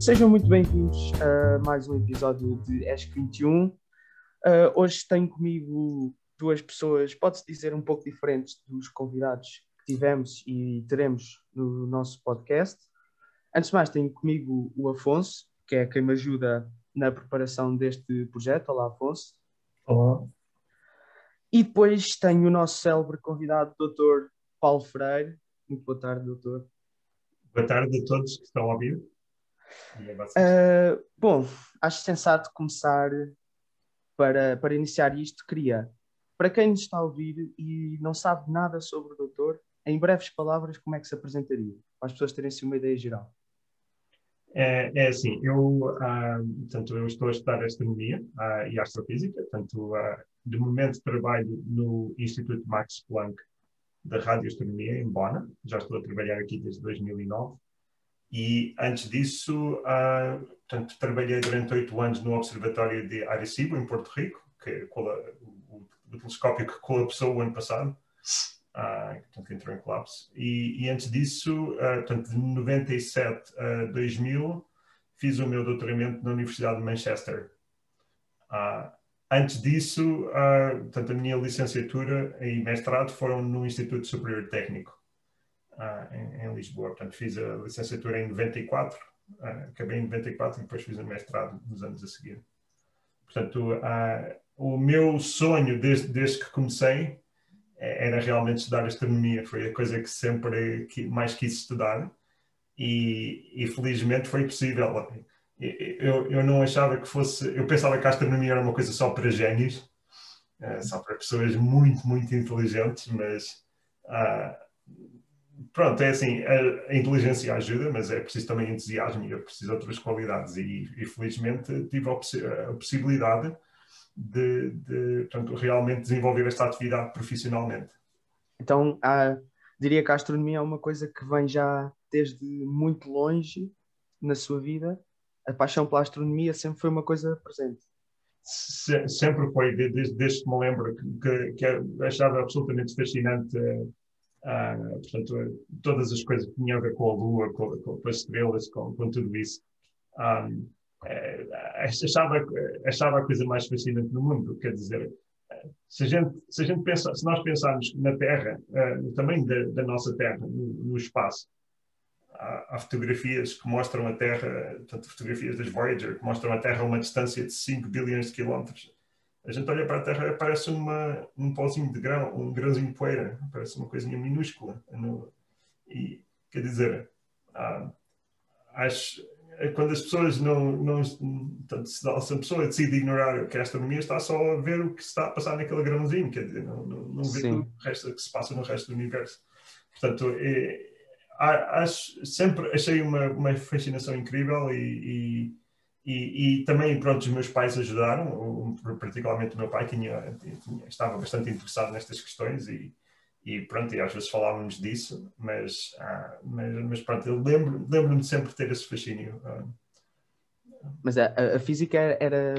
Sejam muito bem-vindos a mais um episódio de ESC 21. Uh, hoje tenho comigo duas pessoas, pode-se dizer, um pouco diferentes dos convidados que tivemos e teremos no nosso podcast. Antes de mais, tenho comigo o Afonso, que é quem me ajuda na preparação deste projeto. Olá, Afonso. Olá. E depois tenho o nosso célebre convidado, Dr. Paulo Freire. Muito boa tarde, doutor. Boa tarde a todos que estão a ouvir. Uh, bom, acho sensato começar para, para iniciar isto. Queria, para quem nos está a ouvir e não sabe nada sobre o doutor, em breves palavras, como é que se apresentaria? Para as pessoas terem assim uma ideia geral. É, é assim, eu, ah, portanto, eu estou a estudar astronomia ah, e astrofísica, portanto, ah, de momento trabalho no Instituto Max Planck da Radioastronomia em Bona, já estou a trabalhar aqui desde 2009, e antes disso, portanto, trabalhei durante oito anos no Observatório de Arecibo, em Porto Rico, que é o, o telescópio que colapsou o ano passado, uh, portanto, entrou em colapso. E, e antes disso, uh, portanto, de 97 a 2000, fiz o meu doutoramento na Universidade de Manchester. Uh, antes disso, uh, portanto, a minha licenciatura e mestrado foram no Instituto Superior Técnico, uh, em, em, Lisboa. Portanto, fiz a licenciatura em 94, uh, acabei em 94 e depois fiz o mestrado nos anos a seguir. Portanto, o meu sonho desde, desde que comecei era realmente estudar astronomia, foi a coisa que sempre mais quis estudar e, e felizmente foi possível. Eu, eu não achava que fosse, eu pensava que a astronomia era uma coisa só para génios, só para pessoas muito, muito inteligentes, mas pronto, é assim, a, inteligência ajuda, mas é preciso também entusiasmo e é preciso outras qualidades e, e felizmente tive a, possi a possibilidade de, de portanto, realmente desenvolver esta atividade profissionalmente. Então, diria que a astronomia é uma coisa que vem já desde muito longe na sua vida. A paixão pela astronomia sempre foi uma coisa presente. Se, sempre foi, desde, desde que me lembro, que, que, que achava absolutamente fascinante uh, portanto, todas as coisas que tinham a ver com a Lua, com, com as estrelas, com, com tudo isso. Um, é, achava, achava a coisa mais fascinante do mundo. Quer dizer, se a gente, se a gente pensa, se nós pensarmos na Terra, uh, no tamanho da, da nossa Terra, no, no espaço, há, há, fotografias que mostram a Terra, tanto fotografias das Voyager, que mostram a Terra a uma distância de 5 bilhões de quilómetros. A gente olha para a Terra parece uma, um pozinho de grão, um grãozinho de poeira, parece uma coisinha minúscula. No, e, quer dizer, acho, é quando as pessoas não, não portanto, se a pessoa decide ignorar que a astronomia está só a ver o que está a passar naquele grãozinho, quer dizer, não, não, não vê o resto que se passa no resto do universo. Portanto, é, acho, sempre achei uma, uma fascinação incrível e, e, e, e, também, pronto, os meus pais ajudaram, particularmente o meu pai tinha, tinha, estava bastante interessado nestas questões e, e pronto, e às vezes falávamos disso, mas, ah, mas, mas, pronto, eu lembro, lembro-me sempre de ter esse fascínio. Ah. Mas a, a, física era,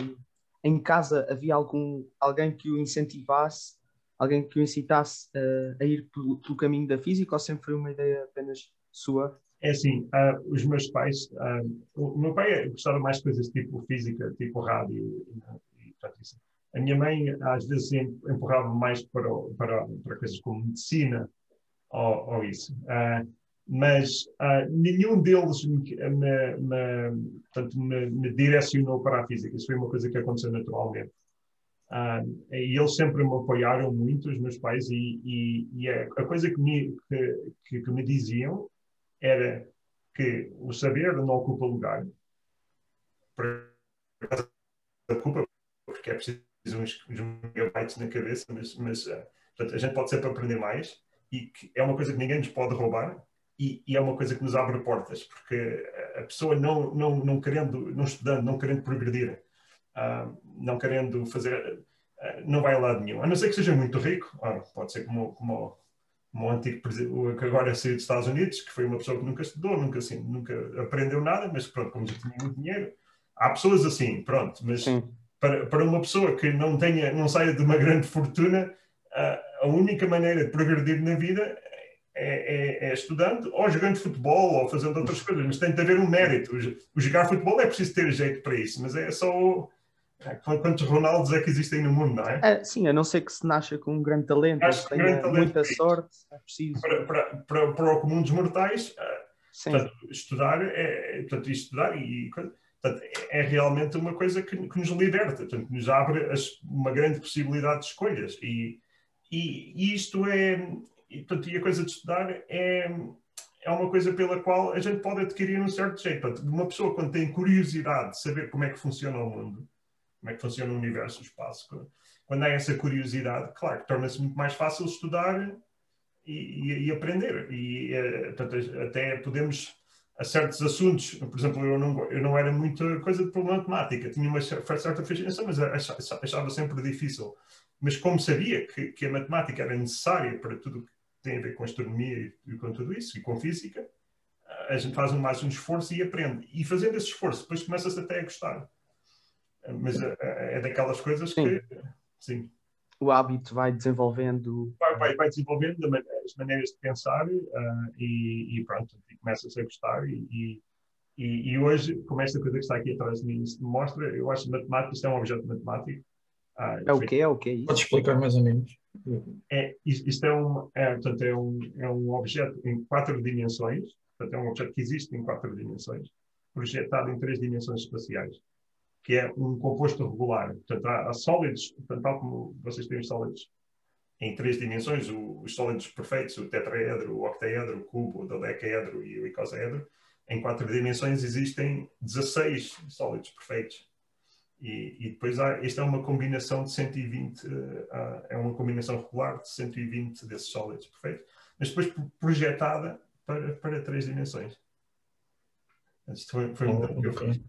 em casa havia algum alguém que o incentivasse, alguém que o incitasse a, a ir pelo, pelo, caminho da física ou sempre foi uma ideia apenas sua? É assim, uh, os meus pais, uh, o meu pai gostava mais de coisas tipo física, tipo rádio e, e, isso a minha mãe às vezes empurrava mais para, para, para coisas como medicina ou, ou isso. Uh, mas nenhum deles me, me, me, portanto, me, me, direcionou para a física. Isso foi uma coisa que aconteceu naturalmente. E eles sempre me apoiaram muito, os meus pais, e, e, e a, a, coisa que me, que, que me diziam era que o saber não ocupa lugar. Ocupa porque é preciso uns, uns megabytes na cabeça, mas, mas uh, portanto, a gente pode sempre aprender mais e que é uma coisa que ninguém nos pode roubar e, e, é uma coisa que nos abre portas, porque a pessoa não, não, não querendo, não estudando, não querendo progredir, uh, não querendo fazer, uh, não vai a lado nenhum. A não ser que seja muito rico, pode ser como, como, o antigo que agora saiu dos Estados Unidos, que foi uma pessoa que nunca estudou, nunca, assim, nunca aprendeu nada, mas pronto, como já tinha muito dinheiro. Há pessoas assim, pronto, mas Sim para, para uma pessoa que não tenha, não saia de uma grande fortuna, a, a única maneira de progredir na vida é, é, é, estudante ou jogando futebol ou fazendo outras coisas, mas tem de haver um mérito. O, jogar futebol é preciso ter jeito para isso, mas é só quantos Ronaldos é que existem no mundo, não é? é sim, a não ser que se nasça com um grande talento, Acho que tenha talento muita sorte, é preciso. Para, para, para, para, o comum dos mortais, portanto, estudar é portanto, estudar e portanto, é realmente uma coisa que, que nos liberta, portanto, nos abre as, uma grande possibilidade de escolhas e, e, e isto é e, portanto, e a coisa de estudar é, é uma coisa pela qual a gente pode adquirir um certo jeito. Portanto, uma pessoa, quando tem curiosidade de saber como é que funciona o mundo, como é que funciona o universo, o espaço, quando há essa curiosidade, claro, torna-se muito mais fácil estudar e, e, e aprender. E eh, até podemos, a certos assuntos, por exemplo, eu não, eu não era muita coisa de problema matemática, tinha uma certa fascinação, mas achava sempre difícil. Mas como sabia que, que a matemática era necessária para tudo tem a ver com astronomia e, com tudo isso, e com física, a gente faz mais um esforço e aprende. E fazendo esse esforço, depois começa-se até a gostar. Mas é, é, daquelas coisas sim. que. Sim. O hábito vai desenvolvendo. Vai, vai, vai desenvolvendo as maneiras de pensar uh, e, e, pronto, e começa-se a gostar. E, e, e, hoje, como esta coisa que está aqui atrás de mim mostra, eu acho que matemática, isto é um objeto matemático. Uh, é o quê? É o quê? Pode explicar mais ou menos? É, isto é um, é, portanto, é, um, é um objeto em quatro dimensões, portanto, é um objeto que existe em quatro dimensões, projetado em três dimensões espaciais, que é um composto regular. Portanto, há, há sólidos, portanto, tal como vocês têm os sólidos em três dimensões, o, os sólidos perfeitos, o tetraedro, o octaedro, o cubo, o dodecaedro e o icosaedro, em quatro dimensões existem 16 sólidos perfeitos. E, e, depois há, esta é uma combinação de 120, uh, uh, é uma combinação regular de 120 desses sólidos perfeitos, mas depois projetada para, para três dimensões. Isto foi, foi um oh, que eu fiz.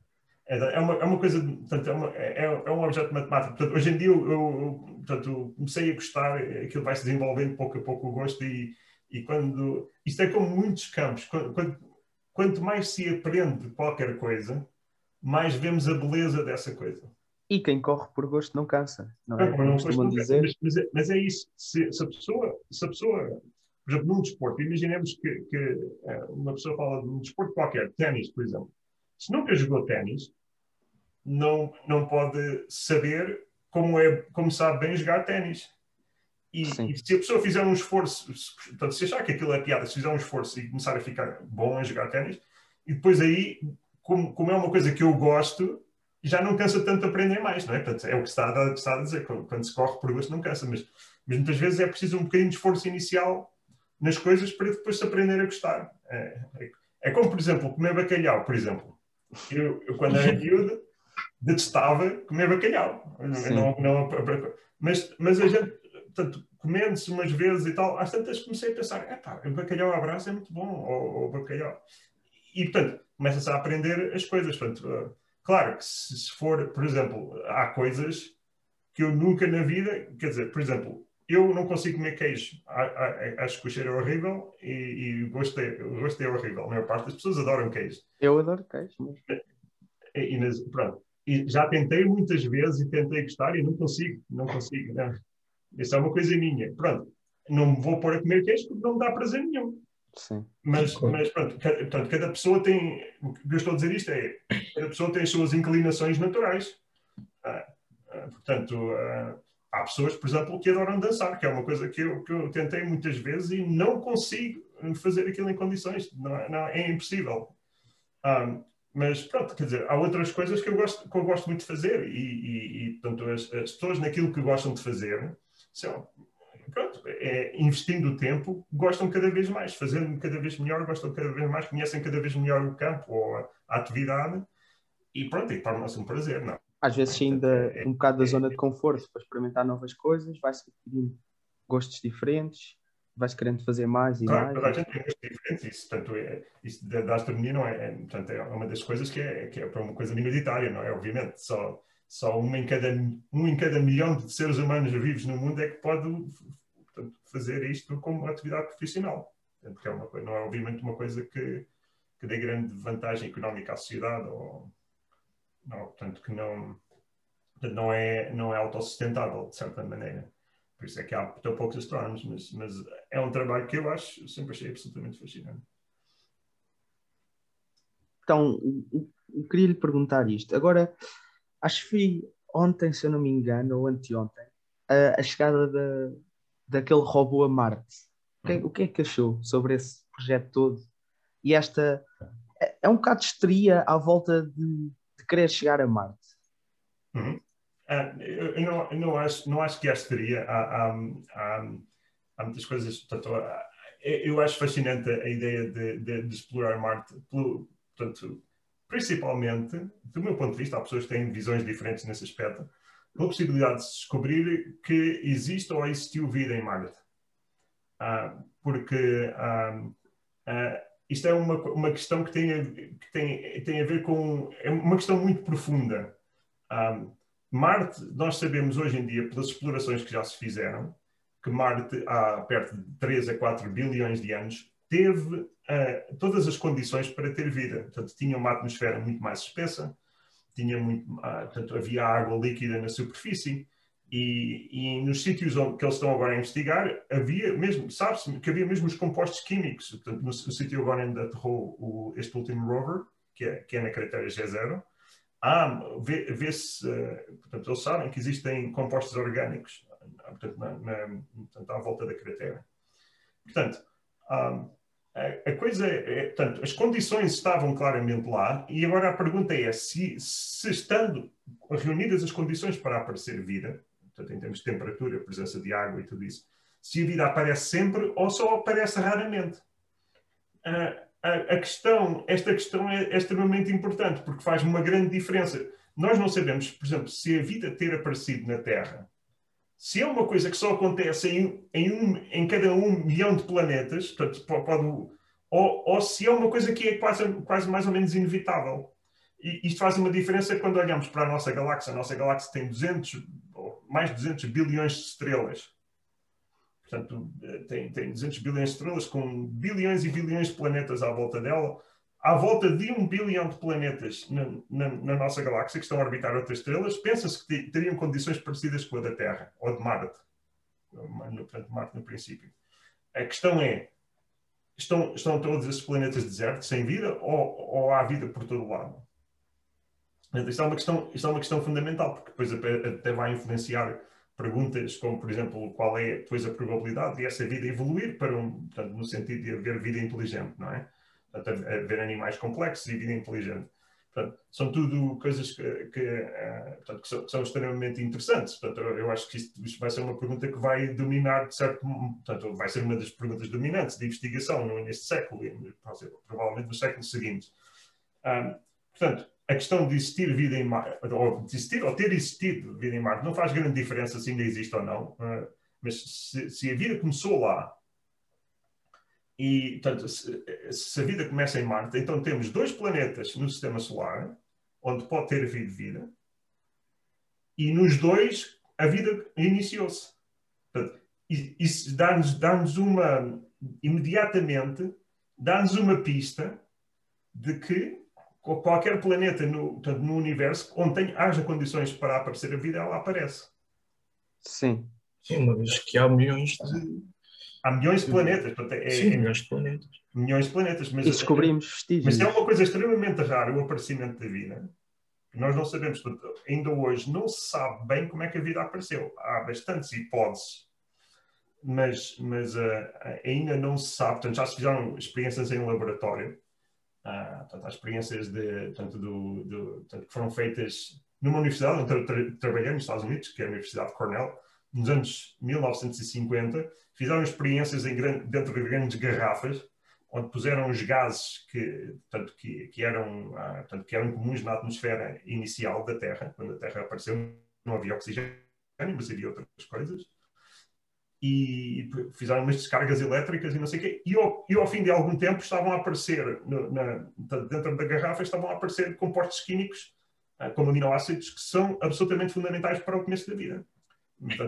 É, é, uma, é uma coisa, portanto, é, uma, é, é, um objeto matemático. Portanto, hoje em dia eu, eu portanto, comecei a gostar, aquilo vai se desenvolvendo pouco a pouco o gosto e, e quando. Isto é como muitos campos. Quando, quando, quanto mais se aprende qualquer coisa, mais vemos a beleza dessa coisa. E quem corre por gosto não cansa, não é? Não, não, dizer. Mas, mas, é, mas, é, isso. Se, se, a pessoa, se a pessoa, por exemplo, num desporto, imaginemos que, que eh, uma pessoa fala de um desporto qualquer, ténis, por exemplo. Se nunca jogou ténis, não, não pode saber como, é, como sabe bem jogar ténis. E, e, se a pessoa fizer um esforço, se, portanto, se achar que aquilo é piada, se fizer um esforço e começar a ficar bom em jogar ténis, e depois aí como, como é uma coisa que eu gosto, já não cansa tanto aprender mais, não é? Portanto, é o que está a, está a dizer, quando, quando, se corre por gosto não cansa, mas, mas, muitas vezes é preciso um bocadinho de esforço inicial nas coisas para depois se aprender a gostar. É, é, é como, por exemplo, comer bacalhau, por exemplo. Eu, eu quando era miúdo, detestava comer bacalhau. Não, não, mas, mas a gente, portanto, comendo-se umas vezes e tal, às tantas comecei a pensar, é pá, bacalhau à brasa é muito bom, ou, ou bacalhau. E, portanto, começa-se a aprender as coisas. Portanto, uh, claro que se, se, for, por exemplo, há coisas que eu nunca na vida, quer dizer, por exemplo, eu não consigo comer queijo. Acho que o cheiro é horrível e, e o, gosto é, o gosto é horrível. A maior parte das pessoas adoram queijo. Eu adoro queijo. Mas... E, e, pronto. E já tentei muitas vezes e tentei gostar e não consigo. Não consigo. Não. Isso é uma coisa minha. Pronto. Não me vou pôr a comer queijo porque não me dá prazer nenhum. Sim. Mas, mas pronto, cada, portanto, cada pessoa tem. O que eu estou a dizer isto é: cada pessoa tem as suas inclinações naturais. Ah, ah, portanto, ah, há pessoas, por exemplo, que adoram dançar, que é uma coisa que eu, que eu tentei muitas vezes e não consigo fazer aquilo em condições. Não, é, não é impossível. Mas pronto, quer dizer, há outras coisas que eu gosto, que eu gosto muito de fazer e, e, e portanto, as, as, pessoas naquilo que gostam de fazer são pronto, é, investindo o tempo, gostam cada vez mais, fazendo cada vez melhor, gostam cada vez mais, conhecem cada vez melhor o campo ou a, a atividade e pronto, e torna-se um prazer, não? Às vezes ainda é, um bocado da zona de conforto para experimentar novas coisas, vai-se adquirindo gostos diferentes, vais querendo fazer mais e claro, mais. Toda a gente tem gostos diferentes, isso, portanto, é, isso da, da astronomia não é, é, portanto, é uma das coisas que é, que é para uma coisa minoritária, não é? Obviamente, só só um em cada um em cada milhão de seres humanos vivos no mundo é que pode portanto, fazer isto como atividade profissional. Porque é uma, não é obviamente uma coisa que, que dê grande vantagem económica à sociedade, ou, não, portanto, que não, não, é, não é autossustentável, de certa maneira. Por isso é que há tão poucos astrónomos, mas, mas é um trabalho que eu acho, sempre achei absolutamente fascinante. Então, eu queria lhe perguntar isto. Agora, acho que foi ontem, se eu não me engano, ou anteontem, a, a chegada da, daquele robô a Marte. O que, é, o que, é que achou sobre esse projeto todo? E esta. É, é um bocado de histeria à volta de, de querer chegar a Marte. Uhum. Uh, eu, não, não, acho, não acho que há histeria. Há, há, há, muitas coisas. Portanto, eu acho fascinante a ideia de, de, de explorar Marte. Portanto, principalmente, do meu ponto de vista, há pessoas que têm visões diferentes nesse aspecto, pela possibilidade de descobrir que existe ou existiu vida em Marte. Uh, porque uh, uh, isto é uma, uma questão que tem, a, que tem, tem a ver com. É uma questão muito profunda. Marte, nós sabemos hoje em dia, pelas explorações que já se fizeram, que Marte, há perto de 3 a 4 bilhões de anos, teve uh, todas as condições para ter vida. Portanto, tinha uma atmosfera muito mais espessa, tinha muito, uh, portanto, havia água líquida na superfície, e, e, nos sítios onde, que eles estão agora a investigar, havia mesmo, sabe-se que havia mesmo os compostos químicos. Portanto, no, no sítio agora onde aterrou o, este último rover, que é, que é na cratera G0, há, vê-se, uh, portanto, eles sabem que existem compostos orgânicos portanto, na, na, portanto, à volta da cratera. Portanto, um, a coisa é, portanto, as condições estavam claramente lá e agora a pergunta é se, se estando reunidas as condições para aparecer vida, portanto, em termos de temperatura, presença de água e tudo isso, se a vida aparece sempre ou só aparece raramente. A, a, questão, esta questão é, é extremamente importante porque faz uma grande diferença. Nós não sabemos, por exemplo, se a vida ter aparecido na Terra se é uma coisa que só acontece em, em, um, em cada um milhão de planetas, portanto, pode, ou, ou, se é uma coisa que é quase, quase mais ou menos inevitável. E isto faz uma diferença quando olhamos para a nossa galáxia. A nossa galáxia tem 200, mais de 200 bilhões de estrelas. Portanto, tem, tem 200 bilhões de estrelas com bilhões e bilhões de planetas à volta dela à volta de um bilhão de planetas na, na, na, nossa galáxia que estão a orbitar outras estrelas, pensa-se que teriam condições parecidas com a da Terra, ou de Marte. No, portanto, Marte no princípio. A questão é, estão, estão todos esses planetas desertos, sem vida, ou, ou há vida por todo o lado? Isto é, uma questão, isto é uma questão fundamental, porque depois até vai influenciar perguntas como, por exemplo, qual é depois a probabilidade de essa vida evoluir para um, portanto, no sentido de haver vida inteligente, não é? portanto, a, ver animais complexos e vida inteligente. Portanto, são tudo coisas que, que, uh, portanto, que, são, que, são, extremamente interessantes. Portanto, eu, acho que isto, isto, vai ser uma pergunta que vai dominar, de certo portanto, vai ser uma das perguntas dominantes de investigação neste século e provavelmente nos séculos seguintes. Um, portanto, a questão de existir vida em Marte, ou, existir, ou ter existido vida em Marte, não faz grande diferença se ainda existe ou não, uh, mas se, se a vida começou lá e, portanto, se, se, a vida começa em Marte, então temos dois planetas no sistema solar onde pode ter havido vida, e nos dois a vida iniciou-se. Isso dá-nos dá uma, imediatamente, dá-nos uma pista de que qualquer planeta no, portanto, no universo onde tem, haja condições para aparecer a vida, ela aparece. Sim. Sim, uma vez que há milhões de Há milhões de planetas. Portanto, é, Sim, é, milhões de planetas. Milhões de planetas. Mas, e descobrimos vestígios. Mas é uma coisa extremamente rara, o aparecimento da vida. Nós não sabemos, portanto, ainda hoje não se sabe bem como é que a vida apareceu. Há bastantes hipóteses, mas, mas uh, ainda não se sabe. Portanto, já se fizeram experiências em laboratório. Uh, portanto, há experiências de, portanto, do, do, portanto, que foram feitas numa universidade onde tra trabalhei nos Estados Unidos, que é a Universidade de Cornell, nos anos 1950, fizeram experiências dentro de grandes garrafas, onde puseram os gases que, portanto, que, que, eram, ah, portanto, que eram comuns na atmosfera inicial da Terra. Quando a Terra apareceu, não havia oxigênio, mas havia outras coisas. E fizeram umas descargas elétricas e não sei o quê. E ao, e ao fim de algum tempo estavam a aparecer, na, dentro da garrafa, estavam a aparecer compostos químicos, ah, como aminoácidos, que são absolutamente fundamentais para o começo da vida.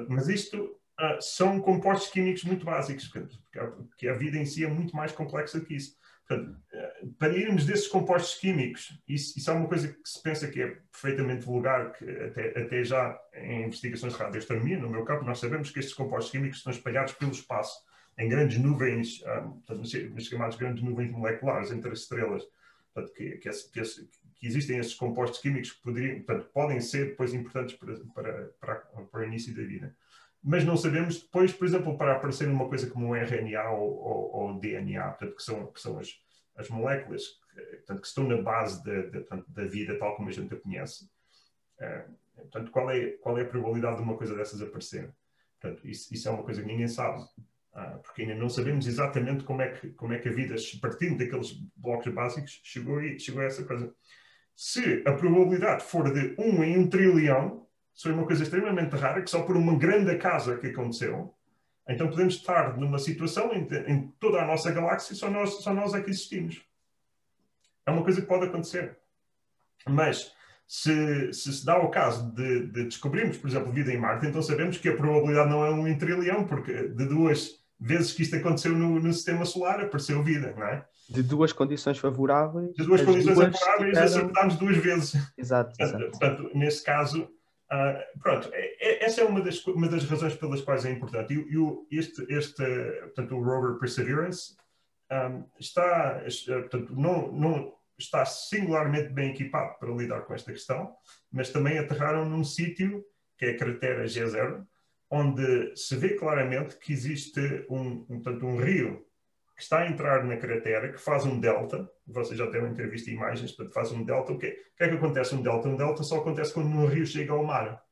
Mas isto uh, são compostos químicos muito básicos, porque a vida em si é muito mais complexa que isso. Portanto, uh, para irmos desses compostos químicos, isso, isso, é uma coisa que se pensa que é perfeitamente vulgar, que até, até já em investigações de radioastronomia, no meu campo, nós sabemos que estes compostos químicos estão espalhados pelo espaço, em grandes nuvens, um, nas chamadas grandes nuvens moleculares entre as estrelas. Portanto, que, que, que, existem esses compostos químicos que poderiam, portanto, podem ser depois importantes para, para, para, para, o início da vida. Mas não sabemos depois, por exemplo, para aparecer uma coisa como o RNA ou, ou, ou DNA, portanto, que são, que são as, as moléculas que, portanto, que estão na base de, de, portanto, da vida tal como a gente a conhece. Uh, portanto, qual é, qual é a probabilidade de uma coisa dessas aparecer? Portanto, isso, isso é uma coisa que ninguém sabe. Ah, porque ainda não sabemos exatamente como é que, como é que a vida, partindo daqueles blocos básicos, chegou, e, chegou a essa coisa. Se a probabilidade for de 1 em 1 trilhão, isso é uma coisa extremamente rara, que só por uma grande casa que aconteceu, então podemos estar numa situação em, em toda a nossa galáxia só nós, só nós é que existimos. É uma coisa que pode acontecer. Mas se, se, se dá o caso de, de, descobrirmos, por exemplo, vida em Marte, então sabemos que a probabilidade não é um em trilhão, porque de duas vezes que isto aconteceu no, no, sistema solar, apareceu vida, não é? De duas condições favoráveis. De duas condições duas favoráveis, tiveram... acertámos duas vezes. Exato. exato. Portanto, nesse caso, uh, pronto, é, é, essa é uma das, uma das razões pelas quais é importante. E, e este, este, portanto, o rover Perseverance um, está, portanto, não, não está singularmente bem equipado para lidar com esta questão, mas também aterraram num sítio que é a cratera G0, onde se vê claramente que existe um, um, portanto, um rio que está a entrar na cratera, que faz um delta, vocês já devem ter visto imagens, portanto faz um delta, o que, o que é que acontece um delta? Um delta só acontece quando um rio chega ao mar,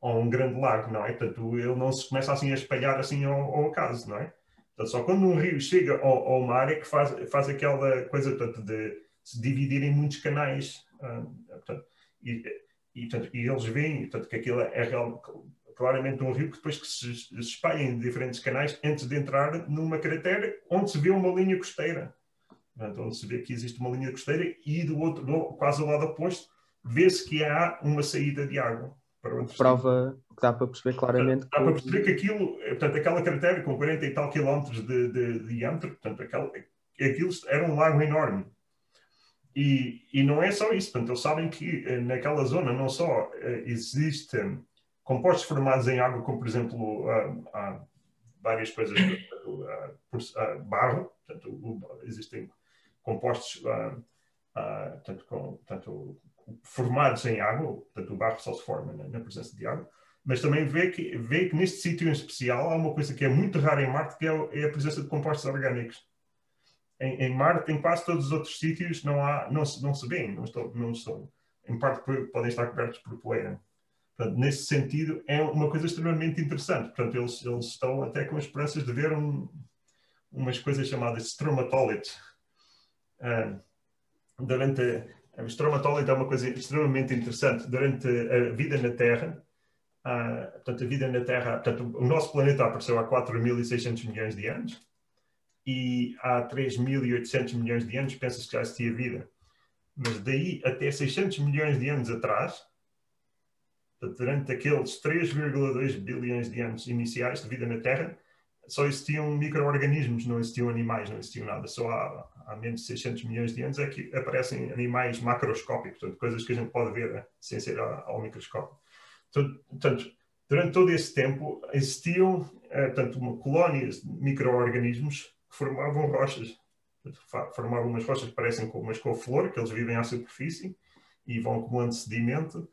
ou um grande lago, não é? Portanto, ele não se começa assim a espalhar assim ao, ao acaso, não é? Portanto, só quando um rio chega ao, ao, mar é que faz, faz aquela coisa portanto, de se dividir em muitos canais, ah, portanto, e, e, portanto, e, eles veem portanto, que aquilo é real, claramente um rio que depois que se espalha em diferentes canais antes de entrar numa cratera onde se vê uma linha costeira. Portanto, onde se vê que existe uma linha costeira e do outro, do, quase ao lado oposto, vê-se que há uma saída de água. Para Prova que dá para perceber claramente. Dá, que... para perceber que aquilo, portanto, aquela cratera com 40 e tal quilómetros de, de, de diâmetro, portanto, aquela, aquilo era um lago enorme. E, e não é só isso, portanto, eles sabem que eh, naquela zona não só uh, existe compostos formados em água, como por exemplo há várias coisas, uh, barro, portanto, existem compostos tanto com, tanto, formados em água, portanto o barro só se forma na, na presença de água, mas também vê que, vê que neste sítio em especial há uma coisa que é muito rara em Marte, que é, é a presença de compostos orgânicos. Em, em, Marte, em quase todos os outros sítios, não, há, não, se, não se vêem, não estão, não estão, em parte podem estar cobertos por poeira. Portanto, nesse sentido, é uma coisa extremamente interessante. Portanto, eles, eles estão até com esperanças de ver um, umas coisas chamadas stromatolites. Durante a, stromatolite é uma coisa extremamente interessante. Durante a vida na Terra, uh, portanto, a vida na Terra, portanto, o nosso planeta apareceu há 4.600 milhões de anos e há 3.800 milhões de anos pensa-se que já existia vida. Mas daí até 600 milhões de anos atrás, durante aqueles 3,2 bilhões de anos iniciais de vida na Terra, só existiam micro-organismos, não existiam animais, não existiam nada. Só há, há, menos de 600 milhões de anos é que aparecem animais macroscópicos, portanto, coisas que a gente pode ver né, sem ser ao, microscópio. Portanto, durante todo esse tempo existiam eh, portanto, uma, colónias de micro-organismos que formavam rochas. Formavam umas rochas que parecem com umas couve-flor, que eles vivem à superfície e vão acumulando sedimento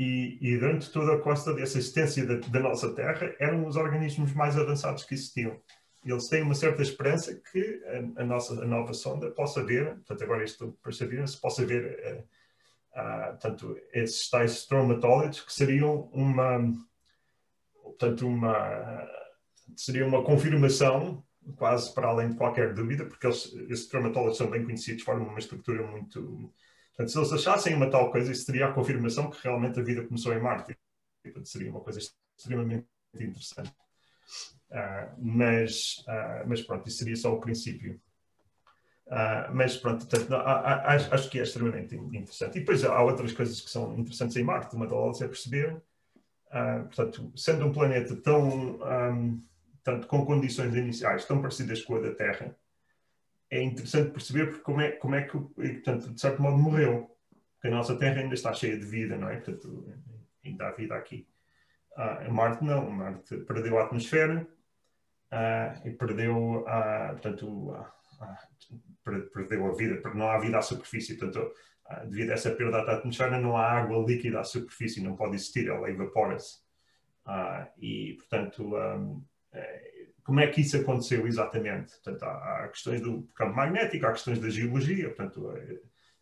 e, e, durante toda a costa dessa existência da, da, nossa Terra eram os organismos mais avançados que existiam. Eles têm uma certa esperança que a, a nossa a nova sonda possa ver, portanto agora isto perseverance, possa ver uh, uh, tanto esses tais stromatolites que seriam uma, portanto uma, seria uma confirmação quase para além de qualquer dúvida, porque eles, esses stromatolites são bem conhecidos, formam uma estrutura muito Portanto, se eles achassem uma tal coisa, isso seria a confirmação que realmente a vida começou em Marte. Portanto, seria uma coisa extremamente interessante. Uh, mas, uh, mas pronto, isso seria só o princípio. Uh, mas pronto, portanto, acho, acho, que é extremamente interessante. E depois há outras coisas que são interessantes em Marte. Uma delas é perceber, portanto, sendo um planeta tão, um, tanto com condições iniciais tão parecidas com a da Terra, é interessante perceber como é, como é que, portanto, de certo modo, morreu. Porque a nossa Terra ainda está cheia de vida, não é? Portanto, ainda há vida aqui. Uh, Marte não, Marte perdeu a atmosfera uh, e perdeu, uh, portanto, perdeu a vida, não há vida à superfície, portanto, devido a essa perda da atmosfera não há água líquida à superfície, não pode existir, ela evapora-se. e, portanto, um, como é que isso aconteceu exatamente? Portanto, há, há, questões do campo magnético, há questões da geologia, portanto,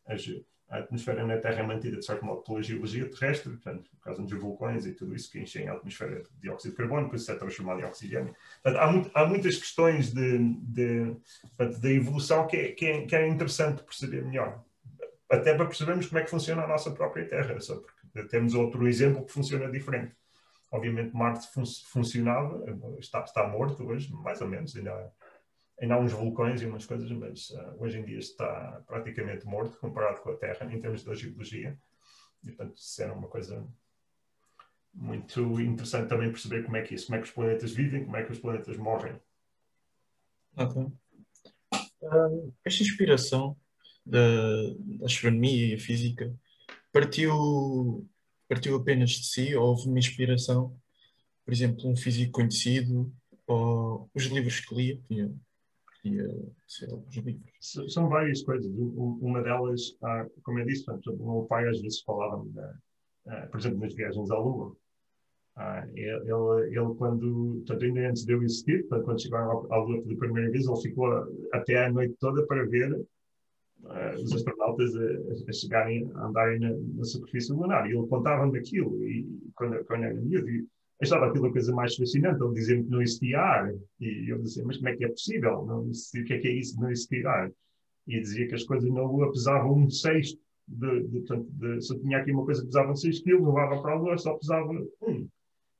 a, a, atmosfera na Terra é mantida, de certo modo, pela geologia terrestre, portanto, por causa dos vulcões e tudo isso que enchem a atmosfera de dióxido de carbono, depois isso é transformado em oxigênio. Portanto, há, muito, há muitas questões de, de, da evolução que é, que, é, que é interessante perceber melhor. Até para percebermos como é que funciona a nossa própria Terra, só porque temos outro exemplo que funciona diferente. Obviamente, Marte fun funcionava, está, está morto hoje, mais ou menos, ainda ainda há uns vulcões e umas coisas, mas uh, hoje em dia está praticamente morto comparado com a Terra em termos de geologia. E, portanto, isso era uma coisa muito interessante também perceber como é que isso, como é que os planetas vivem, como é que os planetas morrem. Ok. Uh, esta inspiração da, da astronomia e a física partiu, partiu apenas de si ou houve uma inspiração, por exemplo, um físico conhecido ou os livros que lia, livros? São várias coisas. Uma delas, ah, como eu disse, o meu pai às vezes falava ah, por exemplo, nas viagens à Lua. Ah, ele, ele, quando, portanto, ainda antes de eu existir, quando chegaram à Lua pela primeira vez, ele ficou até a noite toda para ver uh, os astronautas a, a, chegarem, a andarem na, na superfície lunar. E ele contava-me aquilo. E quando, quando era miúdo, achava aquilo a coisa mais fascinante, ele dizia que não existia ar. E eu dizia, mas como é que é possível? Não o que é que é isso não existir ar? E dizia que as coisas na Lua pesavam um sexto. De, de, de, se eu tinha aqui uma coisa que pesava 6 kg, levava para a Lua, só pesava um.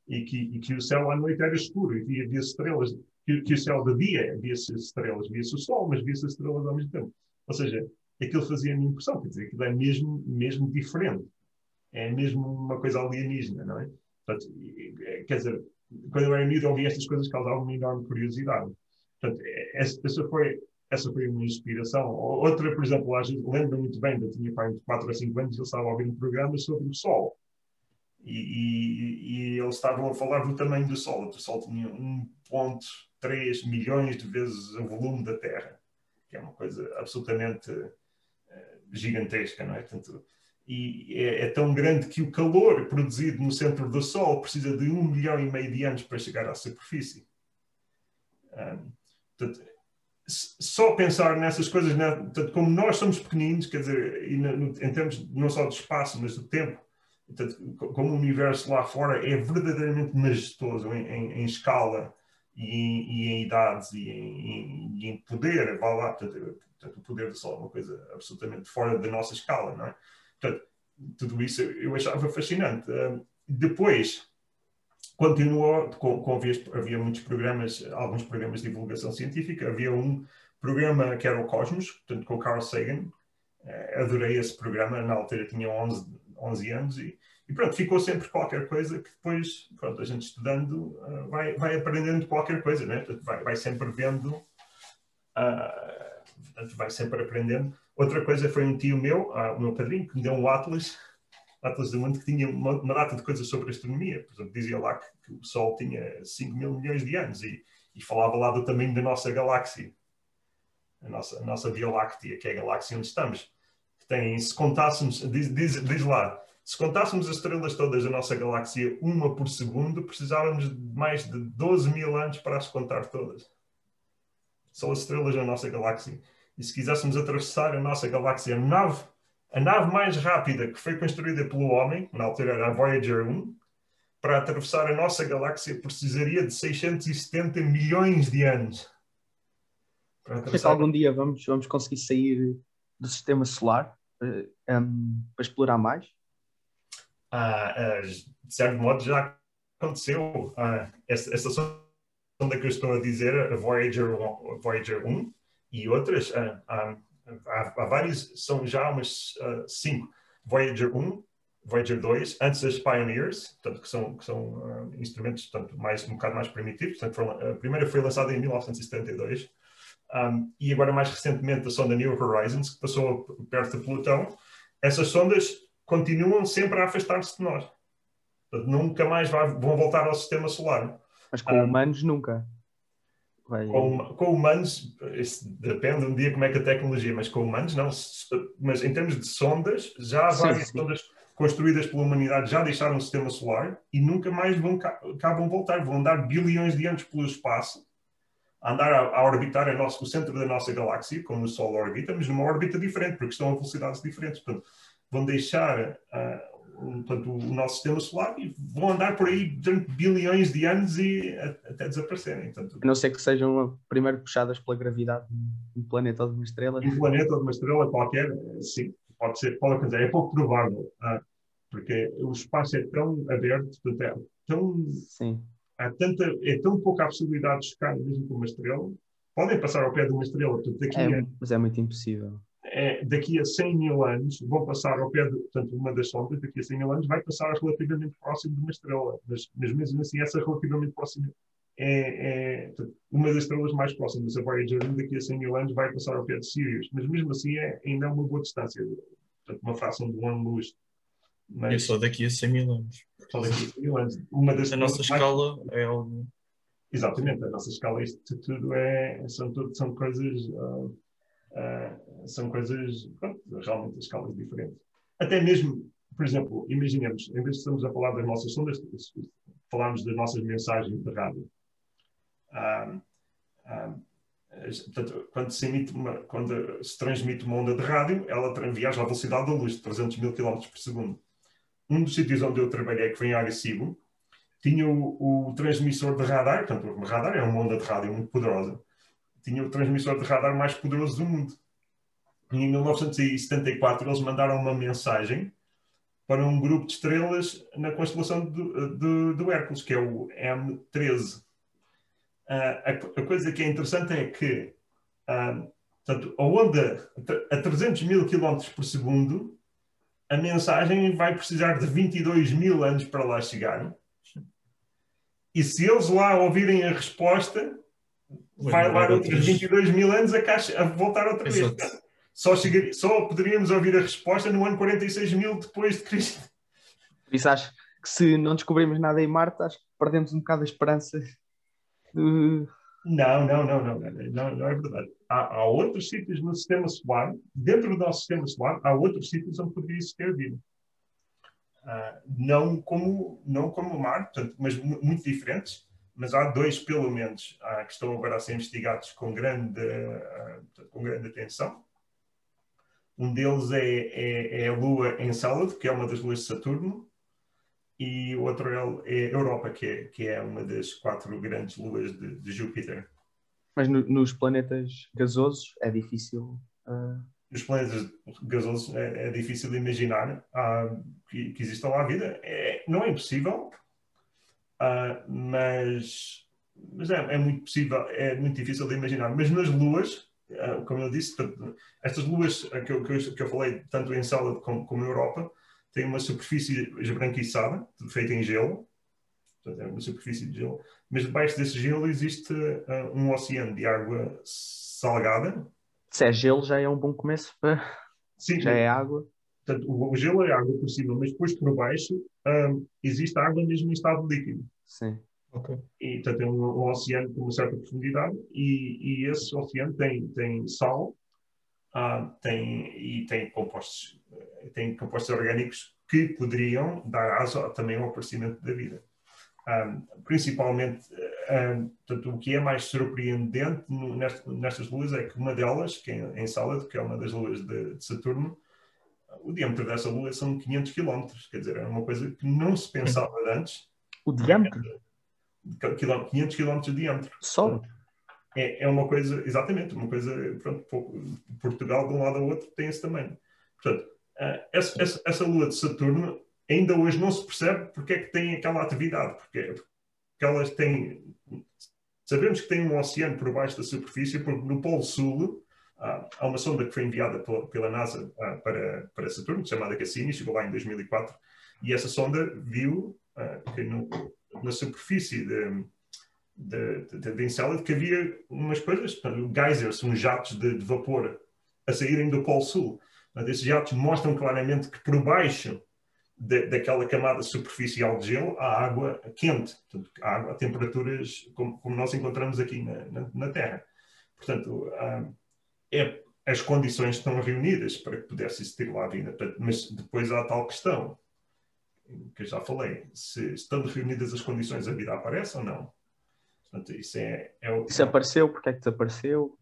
E que, e que o céu à noite era escuro, e havia estrelas. Que, que o céu de dia havia-se estrelas, via-se o Sol, mas via-se estrelas ao mesmo tempo. Ou seja, aquilo fazia-me impressão, quer dizer, aquilo é mesmo, mesmo diferente. É mesmo uma coisa alienígena, não é? Portanto, quer dizer, quando eu era miúdo, ouvia estas coisas causavam uma enorme curiosidade. Portanto, essa foi, essa foi uma inspiração. Outra, por exemplo, lembro muito bem, eu tinha pai de 4 a 5 anos ele estava a ouvir um programa sobre o Sol. E, e, e, eles estavam a falar do tamanho do Sol. O Sol tinha 1,3 milhões de vezes o volume da Terra, que é uma coisa absolutamente uh, gigantesca, não é? Portanto, e é, é, tão grande que o calor produzido no centro do Sol precisa de um milhão e meio de anos para chegar à superfície. Um, portanto, só pensar nessas coisas, né? portanto, como nós somos pequeninos, quer dizer, no, em termos não só de espaço, mas do tempo, portanto, como o universo lá fora é verdadeiramente majestoso em, em, em escala e em, e em, idades e em, em poder, vá lá, portanto, portanto, o poder do Sol é uma coisa absolutamente fora da nossa escala, não é? Portanto, tudo isso eu achava fascinante. depois, continuou, com, com havia, muitos programas, alguns programas de divulgação científica, havia um programa que era o Cosmos, portanto, com o Carl Sagan. Uh, adorei esse programa, na altura tinha 11, 11 anos e, e, pronto, ficou sempre qualquer coisa que depois, pronto, a gente estudando uh, vai, vai aprendendo qualquer coisa, né? Vai, vai sempre vendo, uh, vai sempre aprendendo. Outra coisa foi um tio meu, uh, o meu padrinho, que me deu um Atlas, Atlas do Mundo, que tinha uma, uma data de coisas sobre astronomia. Por exemplo, dizia lá que, que, o Sol tinha 5 mil milhões de anos e, e, falava lá do tamanho da nossa galáxia, a nossa, a nossa Via Láctea, que é a galáxia onde estamos. Que tem, se contássemos, diz, diz, diz lá, se contássemos as estrelas todas da nossa galáxia uma por segundo, precisávamos de mais de 12 mil anos para as contar todas. Só as estrelas da nossa galáxia. E se quiséssemos atravessar a nossa galáxia, a nave, a nave mais rápida que foi construída pelo homem, na altura era a Voyager 1, para atravessar a nossa galáxia precisaria de 670 milhões de anos. Para atravessar... algum dia vamos, vamos conseguir sair do sistema solar uh, eh, um, para explorar mais? Ah, uh, de certo modo já aconteceu. Ah, essa, sonda que eu estou a dizer, a Voyager, Voyager 1, e outras, há, há, vários, são já umas cinco. Voyager 1, Voyager 2, antes das Pioneers, que são, que são uh, instrumentos portanto, mais, um bocado mais primitivos. Portanto, a primeira foi lançada em 1972. Um, e agora, mais recentemente, a sonda New Horizons, que passou perto de Plutão. Essas sondas continuam sempre a afastar-se de nós. Portanto, nunca mais vai, vão voltar ao sistema solar. Mas com humanos nunca. Vai... Com, com, humanos, depende um dia como é que a tecnologia, mas com humanos não. Mas em termos de sondas, já há várias sondas construídas pela humanidade já deixaram o sistema solar e nunca mais vão cá, cá vão voltar. Vão andar bilhões de anos pelo espaço, andar a, a orbitar nosso, o centro da nossa galáxia, como o Sol orbita, mas numa órbita diferente, porque estão a velocidades diferentes. Portanto, vão deixar uh, portanto, o nosso sistema solar e vão andar por aí durante bilhões de anos e até desaparecerem. Portanto, a não ser que sejam primeiro puxadas pela gravidade de um planeta ou de uma estrela. Um planeta ou de uma estrela qualquer, sim, pode ser, pode acontecer. É pouco provável, ah, porque o espaço é tão aberto, portanto, é tão. Sim. Há tanta, é tão pouca a possibilidade de chocar mesmo com uma estrela. Podem passar ao pé de uma estrela, portanto, daqui é, a, mas é muito impossível é, daqui a 100 mil anos vão passar ao pé de, portanto, uma das sondas, daqui a 100 mil anos, vai passar relativamente próximo de uma estrela. Mas, mas mesmo assim, essa relativamente próxima é, é uma das estrelas mais próximas. A Voyager daqui a 100 mil anos vai passar ao pé de Sirius. Mas mesmo assim, é ainda é uma boa distância. Portanto, uma fração de um ano-luz. Mas... É só daqui a 100 mil anos. Só daqui a 100 mil anos. Uma das a nossa escala mais... é algo... Exatamente, a nossa escala, isto tudo é, são, tudo, são coisas... Uh, Uh, são coisas, pronto, realmente escalas diferentes. Até mesmo, por exemplo, imaginemos, em vez de estamos a falar das nossas sondas, falarmos das nossas mensagens de rádio. Uh, uh, portanto, quando, se uma, quando se transmite uma onda de rádio, ela viaja à velocidade da luz, de 300 mil km por segundo. Um dos sítios onde eu trabalhei, que foi em Arecibo, tinha o, o transmissor de radar, portanto, o radar é uma onda de rádio muito poderosa, tinha o transmissor de radar mais poderoso do mundo. E em 1974 eles mandaram uma mensagem para um grupo de estrelas na constelação do, do, do Hércules, que é o M13. Uh, a, a, coisa que é interessante é que uh, portanto, a onda a 300 mil km por segundo, a mensagem vai precisar de 22 mil anos para lá chegar. E se eles lá ouvirem a resposta, vai levar outros 22 mil anos a, caixa, a voltar outra vez. Só, chegaria, só poderíamos ouvir a resposta no ano 46 mil depois de Cristo. Por isso acho que se não descobrirmos nada em Marte, acho que perdemos um bocado a esperança de... Não, não, não, não, não, não é verdade. Há, há, outros sítios no sistema solar, dentro do nosso sistema solar, há outros sítios onde poderia existir vida. Uh, não como não como Marte, portanto, mas muito diferentes mas há dois, pelo menos, que estão agora a ser investigados com grande, ah, com grande atenção. Um deles é, é, é a Lua Encelado, que é uma das luas de Saturno, e o outro é, é Europa, que é, que é uma das quatro grandes luas de, de Júpiter. Mas no, nos planetas gasosos é difícil. Uh... Nos planetas gasosos é, é difícil imaginar uh, que, que exista lá vida. É, não é impossível, Uh, mas mas é, é, muito possível, é muito difícil de imaginar. Mas nas luas, uh, como eu disse, estas luas que eu, que eu, que eu falei, tanto em Sala como, como Europa, têm uma superfície esbranquiçada, feita em gelo, portanto, é uma superfície de gelo, mas debaixo desse gelo existe uh, um oceano de água salgada. Se é gelo, já é um bom começo para. Sim, já é água. Portanto, o, gelo é água por cima, mas depois por baixo um, existe água mesmo em estado líquido. Sim. Okay. E, portanto, é um, um, oceano com uma certa profundidade e, e esse oceano tem, tem sal uh, tem, e tem compostos, tem compostos orgânicos que poderiam dar asa também ao aparecimento da vida. Um, principalmente, um, portanto, o que é mais surpreendente no, nestas luas é que uma delas, que é em Salad, que é uma das luas de, de Saturno, o diâmetro dessa lua são 500 km, quer dizer, é uma coisa que não se pensava antes. O diâmetro? 500 km de diâmetro. Só? É, é uma coisa, exatamente, uma coisa, pronto, Portugal de um lado ao outro tem esse tamanho. Portanto, eh, essa, essa, essa lua de Saturno ainda hoje não se percebe porque é que tem aquela atividade, porque, porque elas têm, sabemos que tem um oceano por baixo da superfície, porque no Polo Sul há uma sonda que foi enviada pela NASA para, para Saturno, chamada Cassini, chegou lá em 2004, e essa sonda viu que no, na superfície de, de, de, de que havia umas coisas, geysers, uns jatos de, de, vapor a saírem do Polo Sul. Esses jatos mostram claramente que por baixo de, daquela camada superficial de gelo à água quente, portanto, à água a temperaturas como, como nós encontramos aqui na, na, na Terra. Portanto, um, é, as condições estão reunidas para que pudesse existir lá a vida, mas depois há a tal questão que eu já falei, se estando reunidas as condições, a vida aparece ou não? Portanto, isso é, é o... Se apareceu, porque é que desapareceu?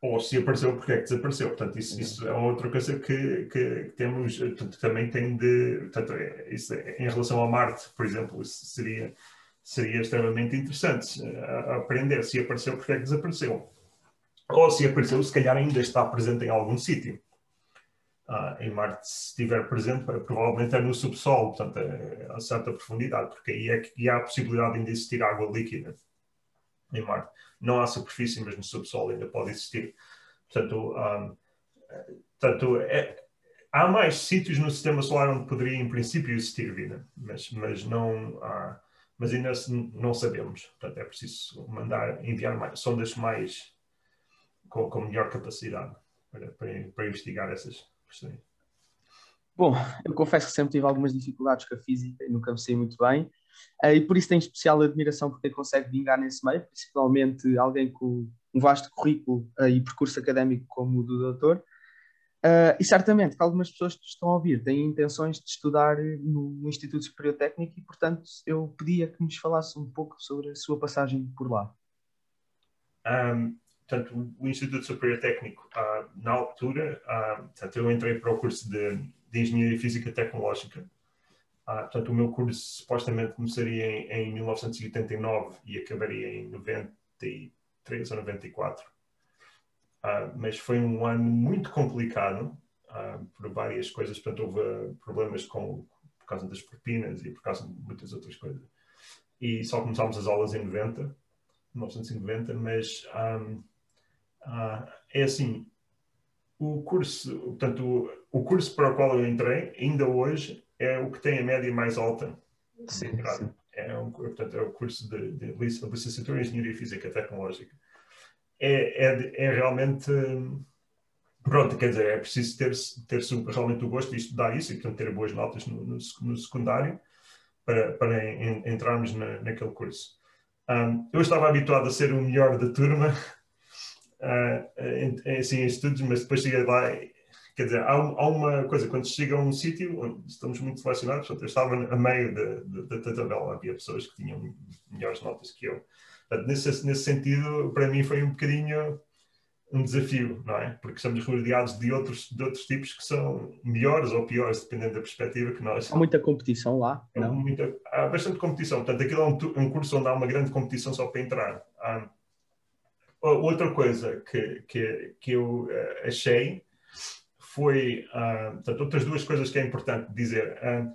Ou se apareceu, porque é que desapareceu? Portanto, isso, isso é outra coisa que, que, que temos, portanto, também tem de... Portanto, é, isso é, em relação a Marte, por exemplo, isso seria, seria extremamente interessante aprender se apareceu, porque é que desapareceu. Ou se apareceu, se calhar ainda está presente em algum sítio. Ah, em Marte, se estiver presente, provavelmente é no subsolo, portanto, é a certa profundidade, porque aí é que há a possibilidade de existir água líquida em Marte. Não há superfície, mas no subsolo ainda pode existir. Portanto, um, ah, portanto é, há mais sítios no sistema solar onde poderia, em princípio, existir vida, mas, mas não há, mas ainda não sabemos. Portanto, é preciso mandar, enviar mais, sondas mais com, com melhor capacidade para, para, para investigar essas questões. Bom, eu confesso que sempre tive algumas dificuldades com a física e nunca me sei muito bem, uh, e por isso tenho especial admiração por quem consegue vingar nesse meio, principalmente alguém com um vasto currículo uh, e percurso académico como o do doutor. Uh, e certamente que algumas pessoas que estão a ouvir têm intenções de estudar no, no Instituto Superior Técnico e, portanto, eu pedia que nos falasse um pouco sobre a sua passagem por lá. Um, portanto, o Instituto Superior Técnico, uh, na altura, uh, portanto, eu entrei para o curso de, de Engenharia Física Tecnológica. Uh, portanto, o meu curso supostamente começaria em, em 1989 e acabaria em 93 ou 94. Uh, mas foi um ano muito complicado uh, por várias coisas. Portanto, houve problemas com, por causa das propinas e por causa de muitas outras coisas. E só começámos as aulas em 90, 1990, mas um, ah, é assim, o curso, portanto, o, o, curso para o qual eu entrei, ainda hoje, é o que tem a média mais alta sim, sim. É, um, portanto, é o curso de, de licenciatura em Engenharia Física Tecnológica. É, é, é realmente, pronto, quer dizer, é preciso ter, ter realmente o gosto de estudar isso e, portanto, ter boas notas no, no, no secundário para, para en, entrarmos na, naquele curso. Um, eu estava habituado a ser o melhor da turma, uh, assim, em estudos, mas depois cheguei lá, quer dizer, há, há uma coisa, quando chega a um sítio onde estamos muito selecionados, portanto, eu estava a meio da tabela, havia pessoas que tinham melhores notas que eu. Portanto, nesse, nesse sentido, para mim foi um bocadinho um desafio, não é? Porque estamos rodeados de outros, de outros tipos que são melhores ou piores, dependendo da perspectiva que nós. Há muita competição lá? Não? Muita, há bastante competição. Portanto, aquilo é um, um, curso onde há uma grande competição só para entrar. Há, outra coisa que, que, que eu uh, achei foi, uh, portanto, outras duas coisas que é importante dizer. Uh,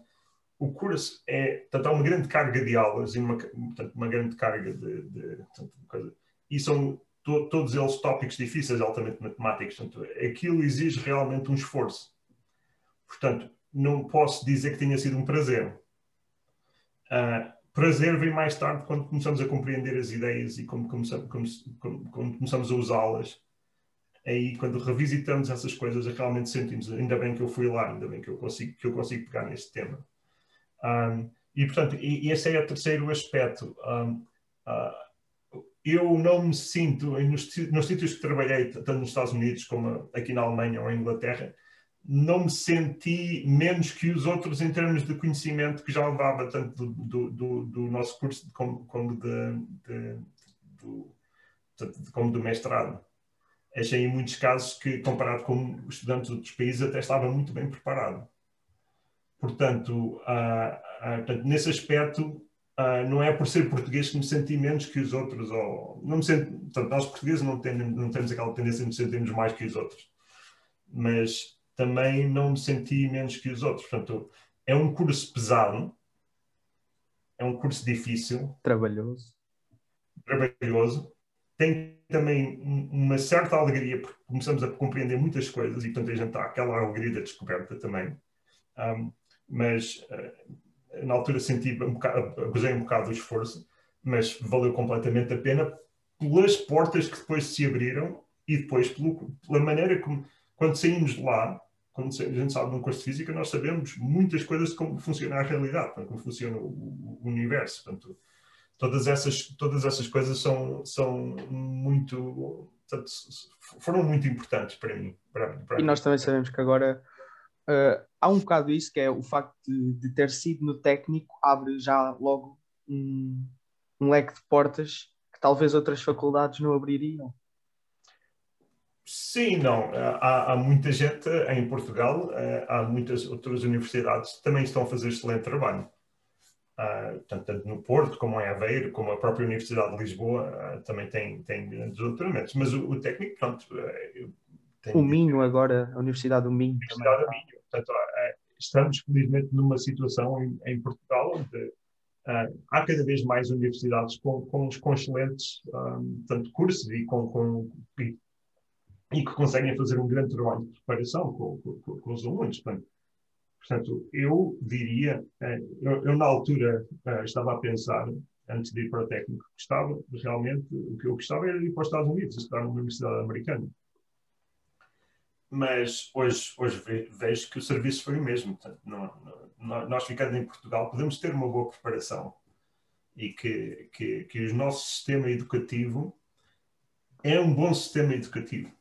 o curso é, portanto, há uma grande carga de aulas e uma, portanto, uma grande carga de, de portanto, coisa, e são to, todos eles tópicos difíceis, altamente matemáticos. Portanto, aquilo exige realmente um esforço. Portanto, não posso dizer que tenha sido um prazer. Uh, prazer vem mais tarde quando começamos a compreender as ideias e como começamos, como, como começamos a usá-las. Aí, quando revisitamos essas coisas, realmente sentimos, ainda bem que eu fui lá, ainda bem que eu consigo, que eu consigo pegar neste tema. Um, e, portanto, e, esse é o terceiro aspecto. Um, uh, eu não me sinto, nos, nos sítios que trabalhei, tanto nos Estados Unidos como aqui na Alemanha ou em Inglaterra, não me senti menos que os outros em termos de conhecimento que já levava tanto do, do, do nosso curso como, como, de, de, do, como do mestrado. Achei em muitos casos que, comparado com estudantes de outros países, até estava muito bem preparado. Portanto, uh, uh, portanto nesse aspecto, uh, não é por ser português que me senti menos que os outros. Ou, não me sento, portanto, nós portugueses não temos, não temos aquela tendência de nos sentirmos mais que os outros. Mas também não me senti menos que os outros. Portanto, é um curso pesado, é um curso difícil. Trabalhoso. Trabalhoso. Tem também uma certa alegria, porque começamos a compreender muitas coisas e, portanto, a gente está aquela alegria da descoberta também. Um, mas, uh, na altura, senti um bocado, abusei um bocado do esforço, mas valeu completamente a pena pelas portas que depois se abriram e depois pelo, pela maneira como, quando saímos de lá, quando a gente sabe num curso de física, nós sabemos muitas coisas de como funciona a realidade, como funciona o, o universo. Portanto, todas essas, todas essas coisas são, são muito. Portanto, foram muito importantes para mim. Para, para e nós também sabemos que agora uh, há um bocado isso, que é o facto de, de, ter sido no técnico, abre já logo um, um leque de portas que talvez outras faculdades não abririam. Sim, não. Há, há, muita gente em Portugal, eh, há muitas outras universidades que também estão a fazer excelente trabalho. Uh, tanto no Porto, como em Aveiro, como a própria Universidade de Lisboa, uh, também tem, tem grandes doutoramentos. Mas o, o técnico, pronto. Uh, o Minho, agora, a Universidade do Minho. Universidade do Minho. Portanto, estamos, felizmente, numa situação em, em Portugal onde há cada vez mais universidades com, com, com excelentes um, tanto cursos e com, com e, e, que conseguem fazer um grande trabalho de preparação com, com, com os alunos. Portanto, Portanto, eu diria, eh, eu, eu na altura eh, estava a pensar, antes de ir para o técnico, gostava realmente, o que eu gostava era ir para os Estados Unidos, estudar numa universidade americana. Mas hoje, hoje vejo que o serviço foi o mesmo. Portanto, não, não, nós ficando em Portugal podemos ter uma boa preparação e que, que, que o nosso sistema educativo é um bom sistema educativo.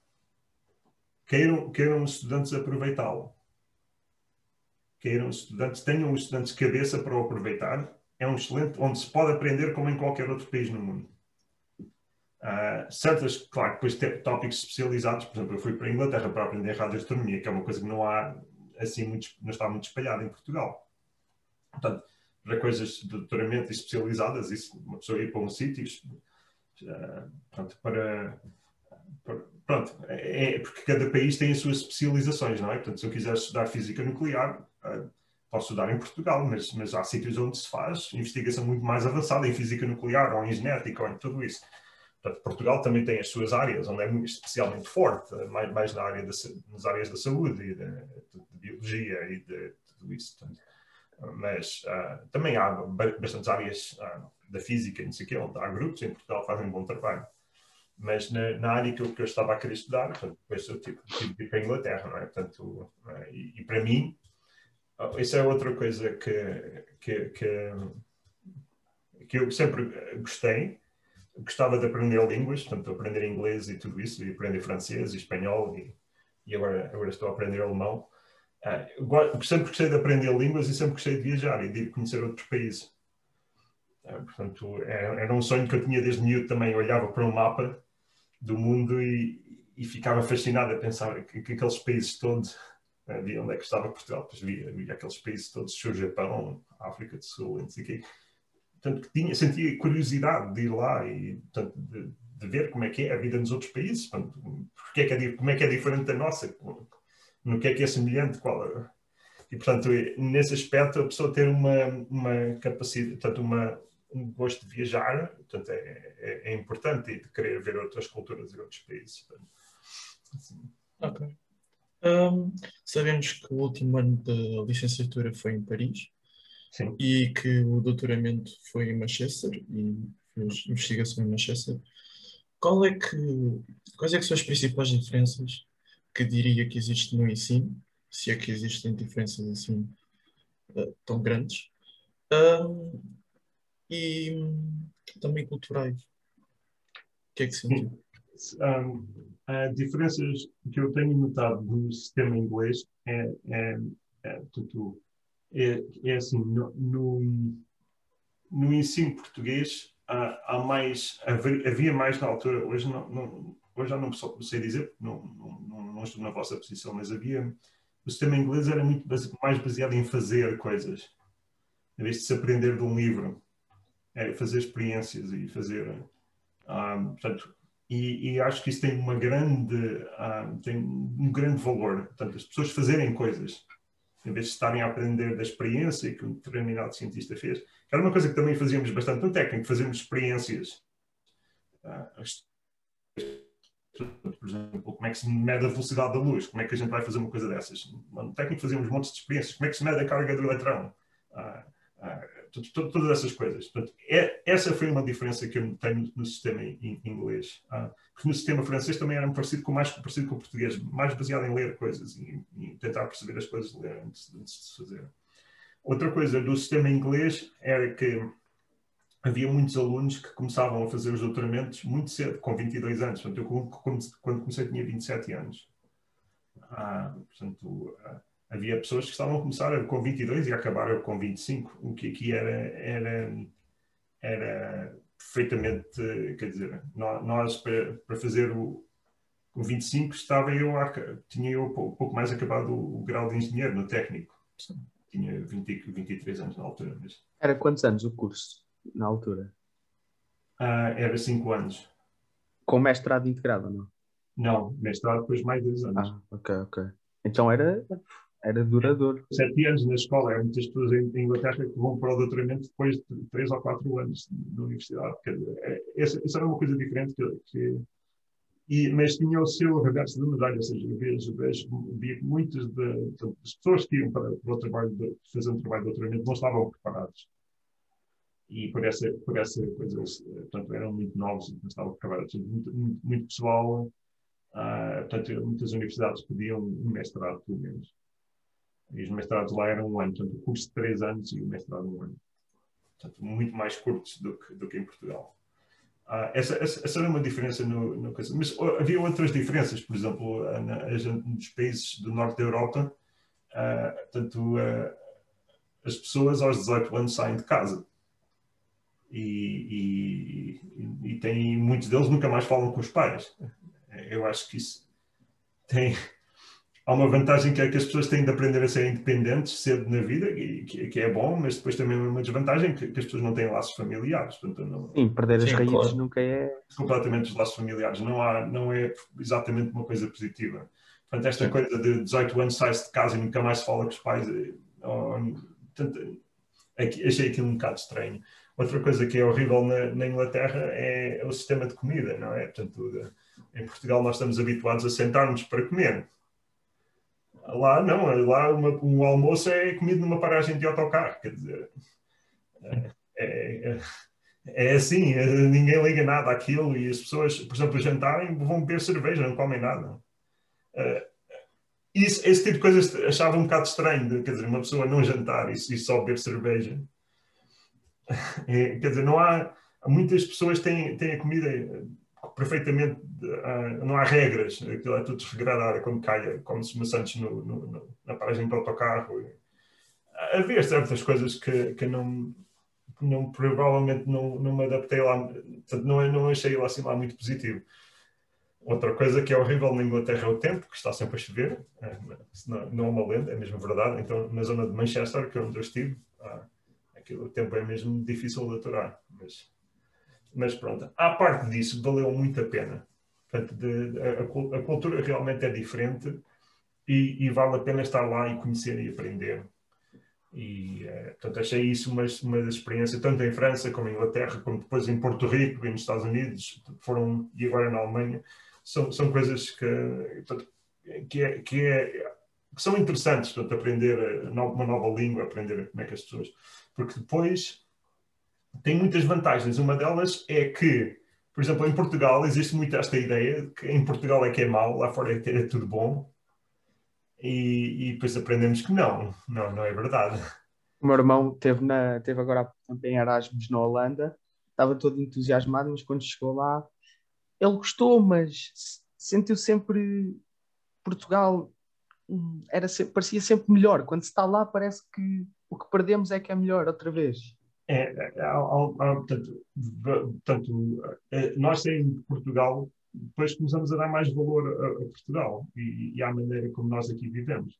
Queiram, queiram os estudantes aproveitá-lo queiram estudantes, tenham os estudantes cabeça para o aproveitar, é um excelente, onde se pode aprender como em qualquer outro país no mundo. Uh, certas, claro, depois tópicos especializados, por exemplo, eu fui para a Inglaterra para aprender radioastronomia, que é uma coisa que não há, assim, muito, não está muito espalhada em Portugal. Portanto, para coisas de doutoramento especializadas, isso, uma pessoa ir para um sítio, uh, pronto, para, para pronto, é, é, porque cada país tem as suas especializações, não é? Portanto, se eu quiser estudar física nuclear, uh, posso estudar em Portugal, mas, mas há sítios onde se faz investigação muito mais avançada em física nuclear ou em genética ou em tudo isso. Portanto, Portugal também tem as suas áreas, onde é especialmente forte, mais, mais na área nas áreas da saúde e de, de biologia e de, de tudo isso. Portanto, mas uh, também há bastantes áreas uh, da física, não sei o quê, onde há grupos em Portugal que fazem um bom trabalho mas na, na, área que eu, que eu, estava a querer estudar, portanto, depois eu tive, tive de ir para a Inglaterra, não é? Portanto, é? E, e, para mim, isso é outra coisa que, que, que, que, eu sempre gostei, gostava de aprender línguas, portanto, aprender inglês e tudo isso, e aprender francês e espanhol, e, e agora, agora estou a aprender alemão. Uh, sempre gostei de aprender línguas e sempre gostei de viajar e de ir conhecer outros países. Uh, portanto, era, era um sonho que eu tinha desde miúdo também. Eu olhava para um mapa do mundo e, e ficava fascinado a pensar que, que aqueles países todos, via onde é que estava Portugal, depois via, via aqueles países todos, o Japão, África do Sul, não sei o quê. Portanto, tinha, sentia curiosidade de ir lá e portanto, de, de, ver como é que é a vida nos outros países, portanto, porque é que é, como é que é diferente da nossa, no que é que é semelhante, qual é. E, portanto, nesse aspecto, a pessoa ter uma, uma capacidade, portanto, uma, um gosto de viajar, portanto, é, é, é, importante e de querer ver outras culturas e outros países. Assim. Ok. Um, sabemos que o último ano da licenciatura foi em Paris Sim. e que o doutoramento foi em Manchester e fez investigação em Manchester. Qual é que, quais é que são as principais diferenças que diria que existe no ensino, se é que existem diferenças assim uh, tão grandes, um, e também culturais. O que é que sentiu? Um, as diferenças que eu tenho notado no sistema inglês é, é, é, tudo, é, é assim, no, no, no, ensino português há, há mais, havia mais na altura, hoje, não, não, hoje já não sei dizer, não, não, não estou na vossa posição, mas havia, o sistema inglês era muito mais baseado em fazer coisas, em vez de se aprender de um livro é fazer experiências e fazer. Um, ah, portanto, e, e, acho que isso tem uma grande, um, ah, tem um grande valor. Portanto, as pessoas fazerem coisas, em vez de estarem a aprender da experiência que um determinado cientista fez. Era uma coisa que também fazíamos bastante no técnico, fazíamos experiências. Uh, por exemplo, como é que se mede a velocidade da luz? Como é que a gente vai fazer uma coisa dessas? No técnico fazíamos montes de experiências. Como é que se mede a carga do eletrão? Todas essas coisas. Portanto, é, essa foi uma diferença que eu tenho no sistema in, inglês. Ah, porque no sistema francês também era parecido com, mais parecido com o português, mais baseado em ler coisas e, e tentar perceber as coisas antes, antes de fazer. Outra coisa do sistema inglês era que havia muitos alunos que começavam a fazer os doutoramentos muito cedo, com 22 anos. Portanto, eu, quando comecei, tinha 27 anos. Ah, portanto, ah, havia pessoas que estavam a começar com 22 e acabaram com 25, o que aqui era, era, era perfeitamente, quer dizer, nós para, para fazer o, o 25 estava eu, tinha eu um pouco mais acabado o, o grau de engenheiro no técnico. Tinha 20, 23 anos na altura. Mas... Era quantos anos o curso, na altura? Ah, era 5 anos. Com mestrado integrado, não? Não, mestrado depois mais dois anos. Ah, ok, ok. Então era, era duradouro. Sete anos na escola. Há muitas pessoas em Inglaterra que vão para o doutoramento depois de três ou quatro anos na universidade. É, essa, essa era uma coisa diferente que, que e, mas tinha o seu reverso da medalha, ou seja, eu vejo, vejo vi muitas das pessoas que iam para, para o trabalho de, fazer um trabalho de doutoramento não estavam preparados. E por essa, por essa coisa, portanto, eram muito novos e não estavam preparados. Muito, muito, muito pessoal Uh, portanto, muitas universidades pediam um mestrado, pelo menos. E os mestrados lá eram um ano, portanto, o curso de três anos e o mestrado um ano. Portanto, muito mais curtos do que, do que em Portugal. Uh, essa, essa, essa, era uma diferença no, no Mas oh, havia outras diferenças, por exemplo, na, nos países do norte da Europa, uh, portanto, uh, as pessoas aos 18 anos saem de casa. E, e, e, tem, muitos deles nunca mais falam com os pais eu acho que isso tem. Há uma vantagem que é que as pessoas têm de aprender a ser independentes cedo na vida, e que, que é bom, mas depois também uma desvantagem que, que as pessoas não têm laços familiares. Portanto, não, Sim, perder as raízes claro. nunca é. Completamente os laços familiares. Não, há, não é exatamente uma coisa positiva. Portanto, esta Sim. coisa de 18 anos sai-se de casa e nunca mais se fala com os pais, eh, ou, portanto, achei aquilo um bocado estranho. Outra coisa que é horrível na, na Inglaterra é o sistema de comida, não é? Portanto, em Portugal nós estamos habituados a sentar-nos para comer. Lá não, lá uma, um almoço é comido numa paragem de autocarro, quer dizer, é, é, é assim, ninguém liga nada àquilo e as pessoas, por exemplo, jantarem vão beber cerveja, não comem nada. É, isso, esse tipo de coisas achava um bocado estranho, quer dizer, uma pessoa não jantar e, e só beber cerveja. É, quer dizer, não há, muitas pessoas têm, têm a comida perfeitamente, uh, não há regras, aquilo é tudo desregrado, a como caia, como se maçantes no, no, no, na paragem do autocarro. Havia certas coisas que, que não, não, provavelmente não, não me adaptei lá, portanto, não, não achei lá assim lá muito positivo. Outra coisa que é horrível na Inglaterra é o tempo, que está sempre a chover, é, não, não é uma lenda, é mesmo verdade. Então, na zona de Manchester, que é onde eu estive, ah, aquilo, o tempo é mesmo difícil de aturar. Mas mas pronto, à parte disso, valeu muito a pena. Portanto, de, de, a, a, cultura realmente é diferente e, e, vale a pena estar lá e conhecer e aprender. E, é, portanto, achei isso uma, uma das experiências, tanto em França como em Inglaterra, como depois em Porto Rico e nos Estados Unidos, foram, e agora na Alemanha, são, são coisas que, portanto, que, é, que, é, que são interessantes, portanto, aprender uma nova língua, aprender como é que as pessoas. Porque depois tem muitas vantagens. Uma delas é que, por exemplo, em Portugal existe muito esta ideia de que em Portugal é que é mau, lá fora é, que é tudo bom. E, e depois aprendemos que não, não, não é verdade. O meu irmão teve, na, teve agora em Erasmus na Holanda, estava todo entusiasmado, mas quando chegou lá, ele gostou, mas sentiu sempre Portugal hum, era, parecia sempre melhor. Quando se está lá, parece que o que perdemos é que é melhor outra vez. É, é, é, portanto, portanto, é, nós em Portugal, depois começamos a dar mais valor a, a Portugal e, e, à maneira como nós aqui vivemos,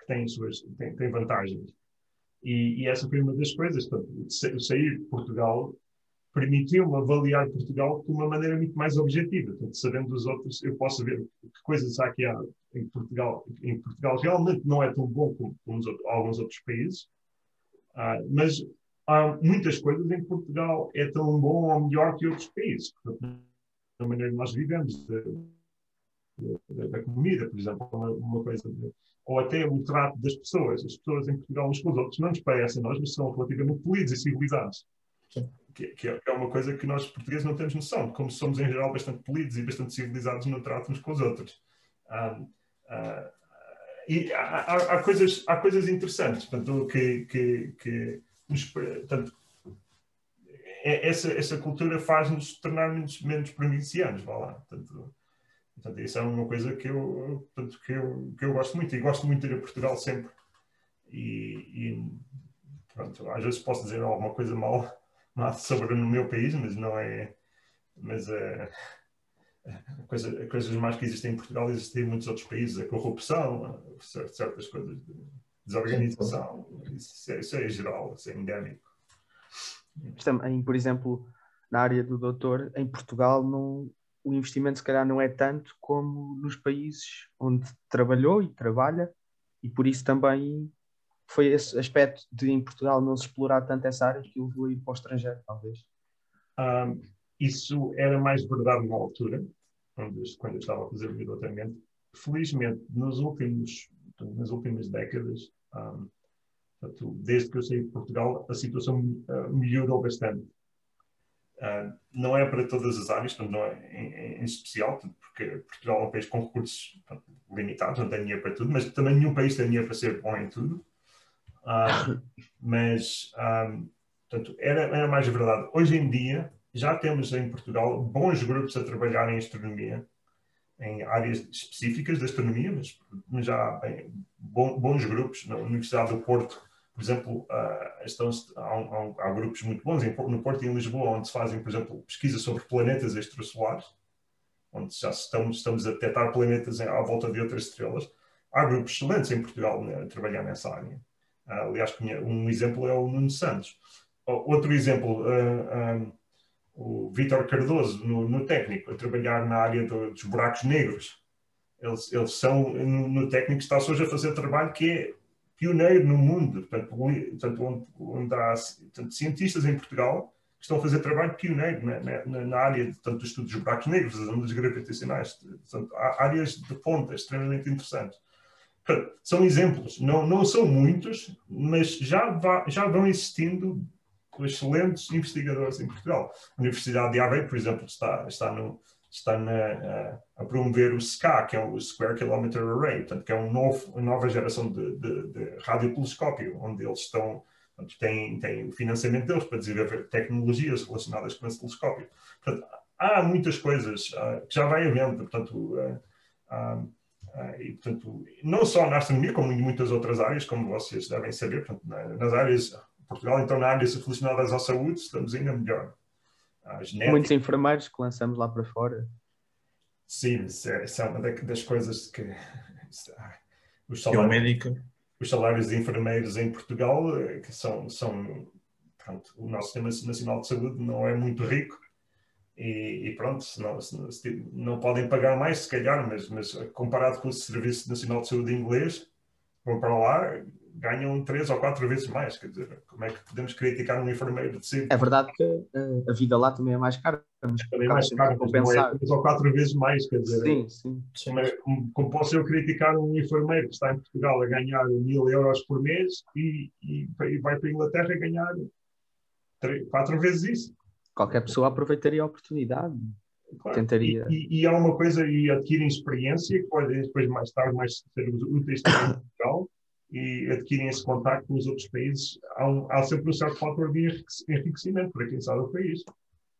que tem suas tem, tem vantagens. E, e, essa foi uma das coisas. Portanto, sair de Portugal permitiu-me avaliar Portugal de uma maneira muito mais objetiva. Portanto, sabendo dos outros, eu posso ver que coisas há que há em Portugal. Em Portugal realmente não é tão bom como, como alguns outros países, ah, mas há muitas coisas em que Portugal é tão bom ou melhor que outros países. Da maneira que nós vivemos, da, da, da comida, por exemplo, uma, uma coisa de, ou até o trato das pessoas. As pessoas em Portugal uns com os outros não nos parecem nós, mas são relativamente polidos e civilizados. Que, que, é, uma coisa que nós portugueses não temos noção, como somos em geral bastante polidos e bastante civilizados no trato uns com os outros. Um, uh, e há, há, há, coisas, há coisas interessantes portanto, que, que, que portanto, é, essa, essa cultura faz-nos tornar-nos menos provincianos, vá lá. Portanto, portanto, isso é uma coisa que eu, portanto, que, eu, que eu gosto muito e gosto muito de ir a Portugal sempre. E, e pronto, às vezes posso dizer alguma coisa mal, mal sobre o meu país, mas não é. Mas é. Coisa, coisas mais que existem em Portugal existem em muitos outros países, a corrupção, certas coisas de desorganização, isso, é, isso é geral, isso é endémico. Por exemplo, na área do doutor, em Portugal não, o investimento se calhar não é tanto como nos países onde trabalhou e trabalha, e por isso também foi esse aspecto de em Portugal não se explorar tanto essa área que o levou ir para o estrangeiro, talvez. Um, isso era mais verdade na altura, quando, quando eu estava a fazer o meu doutoramento. Felizmente, nos últimos, nas últimas décadas, um, portanto, desde que eu saí de Portugal, a situação uh, melhorou bastante. Uh, não é para todas as áreas, portanto, não é em, em, especial, porque Portugal é um país com recursos portanto, limitados, não tem dinheiro para tudo, mas também nenhum país tem dinheiro para ser bom em tudo. Uh, mas, um, portanto, era, era mais verdade. Hoje em dia, já temos em Portugal bons grupos a trabalhar em astronomia, em áreas específicas da astronomia, mas, mas já bem, bons grupos. Na Universidade do Porto, por exemplo, uh, estão, há, há, há, grupos muito bons em, no Porto e em Lisboa, onde se fazem, por exemplo, pesquisa sobre planetas extrasolares, onde já estamos, estamos a detectar planetas à volta de outras estrelas. Há grupos excelentes em Portugal né, a trabalhar nessa área. Uh, aliás, um exemplo é o Nuno Santos. Outro exemplo, uh, o Vítor Cardoso, no, no, técnico, a trabalhar na área do, dos buracos negros. Eles, eles são, no, no técnico, está-se hoje a fazer trabalho que é pioneiro no mundo, portanto, onde, onde há portanto, cientistas em Portugal que estão a fazer trabalho pioneiro na, na, na área tanto, do estudo dos buracos negros, das ondas gravitacionais, portanto, há áreas de ponta extremamente interessantes. Portanto, são exemplos, não, não são muitos, mas já, vá, já vão existindo com excelentes investigadores em Portugal. A Universidade de Aveiro, por exemplo, está, está, no, está na, a, promover o SCA, que é o Square Kilometer Array, portanto, que é um novo, uma nova geração de, de, de radiotelescópio, onde eles estão, portanto, têm, têm o financiamento deles para desenvolver tecnologias relacionadas com esse telescópio. Portanto, há muitas coisas uh, que já vai havendo, portanto, uh, uh, e, portanto, não só na astronomia, como em muitas outras áreas, como vocês devem saber, portanto, nas áreas Portugal, então, na área relacionadas à saúde, estamos ainda melhor. Muitos enfermeiros que lançamos lá para fora. Sim, isso é, isso é uma das coisas que. Os salários, os salários de enfermeiros em Portugal, eh, que são. são pronto, o nosso Sistema Nacional de Saúde não é muito rico. E, e pronto, se não, se, se, não podem pagar mais, se calhar, mas, mas comparado com o Serviço Nacional de Saúde inglês, vão para lá, ganham três ou quatro vezes mais. Quer dizer, como é que podemos criticar um enfermeiro de sempre? É verdade que uh, a vida lá também é mais cara, mas também é mais cara, compensar. É três ou quatro vezes mais, quer dizer. Sim, sim. Como, é, como, como, posso eu criticar um enfermeiro que está em Portugal a ganhar mil euros por mês e, e, e vai para a Inglaterra a ganhar três, quatro vezes isso? Qualquer pessoa aproveitaria a oportunidade. Claro. Tentaria. E, e, e, há uma coisa, e adquirem experiência, que podem depois mais tarde mais ser úteis também em Portugal, e adquirem esse contato com os outros países, há, um, há sempre um certo fator de enriquecimento para quem sabe o país.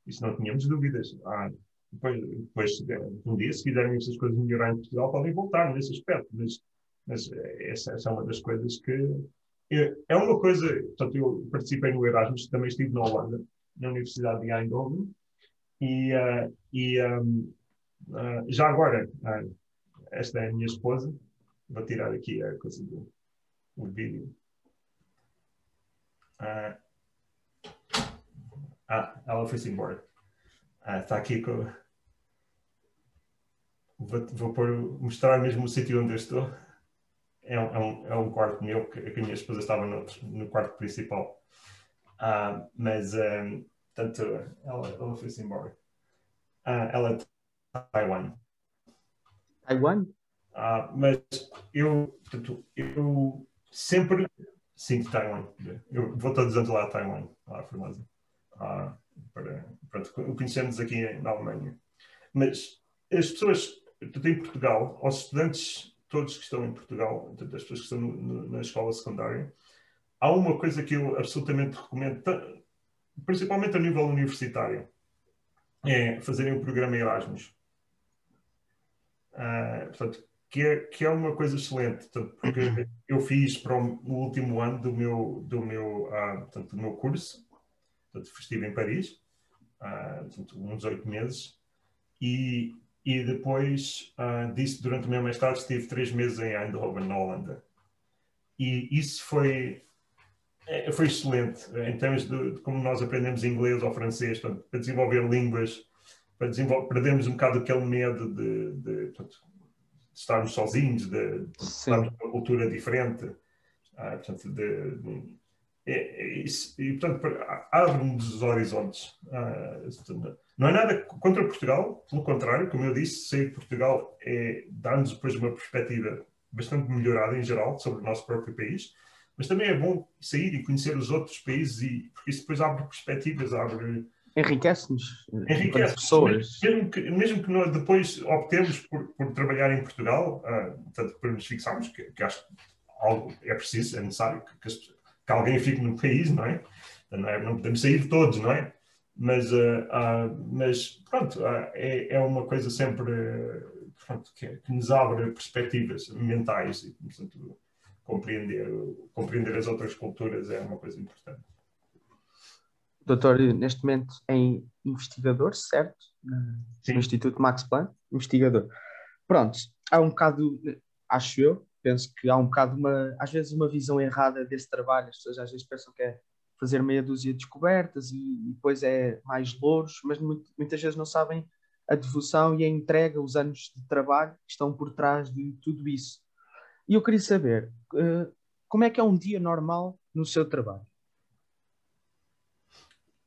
Isso não tínhamos dúvidas. Há, depois, depois, um dia, se quiserem essas coisas melhorar em Portugal, podem voltar nesse aspecto, mas, mas essa, essa, é uma das coisas que. É, é uma coisa. Portanto, eu participei no Erasmus, também estive na Holanda, na Universidade de Eindhoven, e, uh, e um, uh, ah, já agora, uh, esta é a minha esposa, vou tirar aqui a coisa do o vídeo. Ah, ah ela foi-se embora. Ah, está aqui com. Vou, vou pôr, mostrar mesmo o sítio onde eu estou. É um, é um, é um quarto meu, que, que a minha esposa estava no, no quarto principal. Ah, mas, um, portanto, ela, ela foi-se embora. Ah, ela é Taiwan. Taiwan? Ah, mas eu, portanto, eu sempre. Sim, Taiwan. Eu vou todos anos lá a Taiwan, lá a Formosa. Ah, para, conhecermos aqui na Alemanha. Mas as pessoas, portanto, em Portugal, aos estudantes todos que estão em Portugal, as pessoas que estão no, no, na escola secundária, há uma coisa que eu absolutamente recomendo, principalmente a nível universitário, é fazerem o programa Erasmus. Uh, portanto, que é, que é uma coisa excelente, portanto, porque eu fiz para o, último ano do meu, do meu, uh, portanto, do meu curso, portanto, estive em Paris, uh, portanto, uns oito meses, e, e depois uh, disso, durante o meu mestrado, estive três meses em Eindhoven, na Holanda. E isso foi, é, foi excelente, em termos de, de, como nós aprendemos inglês ou francês, portanto, para desenvolver línguas, para desenvolver, perdemos um bocado aquele medo de, de, portanto, de estarmos sozinhos, de, de estarmos numa cultura diferente. Ah, portanto, de, de é, é isso, e, portanto, abre-nos os horizontes. Ah, não é nada contra Portugal, pelo contrário, como eu disse, sair de Portugal é, dá-nos depois uma perspectiva bastante melhorada em geral sobre o nosso próprio país, mas também é bom sair e conhecer os outros países, e, porque isso depois abre perspectivas, abre enriquece-nos enriquece pessoas. Mesmo que, mesmo que nós depois optemos por, por trabalhar em Portugal, uh, portanto, para nos fixarmos, que, que acho que algo é preciso, é necessário que, que, que, alguém fique no país, não é? Não, é? não podemos sair todos, não é? Mas, uh, uh, mas pronto, é, é uma coisa sempre pronto, que, que, nos abre perspectivas mentais e, portanto, compreender, compreender as outras culturas é uma coisa importante doutor, neste momento, é investigador, certo? Sim. No Instituto Max Planck, investigador. Pronto, há um bocado, acho eu, penso que há um bocado uma, às vezes uma visão errada desse trabalho, as pessoas às vezes pensam que é fazer meia dúzia de descobertas e, e depois é mais louros, mas muito, muitas vezes não sabem a devoção e a entrega, os anos de trabalho que estão por trás de tudo isso. E eu queria saber, uh, como é que é um dia normal no seu trabalho?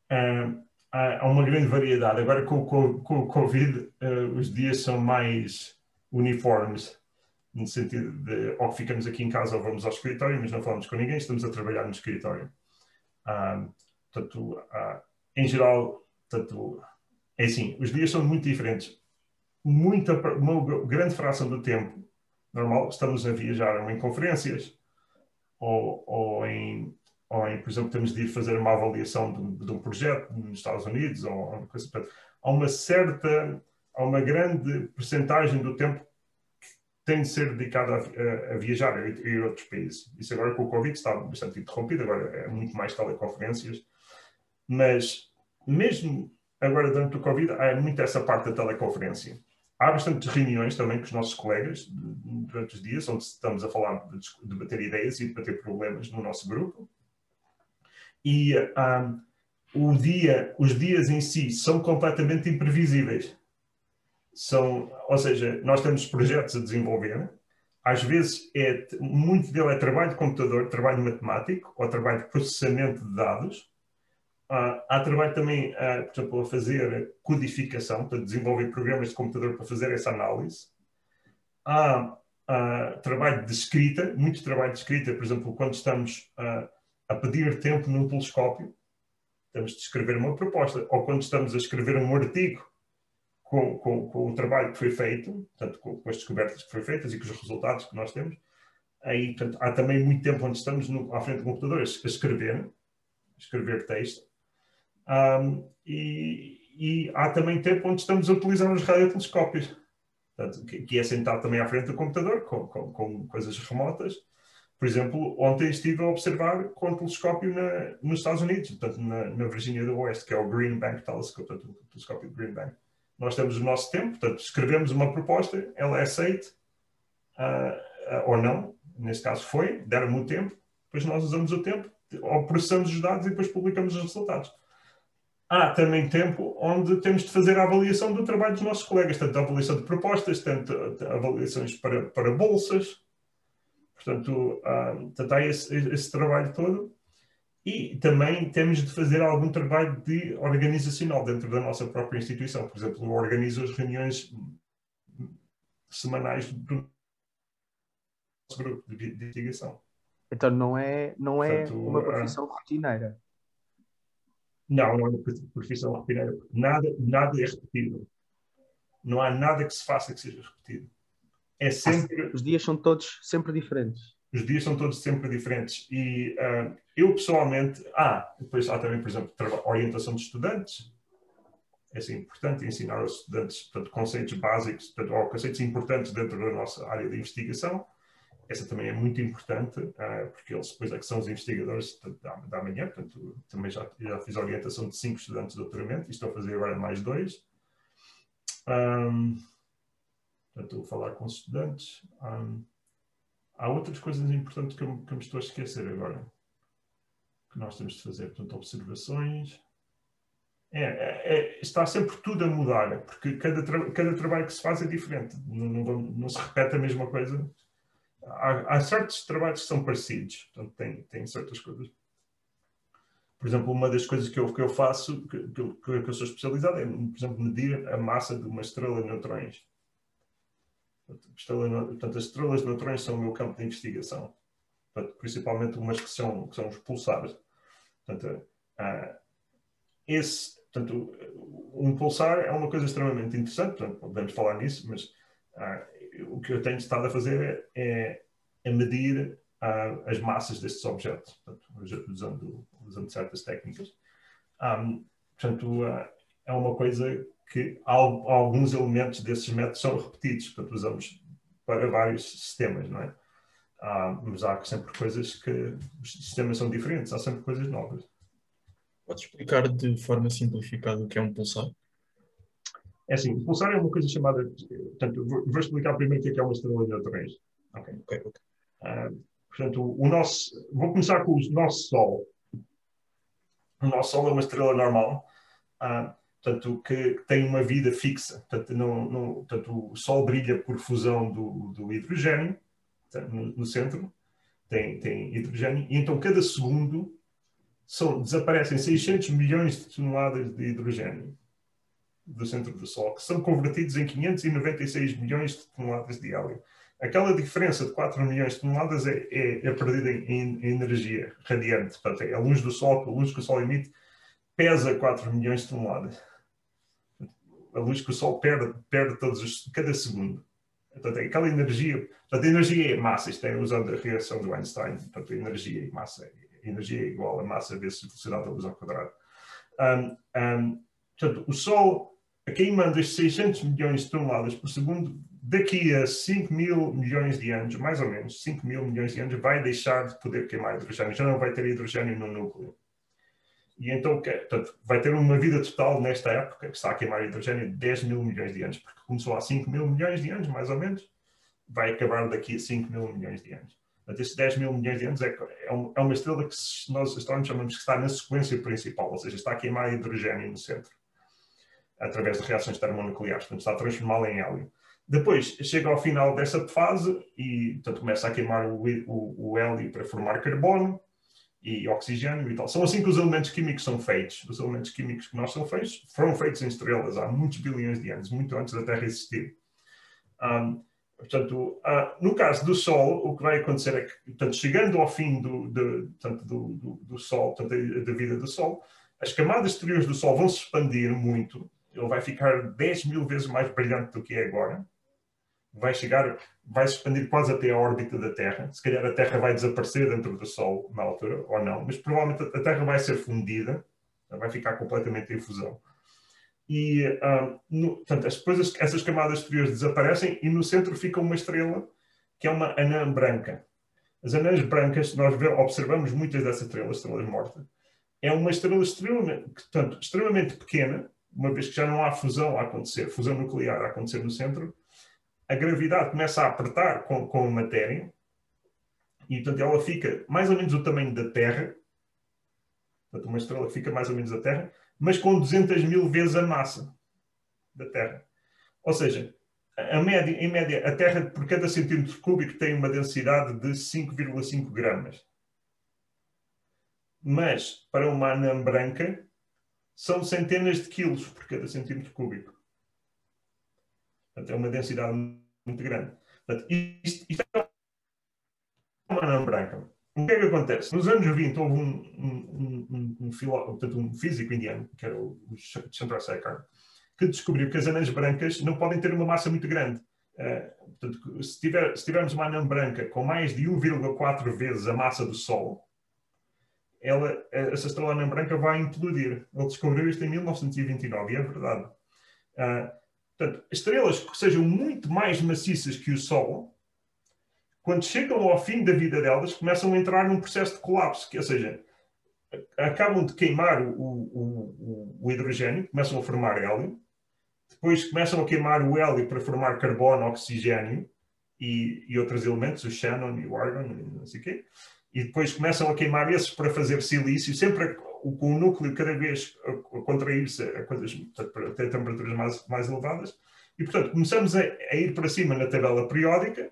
Há uma grande variedade. Agora, com, com, com o Covid, uh, os dias são mais uniformes, no sentido de ou ficamos aqui em casa ou vamos ao escritório, mas não falamos com ninguém, estamos a trabalhar no escritório. Uh, portanto, em geral, portanto, é assim, os dias são muito diferentes. Muita, uma grande fração do tempo normal estamos a viajar ou em conferências ou, ou em ou em, por exemplo, temos de ir fazer uma avaliação de, de um projeto nos Estados Unidos, ou uma coisa. Há uma certa, há uma grande percentagem do tempo que tem de ser dedicado a, a, viajar a a outros países. Isso agora com o Covid está bastante interrompido, agora é muito mais teleconferências. Mas mesmo agora durante o Covid, há muito essa parte da teleconferência. Há bastantes reuniões também com os nossos colegas durante os dias, onde estamos a falar de debater ideias e debater problemas no nosso grupo e um, o dia, os dias em si são completamente imprevisíveis. São, ou seja, nós temos projetos a desenvolver, às vezes é, muito dele é trabalho de computador, trabalho matemático ou trabalho de processamento de dados. Uh, há trabalho também, uh, por exemplo, a fazer codificação, para desenvolver programas de computador para fazer essa análise. Há uh, trabalho de escrita, muito trabalho de escrita, por exemplo, quando estamos a pedir tempo num telescópio, temos de escrever uma proposta. Ou quando estamos a escrever um artigo com, com, com o trabalho que foi feito, portanto, com, com, as descobertas que foram feitas e com os resultados que nós temos, aí portanto, há também muito tempo onde estamos no, à frente do computador a escrever, a escrever texto. Um, e, e, há também tempo onde estamos a utilizar os radiotelescópios, portanto, que, que, é sentado também à frente do computador, com, com, com coisas remotas, por exemplo, ontem estive a observar com um telescópio na, nos Estados Unidos, portanto, na, na, Virgínia do Oeste, que é o Green Bank Telescope, portanto, o telescópio Green Bank. Nós temos o nosso tempo, portanto, escrevemos uma proposta, ela é aceite uh, uh, ou não, nesse caso foi, deram-me o tempo, depois nós usamos o tempo, ou processamos os dados e depois publicamos os resultados. Há também tempo onde temos de fazer a avaliação do trabalho dos nossos colegas, tanto a avaliação de propostas, tanto avaliações para, para bolsas, Portanto, há, portanto, há esse, esse, trabalho todo. E também temos de fazer algum trabalho de organizacional dentro da nossa própria instituição. Por exemplo, eu organizo as reuniões semanais do grupo de, de investigação. Então não é, não é Portanto, uma profissão uh, rotineira. Não, não é uma profissão rotineira. Nada, nada é repetido. Não há nada que se faça que seja repetido. É sempre. Os dias são todos sempre diferentes. Os dias são todos sempre diferentes. E uh, eu pessoalmente. Ah, depois há também, por exemplo, orientação de estudantes. É assim, importante ensinar aos estudantes portanto, conceitos básicos, portanto, ou conceitos importantes dentro da nossa área de investigação essa também é muito importante, uh, porque eles depois é que são os investigadores da, da manhã, portanto, também já, já fiz orientação de cinco estudantes de doutoramento e estou a fazer agora mais dois. Um, portanto, falar com os estudantes. Um, há outras coisas importantes que eu, que eu me estou a esquecer agora, que nós temos de fazer, portanto, observações. É, é, é, está sempre tudo a mudar, porque cada, tra cada trabalho que se faz é diferente, não, não, não se repete a mesma coisa há, há, certos trabalhos que são parecidos, portanto, tem, tem certas coisas. Por exemplo, uma das coisas que eu, que eu faço, que, que, que eu sou especializado, é, por exemplo, medir a massa de uma estrela de neutrões. Portanto, as estrelas de neutrões são o meu campo de investigação. Portanto, principalmente umas que são, que são pulsares. Portanto, uh, esse, portanto, um pulsar é uma coisa extremamente interessante, portanto, podemos falar nisso, mas uh, o que eu tenho estado a fazer é, é medir uh, as massas destes objetos, portanto, usando, usando certas técnicas. Um, portanto, uh, é uma coisa que alguns elementos desses métodos são repetidos, portanto, usamos para vários sistemas, não é? Mas há sempre coisas que os sistemas são diferentes, há sempre coisas novas. Pode explicar de forma simplificada o que é um pulsar? É assim, pulsar é uma coisa chamada. Portanto, vou, explicar primeiro o que é, é uma estrela de neutrões. Ok, ok, ok. Uh, portanto, o nosso. Vou começar com o nosso Sol. O nosso Sol é uma estrela normal, uh, portanto, que, tem uma vida fixa. Portanto, não, não, portanto, o Sol brilha por fusão do, do hidrogênio no, no, centro, tem, tem hidrogênio, e então cada segundo são, desaparecem 600 milhões de toneladas de hidrogênio do centro do Sol, que são convertidos em 596 milhões de toneladas de hélio. Aquela diferença de 4 milhões de toneladas é, é, é perdida em, em, energia radiante. Portanto, é a luz do Sol, a luz que o Sol emite, pesa 4 milhões de toneladas. A luz que o Sol perde, perde todos os, cada segundo. Portanto, aquela energia, portanto, a energia é massa, isto é usando a reação do Einstein, portanto, energia e massa, energia é igual a massa vezes velocidade da luz ao quadrado. Um, um, portanto, o Sol a queimando as 600 milhões de toneladas por segundo, daqui a 5 mil milhões de anos, mais ou menos 5 mil milhões de anos, vai deixar de poder queimar hidrogênio, já não vai ter hidrogênio no núcleo. E então, portanto, vai ter uma vida total nesta época, que está a queimar hidrogênio, de 10 mil milhões de anos, porque começou há 5 mil milhões de anos, mais ou menos, vai acabar daqui a 5 mil milhões de anos. Portanto, esses 10 mil milhões de anos é, é, é uma estrela que nós astrónomos chamamos que está na sequência principal, ou seja, está a queimar hidrogênio no centro através de reações termonucleares, portanto está a transformá-la em hélio. Depois chega ao final dessa fase e portanto, começa a queimar o, o, o hélio para formar carbono e oxigênio e tal. São assim que os elementos químicos são feitos. Os elementos químicos que nós são feitos foram feitos em estrelas há muitos bilhões de anos, muito antes da Terra existir. Um, portanto, uh, no caso do Sol, o que vai acontecer é que, portanto, chegando ao fim do, de, portanto, do, do, do Sol, da vida do Sol, as camadas exteriores do Sol vão se expandir muito ele vai ficar 10 mil vezes mais brilhante do que é agora. Vai chegar, vai se expandir quase até a órbita da Terra. Se calhar a Terra vai desaparecer dentro do Sol na altura, ou não, mas provavelmente a Terra vai ser fundida, vai ficar completamente em fusão. E, um, no, portanto, depois essas camadas exteriores desaparecem e no centro fica uma estrela que é uma anã branca. As anãs brancas, nós observamos muitas dessas estrelas, estrelas mortas, é uma estrela extremamente, portanto, extremamente pequena, uma vez que já não há fusão a acontecer, fusão nuclear a acontecer no centro, a gravidade começa a apertar com, com a matéria e, portanto, ela fica mais ou menos o tamanho da Terra, portanto, uma estrela fica mais ou menos a Terra, mas com 200 mil vezes a massa da Terra. Ou seja, a média, em média, a Terra, por cada centímetro cúbico, tem uma densidade de 5,5 gramas. Mas, para uma anã branca, são centenas de quilos por cada centímetro cúbico. Portanto, é uma densidade muito grande. Portanto, isto, isto é uma anã branca. O que é que acontece? Nos anos 20 houve um, um, um, portanto, um físico indiano, que era o Chandrasekhar, que descobriu que as anãs brancas não podem ter uma massa muito grande. Uh, portanto, se, tiver, se, tivermos uma anã branca com mais de 1,4 vezes a massa do Sol, ela, essa estrela anã branca vai implodir. Ele descobriu isto em 1929 e é verdade. Uh, portanto, estrelas que sejam muito mais maciças que o Sol quando chegam ao fim da vida delas, começam a entrar num processo de colapso, que, ou seja, acabam de queimar o, o, o, hidrogênio, começam a formar hélio, depois começam a queimar o hélio para formar carbono, oxigênio e, e outros elementos, o xenon e o argon, não sei o quê, e depois começam a queimar esses para fazer silício, sempre com o núcleo cada vez a, contrair-se a coisas, ter temperaturas mais, mais elevadas, e portanto começamos a, a ir para cima na tabela periódica,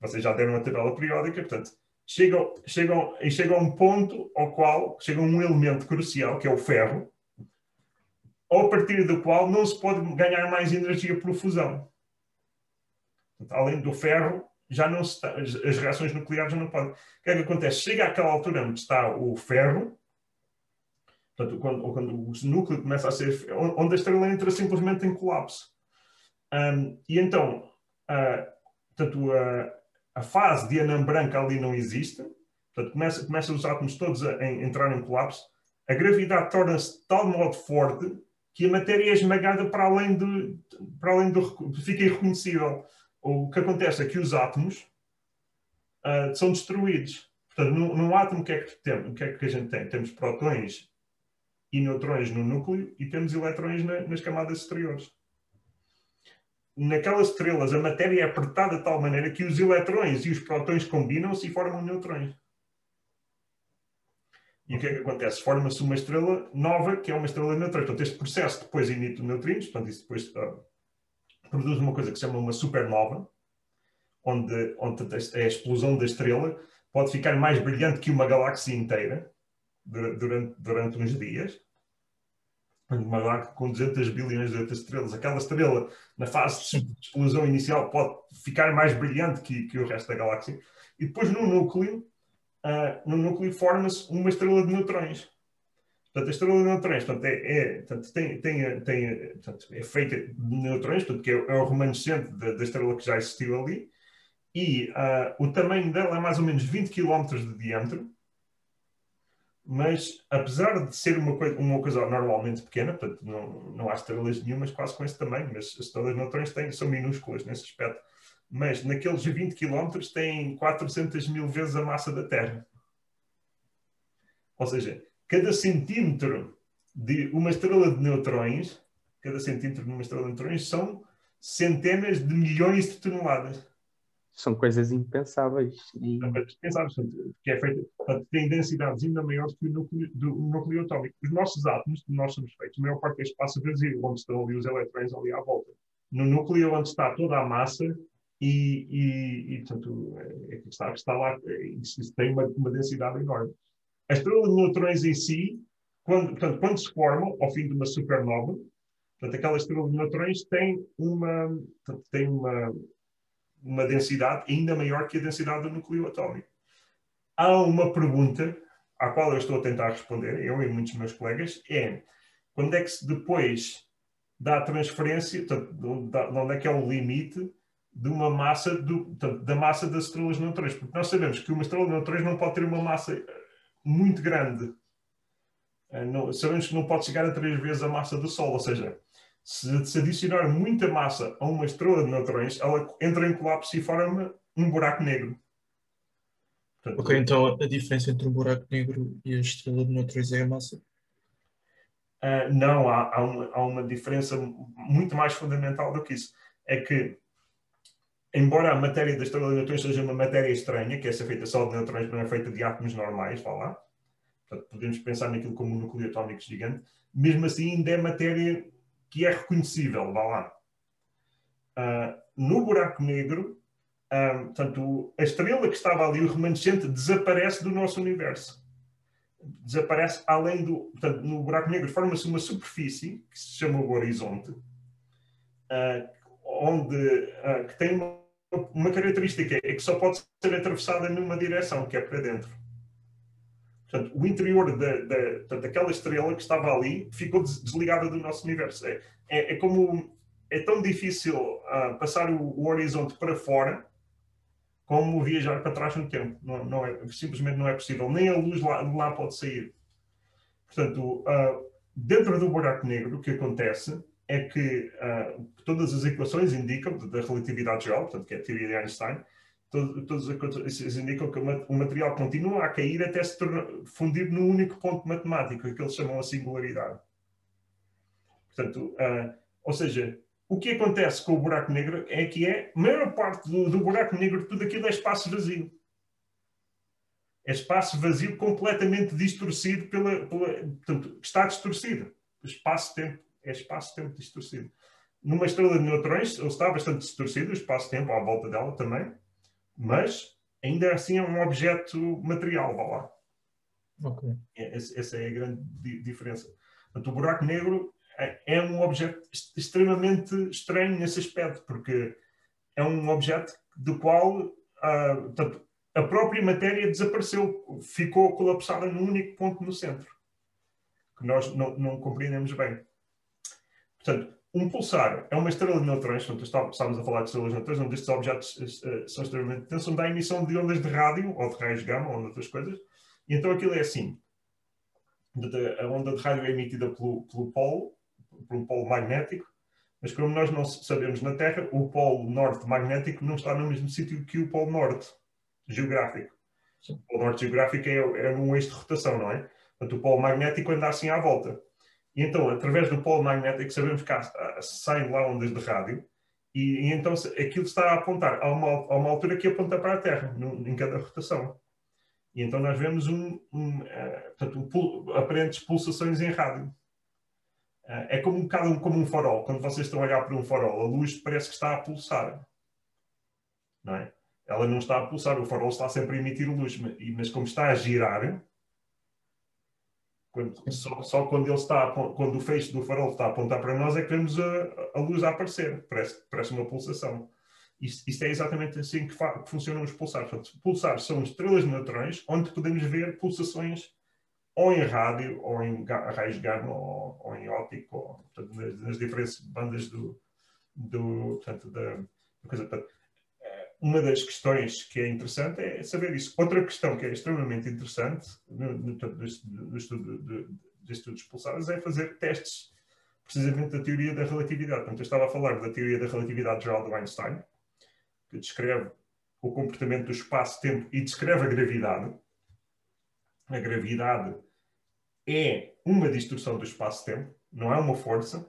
vocês já deram a tabela periódica, portanto, chegam, chegam, e chegam a um ponto ao qual chega um elemento crucial, que é o ferro, a partir do qual não se pode ganhar mais energia por fusão. Portanto, além do ferro, já não está, as reações nucleares já não podem. O que é que acontece? Chega àquela altura onde está o ferro, portanto, quando, quando o núcleo começa a ser. onde a estrela entra simplesmente em colapso. Um, e então, uh, portanto, uh, a fase de anã branca ali não existe, portanto, começa, começam os átomos todos a, a entrar em colapso, a gravidade torna-se de tal modo forte que a matéria é esmagada para além do, para além do fica irreconhecível. O que acontece é que os átomos uh, são destruídos. Portanto, num, num átomo, o que, é que tem, o que é que a gente tem? Temos prótons e neutrões no núcleo e temos eletrões na, nas camadas exteriores naquelas estrelas a matéria é apertada de tal maneira que os eletrões e os prótons combinam-se e formam neutrões. E o que é que acontece? Forma-se uma estrela nova, que é uma estrela de neutrões. Portanto, este processo depois emite neutrinos, portanto, isso depois uh, produz uma coisa que se chama uma supernova, onde, onde a explosão da estrela pode ficar mais brilhante que uma galáxia inteira durante, durante uns dias uma galáxia com 200 bilhões de estrelas. Aquela estrela, na fase de explosão inicial, pode ficar mais brilhante que, que o resto da galáxia. E depois, no núcleo, uh, no núcleo forma-se uma estrela de neutrões. Portanto, a estrela de neutrões portanto, é, é, portanto, tem, tem, tem, portanto, é feita de neutrões, portanto, que é, é o remanescente da, da, estrela que já existiu ali, e uh, o tamanho dela é mais ou menos 20 km de diâmetro, mas apesar de ser uma coisa, uma coisa normalmente pequena, portanto não, não há estrelas nenhumas quase com esse tamanho, mas as estrelas neutrões têm, são minúsculas nesse aspecto. Mas naqueles 20 km têm 400 mil vezes a massa da Terra. Ou seja, cada centímetro de uma estrela de neutrões, cada centímetro de uma estrela de neutrões são centenas de milhões de toneladas são coisas impensáveis. E... São coisas impensáveis, que é feito, tem densidades ainda maiores que o núcleo, do, núcleo atómico. Os nossos átomos, que nós somos feitos, a maior parte é espaço vazio, onde estão ali os elétrons ali à volta. No núcleo, onde está toda a massa e, e, e portanto, é, é está, está lá, é, isso, isso tem uma, uma, densidade enorme. A estrela de neutrões em si, quando, portanto, quando se formam, ao fim de uma supernova, portanto, aquela estrela de neutrões tem uma, portanto, tem uma, uma densidade ainda maior que a densidade do núcleo atómico. Há uma pergunta à qual eu estou a tentar responder, eu e muitos meus colegas, é quando é que se depois dá a transferência, de onde é que é o limite de uma massa, do, da massa das estrelas de neutrões? Porque nós sabemos que uma estrela de neutrões não pode ter uma massa eh, muito grande. Eh, não, sabemos que não pode chegar a três vezes a massa do Sol, ou seja, se, se adicionar muita massa a uma estrela de neutrões, ela entra em colapso e forma um buraco negro. Portanto, ok, então a diferença entre um buraco negro e a estrela de neutrões é a massa? Uh, não, há, há, uma, há, uma, diferença muito mais fundamental do que isso. É que, embora a matéria da estrela de neutrões seja uma matéria estranha, que essa é feita só de neutrões, não é feita de átomos normais, vá lá. Portanto, podemos pensar naquilo como um núcleo atómico gigante. Mesmo assim, ainda é matéria que é reconhecível, vá lá. Uh, no buraco negro, uh, portanto, a estrela que estava ali, o remanescente, desaparece do nosso universo. Desaparece além do. Portanto, no buraco negro forma-se uma superfície que se chama o horizonte, uh, onde que tem uma uma característica, é que só pode ser atravessada numa direção, que é para dentro. Portanto, o interior da, da, daquela estrela que estava ali ficou desligada do nosso universo. É, é, é como é tão difícil uh, passar o, o, horizonte para fora como viajar para trás no tempo. Não, não é, simplesmente não é possível. Nem a luz lá, lá pode sair. Portanto, uh, dentro do buraco negro, o que acontece é que uh, todas as equações indicam, da relatividade geral, portanto, que é a teoria de Einstein, as equações indicam que o material continua a cair até se tornar, fundir num único ponto matemático, que eles chamam a singularidade. Portanto, uh, ou seja, o que acontece com o buraco negro é que é, a maior parte do, do buraco negro, tudo aquilo é espaço vazio. É espaço vazio completamente distorcido pela, pela portanto, está distorcido. Espaço-tempo é espaço-tempo distorcido. Numa estrela de neutrões, ele está bastante distorcido, o espaço-tempo à volta dela também, mas ainda assim é um objeto material, vá lá. Okay. É, essa é a grande diferença. Portanto, o buraco negro é, é um objeto extremamente estranho nesse aspecto, porque é um objeto do qual portanto, a própria matéria desapareceu, ficou colapsada num único ponto no centro, que nós não, não compreendemos bem. Portanto, um pulsar é uma estrela de neutrões, portanto, estávamos a falar de estrelas de neutrões, onde estes objetos uh, são extremamente intensos, onde há emissão de ondas de rádio, ou de raios gama, ou de outras coisas, e então aquilo é assim. A onda de rádio é emitida pelo, pelo polo, por um polo magnético, mas como nós não sabemos na Terra, o polo norte magnético não está no mesmo sítio que o polo norte geográfico. Sim. O polo norte geográfico é, é um eixo de rotação, não é? Portanto, o polo magnético anda assim à volta. E então, através do polo magnético, sabemos que há, saem lá ondas de rádio, e, e, então aquilo está a apontar a uma, a uma altura que aponta para a Terra, no, em cada rotação. E então nós vemos um, um, uh, portanto, um aparentes pulsações em rádio. Uh, é como um bocado como um farol. Quando vocês estão a olhar para um farol, a luz parece que está a pulsar. Não é? Ela não está a pulsar, o farol está sempre a emitir luz, mas como está a girar, só, só, quando ele está, quando o feixe do farol está a apontar para nós é que vemos a, a luz a aparecer, parece, parece uma pulsação. Isto, isto é exatamente assim que, que, funcionam os pulsares. Portanto, pulsares são estrelas neutrões, onde podemos ver pulsações ou em rádio, ou em raios gama, ou, ou em óptico, ou, portanto, nas, nas, diferentes bandas do, do portanto, da, coisa. Portanto, uma das questões que é interessante é saber isso. Outra questão que é extremamente interessante no, no, no, estudo de, estudos pulsares é fazer testes precisamente da teoria da relatividade. Portanto, eu estava a falar da teoria da relatividade geral de Einstein, que descreve o comportamento do espaço-tempo e descreve a gravidade. A gravidade é uma distorção do espaço-tempo, não é uma força.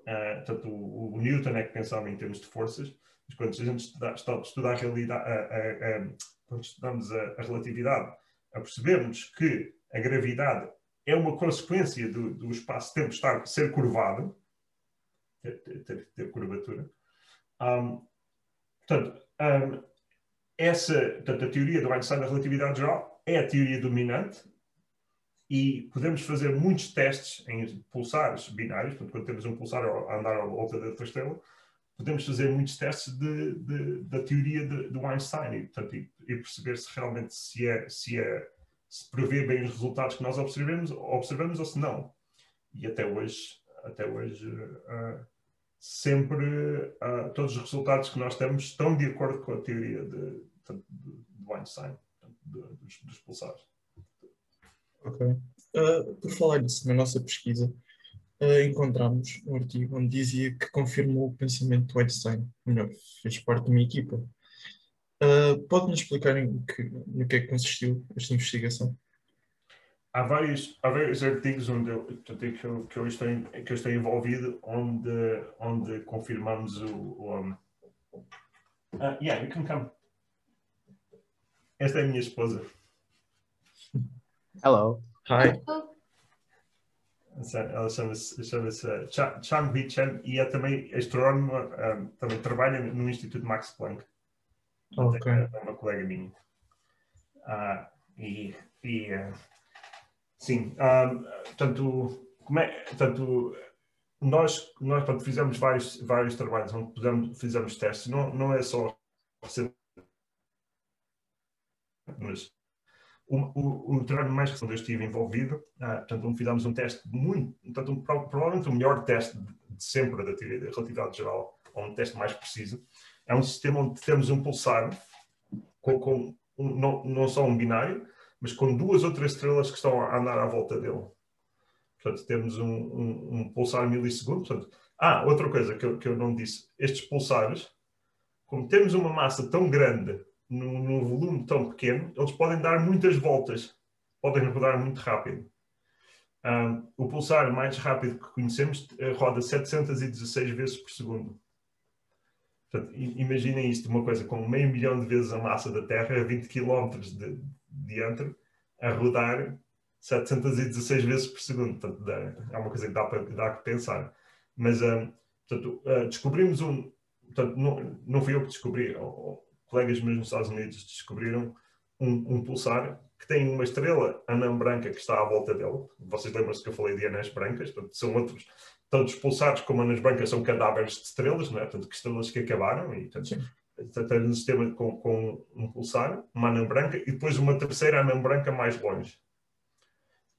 Uh, portanto, o, o Newton é que pensava em termos de forças mas quando a gente estuda, estuda a realidade, a, a, a, quando estudamos a, relatividade, a percebermos que a gravidade é uma consequência do, do espaço-tempo estar ser curvado, ter, ter, ter curvatura. Um, portanto, um, essa, portanto, a teoria do Einstein da relatividade geral é a teoria dominante e podemos fazer muitos testes em pulsares binários, portanto, quando temos um pulsar a andar à volta da outra estrela, podemos fazer muitos testes de, de, da teoria de, do Einstein e, portanto, e, e, perceber se realmente se é, se é se prevê bem os resultados que nós observamos, observamos ou se não. E até hoje, até hoje uh, sempre uh, todos os resultados que nós temos estão de acordo com a teoria de, de, do Einstein, dos, dos pulsares. Ok. Uh, por falar nisso, na nossa pesquisa, uh, encontramos um artigo onde dizia que confirmou o pensamento do Einstein, melhor, fez parte de uma equipa. Uh, Pode-nos explicar em que, no que é que consistiu esta investigação? Há vários, há vários artigos onde eu, que, eu, que, eu estou, que eu estou envolvido onde, onde confirmamos o. o um... uh, yeah, you can come. Esta é a minha esposa. Hello. Hi. Ela chama-se chama Chang Hui Chen e é também astrónoma, um, também trabalha no Instituto Max Planck. Okay. É uma colega minha. Uh, e, e uh, sim, um, tanto, como é, tanto nós, nós pronto, fizemos vários, vários trabalhos onde fizemos, fizemos testes, não, não é só mas o, o, trabalho mais recente onde eu estive envolvido, ah, portanto, fizemos um teste muito, portanto, provavelmente o melhor teste de sempre da teoria da relatividade geral, ou um teste mais preciso, é um sistema onde temos um pulsar com, com um, não, não só um binário, mas com duas outras estrelas que estão a andar à volta dele. Portanto, temos um, um, um pulsar milissegundo. Portanto, ah, outra coisa que eu, que eu não disse. Estes pulsares, como temos uma massa tão grande num, num volume tão pequeno, eles podem dar muitas voltas. Podem rodar muito rápido. Um, o pulsar mais rápido que conhecemos eh, roda 716 vezes por segundo. Portanto, imaginem isto, uma coisa com meio milhão de vezes a massa da Terra, a 20 km de diâmetro, a rodar 716 vezes por segundo. Portanto, dá, é uma coisa que dá para, dá para pensar. Mas, uh, portanto, uh, descobrimos um... Portanto, não, não fui eu que descobri, colegas meus nos Estados Unidos descobriram um, um, pulsar que tem uma estrela anã branca que está à volta dele. Vocês lembram-se que eu falei de anãs brancas? Portanto, são outros... Todos os pulsares, como anãs brancas, são cadáveres de estrelas, não é? Portanto, que estrelas que acabaram e, portanto, tem um sistema com, com, um pulsar, uma anã branca, e depois uma terceira anã branca mais longe.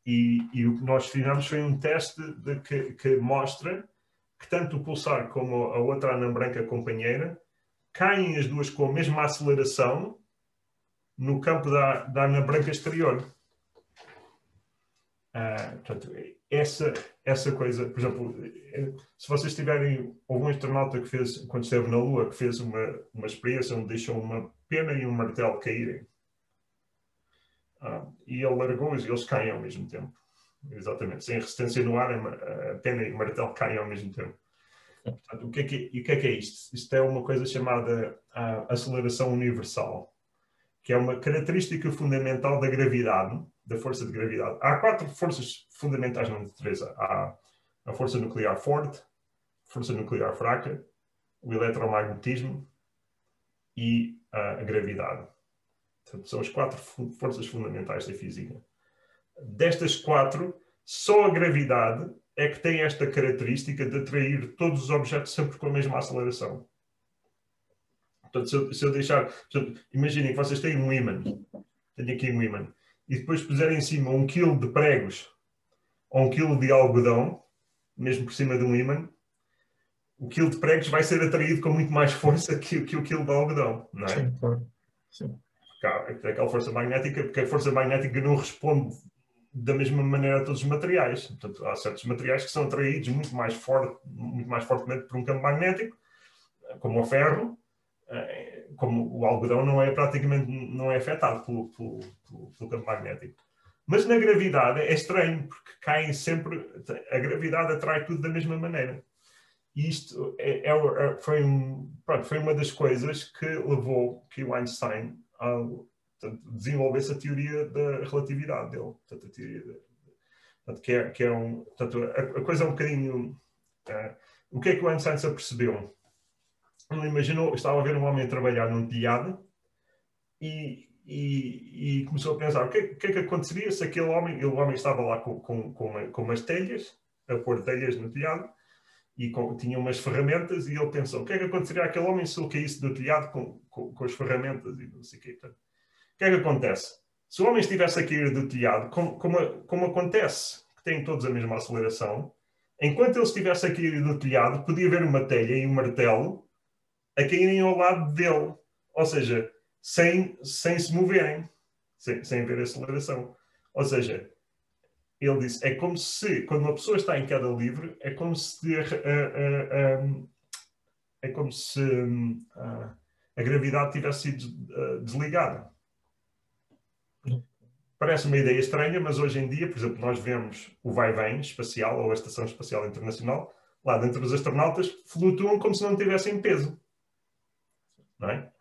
E, e, o que nós fizemos foi um teste de, que, que, mostra que tanto o pulsar como a outra anã branca companheira caem as duas com a mesma aceleração no campo da, da anã branca exterior. Uh, portanto, essa, essa coisa, por exemplo, se vocês tiverem algum astronauta que fez, quando esteve na Lua, que fez uma, uma experiência onde deixou uma pena e um martelo caírem, uh, e ele largou-os e eles caem ao mesmo tempo. Exatamente, sem resistência no ar, a pena e o martelo caem ao mesmo tempo. Portanto, o que é que, e o que é que é isto? Isto é uma coisa chamada uh, aceleração universal, que é uma característica fundamental da gravidade, da força de gravidade. Há quatro forças fundamentais na natureza. Há a força nuclear forte, força nuclear fraca, o eletromagnetismo e a gravidade. Portanto, são as quatro forças fundamentais da física. Destas quatro, só a gravidade é que tem esta característica de atrair todos os objetos sempre com a mesma aceleração. Portanto, se eu, se eu deixar. Portanto, imaginem que vocês têm um ímã. Tenho aqui um ímã e depois puserem em cima um quilo de pregos ou um quilo de algodão, mesmo por cima de um ímã, o quilo de pregos vai ser atraído com muito mais força que, que o quilo de algodão, não é? Sim, claro. Sim. Aquela força magnética, porque a força magnética não responde da mesma maneira a todos os materiais. Portanto, há certos materiais que são atraídos muito mais, forte, muito mais fortemente por um campo magnético, como o ferro, eh, como o algodão não é praticamente não é afetado pelo, pelo, pelo, campo magnético. Mas na gravidade é estranho, porque caem sempre. A gravidade atrai tudo da mesma maneira. E isto é, é, é foi, um, pronto, foi uma das coisas que levou que o Einstein a desenvolvesse a teoria da relatividade dele. Portanto, a teoria de, portanto, que, é, que é um. Portanto, a, a coisa é um bocadinho. Uh, o que é que o Einstein se apercebeu? não imaginou, estava a ver um homem trabalhar num telhado e, e, e, começou a pensar o que, que, é que aconteceria se aquele homem, o homem estava lá com, com, com, uma, com umas telhas, a pôr telhas no telhado, e com, tinha umas ferramentas, e ele pensou, o que é que aconteceria àquele homem se ele caísse do telhado com, com, com as ferramentas e não sei o quê. Então, o que é que acontece? Se o homem estivesse a cair do telhado, como, como, como acontece, que têm todos a mesma aceleração, enquanto ele estivesse a cair do telhado, podia haver uma telha e um martelo a caírem ao lado dele. Ou seja, sem, sem se moverem, sem, sem haver aceleração. Ou seja, ele disse: é como se, quando uma pessoa está em queda livre, é como se. Uh, uh, uh, é como se a gravidade tivesse sido desligada. Parece uma ideia estranha, mas hoje em dia, por exemplo, nós vemos o vai-vem espacial ou a Estação Espacial Internacional, lá dentro os astronautas flutuam como se não tivessem peso não é?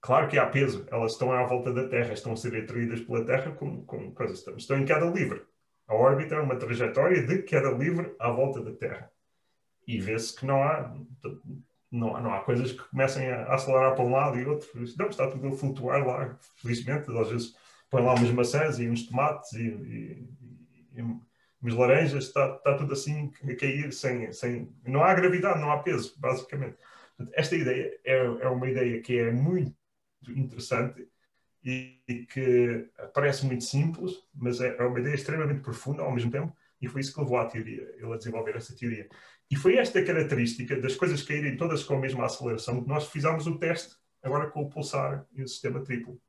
Claro que há peso, elas estão à volta da Terra, estão a ser atraídas pela Terra com, com coisas, estão em queda livre. A órbita é uma trajetória de queda livre à volta da Terra. E vê-se que não há, não, não há coisas que comecem a acelerar para um lado e outro. Não, está tudo a flutuar lá, felizmente. Às vezes põem lá umas maçãs e uns tomates e, e, e Mas laranjas está, está tudo assim a cair sem, sem. Não há gravidade, não há peso, basicamente. Esta ideia é, é uma ideia que é muito interessante e, e que parece muito simples, mas é, é uma ideia extremamente profunda ao mesmo tempo, e foi isso que levou à teoria, ele a desenvolver essa teoria. E foi esta característica das coisas caírem todas com a mesma aceleração que nós fizemos o teste agora com o pulsar e o sistema triplo.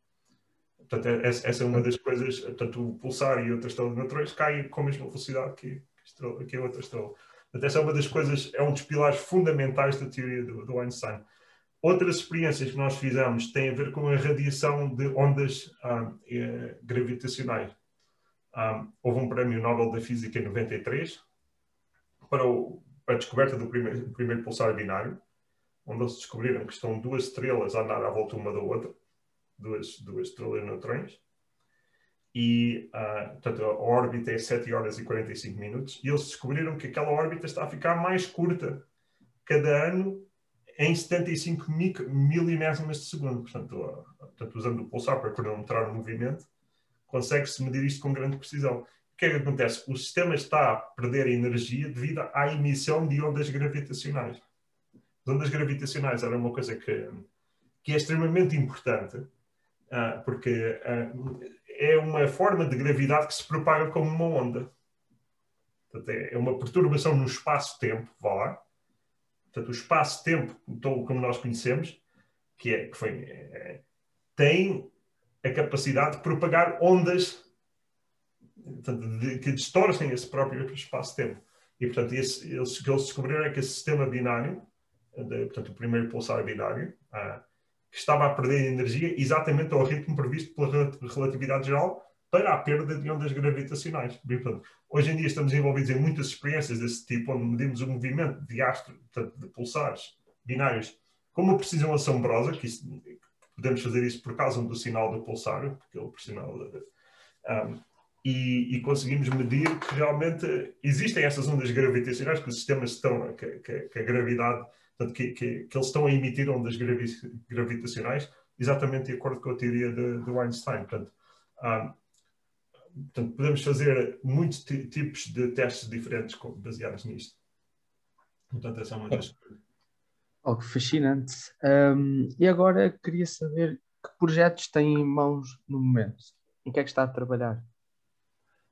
Portanto, é, essa é uma das coisas, portanto, o pulsar e outras estrelas de neutrões caem com a mesma velocidade que, que a outra estrela. Portanto, essa é uma das coisas, é um dos pilares fundamentais da teoria do, do Einstein. Outras experiências que nós fizemos têm a ver com a radiação de ondas ah, eh, gravitacionais. Ah, houve um prémio Nobel da Física em 93 para, o, para a descoberta do primeiro, do primeiro pulsar binário, onde eles descobriram que estão duas estrelas a andar à volta uma da outra duas, duas estrelas de neutrões. E, uh, portanto, a órbita é 7 horas e 45 minutos. E eles descobriram que aquela órbita está a ficar mais curta cada ano em 75 milimésimas de segundo. Portanto, uh, portanto, usando o pulsar para cronometrar o movimento, consegue-se medir isto com grande precisão. O que é que acontece? O sistema está a perder energia devido à emissão de ondas gravitacionais. As ondas gravitacionais era uma coisa que, que é extremamente importante porque ah, é uma forma de gravidade que se propaga como uma onda. Portanto, é, é uma perturbação no espaço-tempo, vá lá. Portanto, o espaço-tempo, como nós conhecemos, que, é, que foi, é, tem a capacidade de propagar ondas portanto, de, que distorcem esse próprio espaço-tempo. E, portanto, esse, eles, o que eles descobriram é que esse sistema binário, de, portanto, o primeiro pulsar binário, ah, que estava a perder energia exatamente ao ritmo previsto pela relatividade geral para a perda de ondas gravitacionais. Portanto, hoje em dia estamos envolvidos em muitas experiências desse tipo, onde medimos o movimento de astro, portanto, de pulsares binários com uma precisão assombrosa, que isso, podemos fazer isso por causa do sinal do pulsar, porque ele por sinal um, e, e, conseguimos medir que realmente existem essas ondas gravitacionais que os sistemas estão, que, que, que a gravidade portanto, que, que, que, eles estão a emitir ondas gravi gravitacionais exatamente de acordo com a teoria de, de Einstein. Portanto, portanto, podemos fazer muitos tipos de testes diferentes baseados nisto. Portanto, essa é uma das. Algo fascinante. Um, e agora queria saber que projetos tem em mãos no momento? Em que é que está a trabalhar?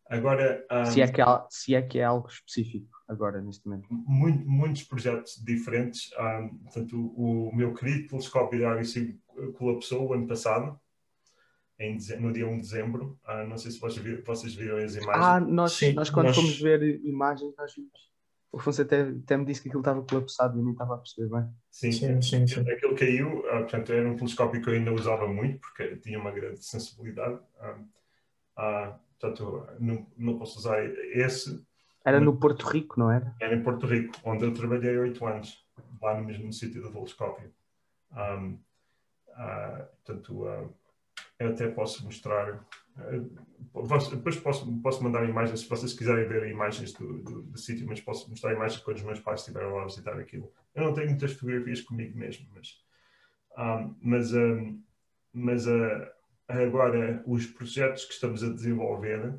Agora, um, se, é que há, se é que é algo específico agora, neste momento. Muito, muitos projetos diferentes. Um, portanto, o, o, meu querido telescópio de Arecibo colapsou o ano passado, em, no dia 1 de dezembro. Uh, não sei se vocês viram, vocês viram as imagens. Ah, nós, Sim, nós quando nós... fomos ver imagens, nós vimos. O Afonso até, até me disse que aquilo estava colapsado e eu nem estava a perceber bem. Sim, sim, sim, sim. aquilo caiu. Uh, portanto, era um telescópio que eu ainda usava muito, porque tinha uma grande sensibilidade. Uh, portanto, não, não posso usar esse. Era no Porto Rico, não era? Era em Porto Rico, onde eu trabalhei oito anos, lá no mesmo sítio do telescópio. Um, uh, portanto, uh, eu até posso mostrar. Uh, depois posso, posso mandar imagens, se vocês quiserem ver imagens do, do, do sítio, mas posso mostrar imagens quando os meus pais estiveram lá a visitar aquilo. Eu não tenho muitas fotografias comigo mesmo, mas. Um, mas um, mas uh, agora os projetos que estamos a desenvolver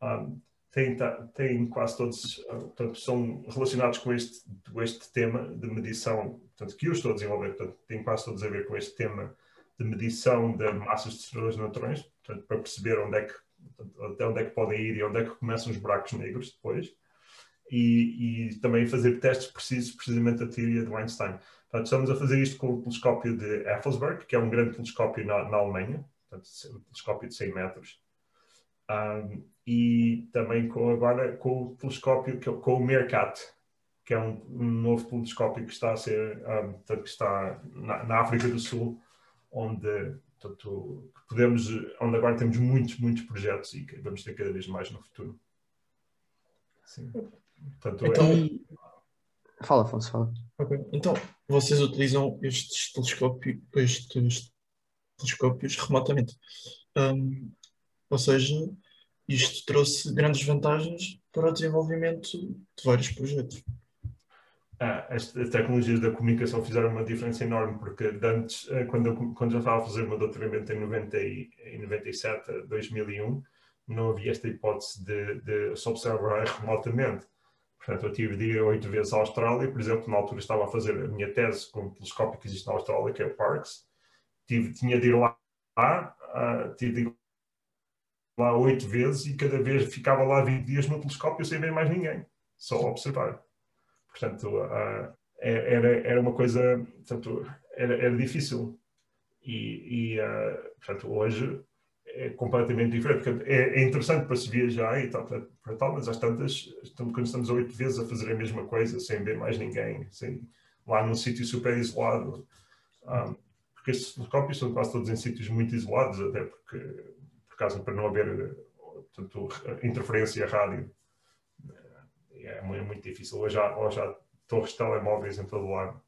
um, têm, têm, quase todos, portanto, são relacionados com este, com este tema de medição, portanto, que eu estou a desenvolver, portanto, têm quase todos a ver com este tema de medição de massas de estrelas de neutrões, portanto, para perceber onde é que, até onde é que podem ir e onde é que começam os buracos negros depois. E, e, também fazer testes precisos precisamente da teoria do Einstein. Portanto, estamos a fazer isto com o telescópio de Effelsberg, que é um grande telescópio na, na Alemanha, portanto, um telescópio de 100 metros. Um, e também com agora com o telescópio, é com o Meerkat, que é um, um, novo telescópio que está a ser, um, portanto, que está na, na, África do Sul, onde portanto, podemos, onde agora temos muitos, muitos projetos e que vamos ter cada vez mais no futuro. Sim. Portanto, então, é... Fala, Afonso, fala. Okay. Então, vocês utilizam estes telescópios, estes telescópios remotamente. Um, ou seja, isto trouxe grandes vantagens para o desenvolvimento de vários projetos. Ah, as, as, tecnologias da comunicação fizeram uma diferença enorme, porque antes, eh, quando eu, quando eu estava a fazer o meu doutoramento em, 90 e, em 97, 2001, não havia esta hipótese de, de se observar remotamente. Portanto, eu tive de ir oito vezes à Austrália, por exemplo, na altura estava a fazer a minha tese com um telescópio que existe na Austrália, que é o Parkes. Tive, tinha de ir lá, uh, tive de ir lá oito vezes e cada vez ficava lá 20 dias no telescópio sem ver mais ninguém, só observar. Portanto, uh, era, era uma coisa, portanto, era, era difícil. E, e uh, portanto, hoje é completamente diferente. Portanto, é, é, interessante para se viajar e tal, para, tal, mas às tantas, quando estamos oito vezes a fazer a mesma coisa, sem ver mais ninguém, sem, lá num sítio super isolado, um, porque estes telescópios são quase todos em sítios muito isolados, até porque, por causa para não haver portanto, interferência rádio. É, é muito difícil. Hoje há, hoje há torres de telemóveis em todo o lado.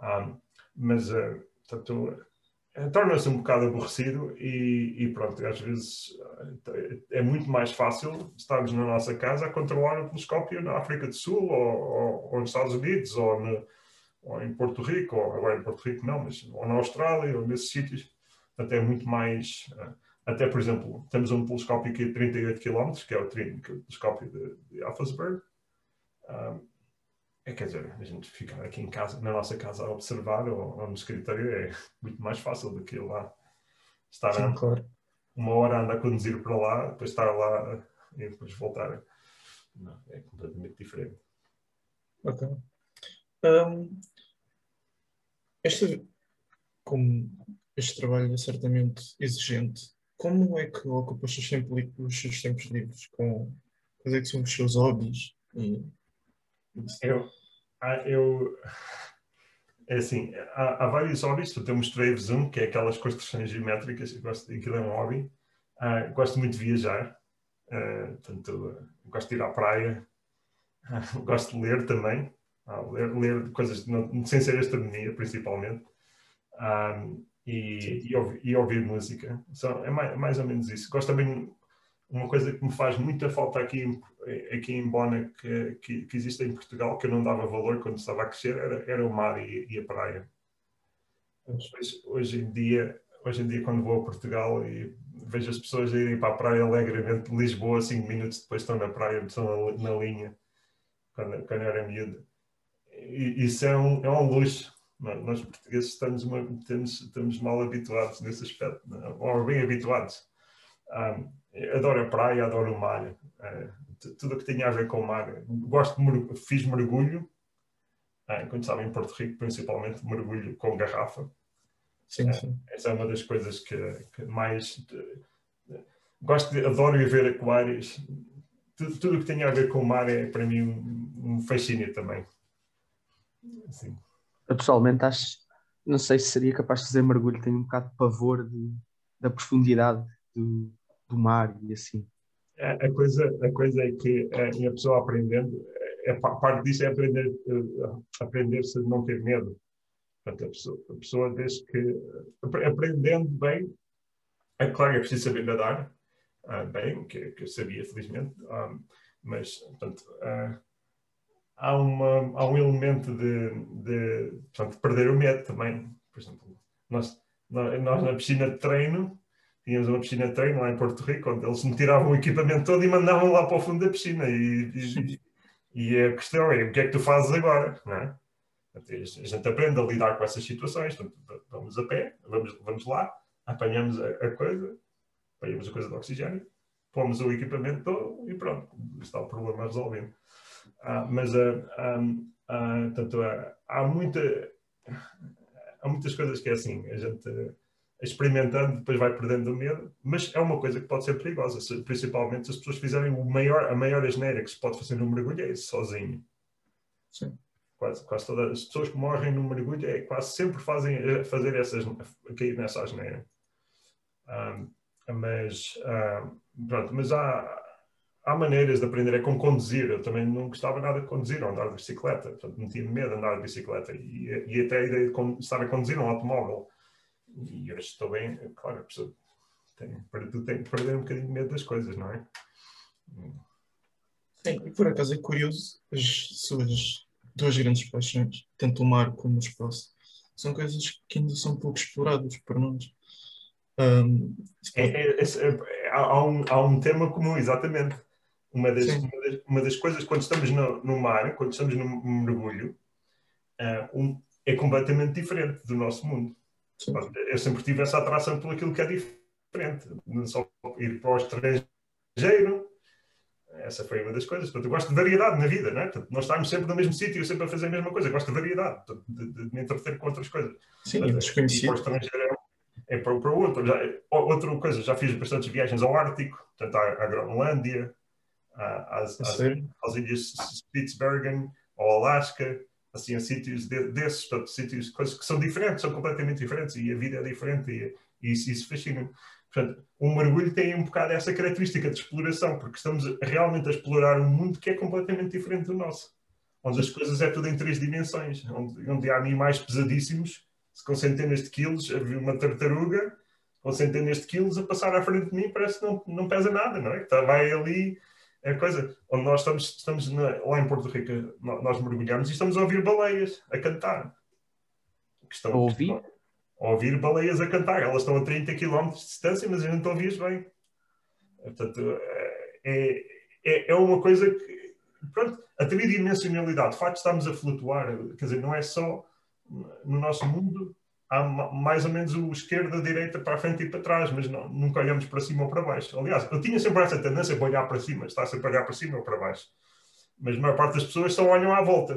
Um, ah, mas, uh, portanto, eh, torna-se um bocado aborrecido e, e, pronto, às vezes eh, é muito mais fácil estarmos na nossa casa a controlar o telescópio na África do Sul ou, ou, ou nos Estados Unidos ou, no, ou, em Porto Rico, ou agora em Porto Rico não, mas ou na Austrália ou nesses sítios. Até muito mais, eh, até por exemplo, temos um telescópio aqui de 38 km, que é o, telescópio de, de Alphasberg. Um, é, quer dizer, a gente ficar aqui em casa, na nossa casa a observar ou, ou no escritório é muito mais fácil do que ir lá. Estar Sim, a, claro. uma hora a andar a conduzir para lá, depois estar lá e depois voltar. Não, é completamente diferente. Ok. Um, este, como este trabalho é certamente exigente, como é que ocupas os, os seus tempos livres? Com, quais é que são os seus hobbies? E eu, ah, eu, é assim, há, há vários hobbies. Eu mostrei-vos um, que é aquelas construções geométricas. Eu gosto, aquilo é um hobby. Uh, gosto muito de viajar. Uh, uh, gosto de ir à praia. Gosto de ler também. Ler, ler coisas não, sem ser astronomia, principalmente. E, e, ouvir, e, ouvir, música. É mais, mais, ou menos isso. Gosto também uma coisa que me faz muita falta aqui, aqui em Bona, que, que, que, existe em Portugal, que eu não dava valor quando estava a crescer, era, era o mar e, e a praia. Hoje, hoje, em dia, hoje em dia, quando vou a Portugal e vejo as pessoas irem para a praia alegremente de Lisboa, cinco minutos depois estão na praia, estão na, na linha, quando, quando era miúdo. E, isso é um, é um luxo. Nós portugueses estamos, estamos, estamos mal habituados nesse aspecto, ou bem habituados. Um, adoro a praia, adoro o mar. Uh, tudo o que tinha a ver com o mar. Gosto de fiz mergulho, uh, quando estava em Porto Rico, principalmente mergulho com garrafa. Sim, sim. Uh, essa é uma das coisas que, que mais. Gosto de, adoro ver aquários. Tudo, tudo o que tem a ver com o mar é para mim um, um fascínio também. Assim. Eu pessoalmente acho, não sei se seria capaz de fazer mergulho, tenho um bocado de pavor de, da profundidade do, do mar e assim. A, a coisa, a coisa é que a, a pessoa aprendendo, é, é parte disso é aprender, uh, aprender-se a não ter medo. Portanto, a pessoa, a pessoa desde que, aprendendo bem, é claro que é preciso saber nadar uh, bem, que, que, eu sabia, felizmente, um, ah, mas, portanto, uh, há, uma, há um elemento de, de portanto, perder o medo também. Por exemplo, nós, nós na piscina de treino, tínhamos uma piscina de treino lá em Porto Rico, onde eles me tiravam o equipamento todo e mandavam lá para o fundo da piscina. E, e, e a questão é, o que é que tu fazes agora? Não é? A gente aprende a lidar com essas situações. Então, vamos a pé, vamos, vamos lá, apanhamos a, a coisa, apanhamos a coisa do oxigênio, pomos o equipamento todo e pronto, está o problema resolvido. Ah, mas um, uh, tanto, há, muita, há muitas coisas que é assim, a gente experimentando, depois vai perdendo o medo, mas é uma coisa que pode ser perigosa, se, principalmente se as pessoas fizerem o maior, a maior asneira que se pode fazer no mergulho é isso, sozinho. Sim. Quase, quase todas as pessoas que morrem no mergulho é, quase sempre fazem eh, fazer essas, cair nessa asneira. Um, mas, um, pronto, mas há, há maneiras de aprender, é como conduzir. Eu também não gostava nada de conduzir ou andar de bicicleta, portanto, não tinha medo de andar de bicicleta. E, e até a ideia de estar a conduzir um automóvel e hoje estou bem, claro, a pessoa tem, para tudo tem que perder um bocadinho de medo das coisas, não é? Sim, e por acaso é curioso, as suas duas grandes paixões, tanto o mar como o espaço, são coisas que ainda são pouco exploradas por nós. Um, é, é, é, há, há, um, há um tema comum, exatamente. Uma das, uma das, uma, das, coisas, quando estamos no, no mar, quando estamos no, no mergulho, uh, um, é completamente diferente do nosso mundo. Sim. Eu sempre tive essa atração por aquilo que é diferente. Não só ir para o estrangeiro, essa foi uma das coisas. Portanto, eu gosto de variedade na vida, não é? Portanto, nós estamos sempre no mesmo sítio, sempre a fazer a mesma coisa. Eu gosto de variedade, de, de, de me entreter com outras coisas. Sim, Portanto, desconhecido. para o estrangeiro é, é para, para outro. Já, outra coisa, já fiz bastantes viagens ao Ártico, portanto, à, à Groenlândia, às, às, às, ilhas Spitsbergen, ao Alasca, assim, sítios de, desses, portanto, sítios, coisas que são diferentes, são completamente diferentes, e a vida é diferente, e, e isso, isso fascina. Portanto, o mergulho tem um bocado essa característica de exploração, porque estamos realmente a explorar um mundo que é completamente diferente do nosso, onde as coisas é tudo em três dimensões, onde, onde há animais pesadíssimos, com centenas de quilos, havia uma tartaruga com centenas de quilos a passar à frente de mim, parece que não, não pesa nada, não é? Está, vai ali, é a coisa. Onde nós estamos, estamos na, lá em Porto Rico, nós mergulhamos e estamos a ouvir baleias a cantar. Estão, a ouvir? Estão, ouvir baleias a cantar. Elas estão a 30 km de distância, mas a gente ouvias bem. Portanto, é, é, é uma coisa que. Pronto, a tridimensionalidade, de facto, estamos a flutuar. Quer dizer, não é só no nosso mundo, há mais ou menos o esquerdo, a direita, para a frente e para trás, mas não, nunca olhamos para cima ou para baixo. Aliás, eu tinha sempre essa tendência para olhar para cima, está sempre a olhar para cima ou para baixo. Mas a maior parte das pessoas só olham à volta,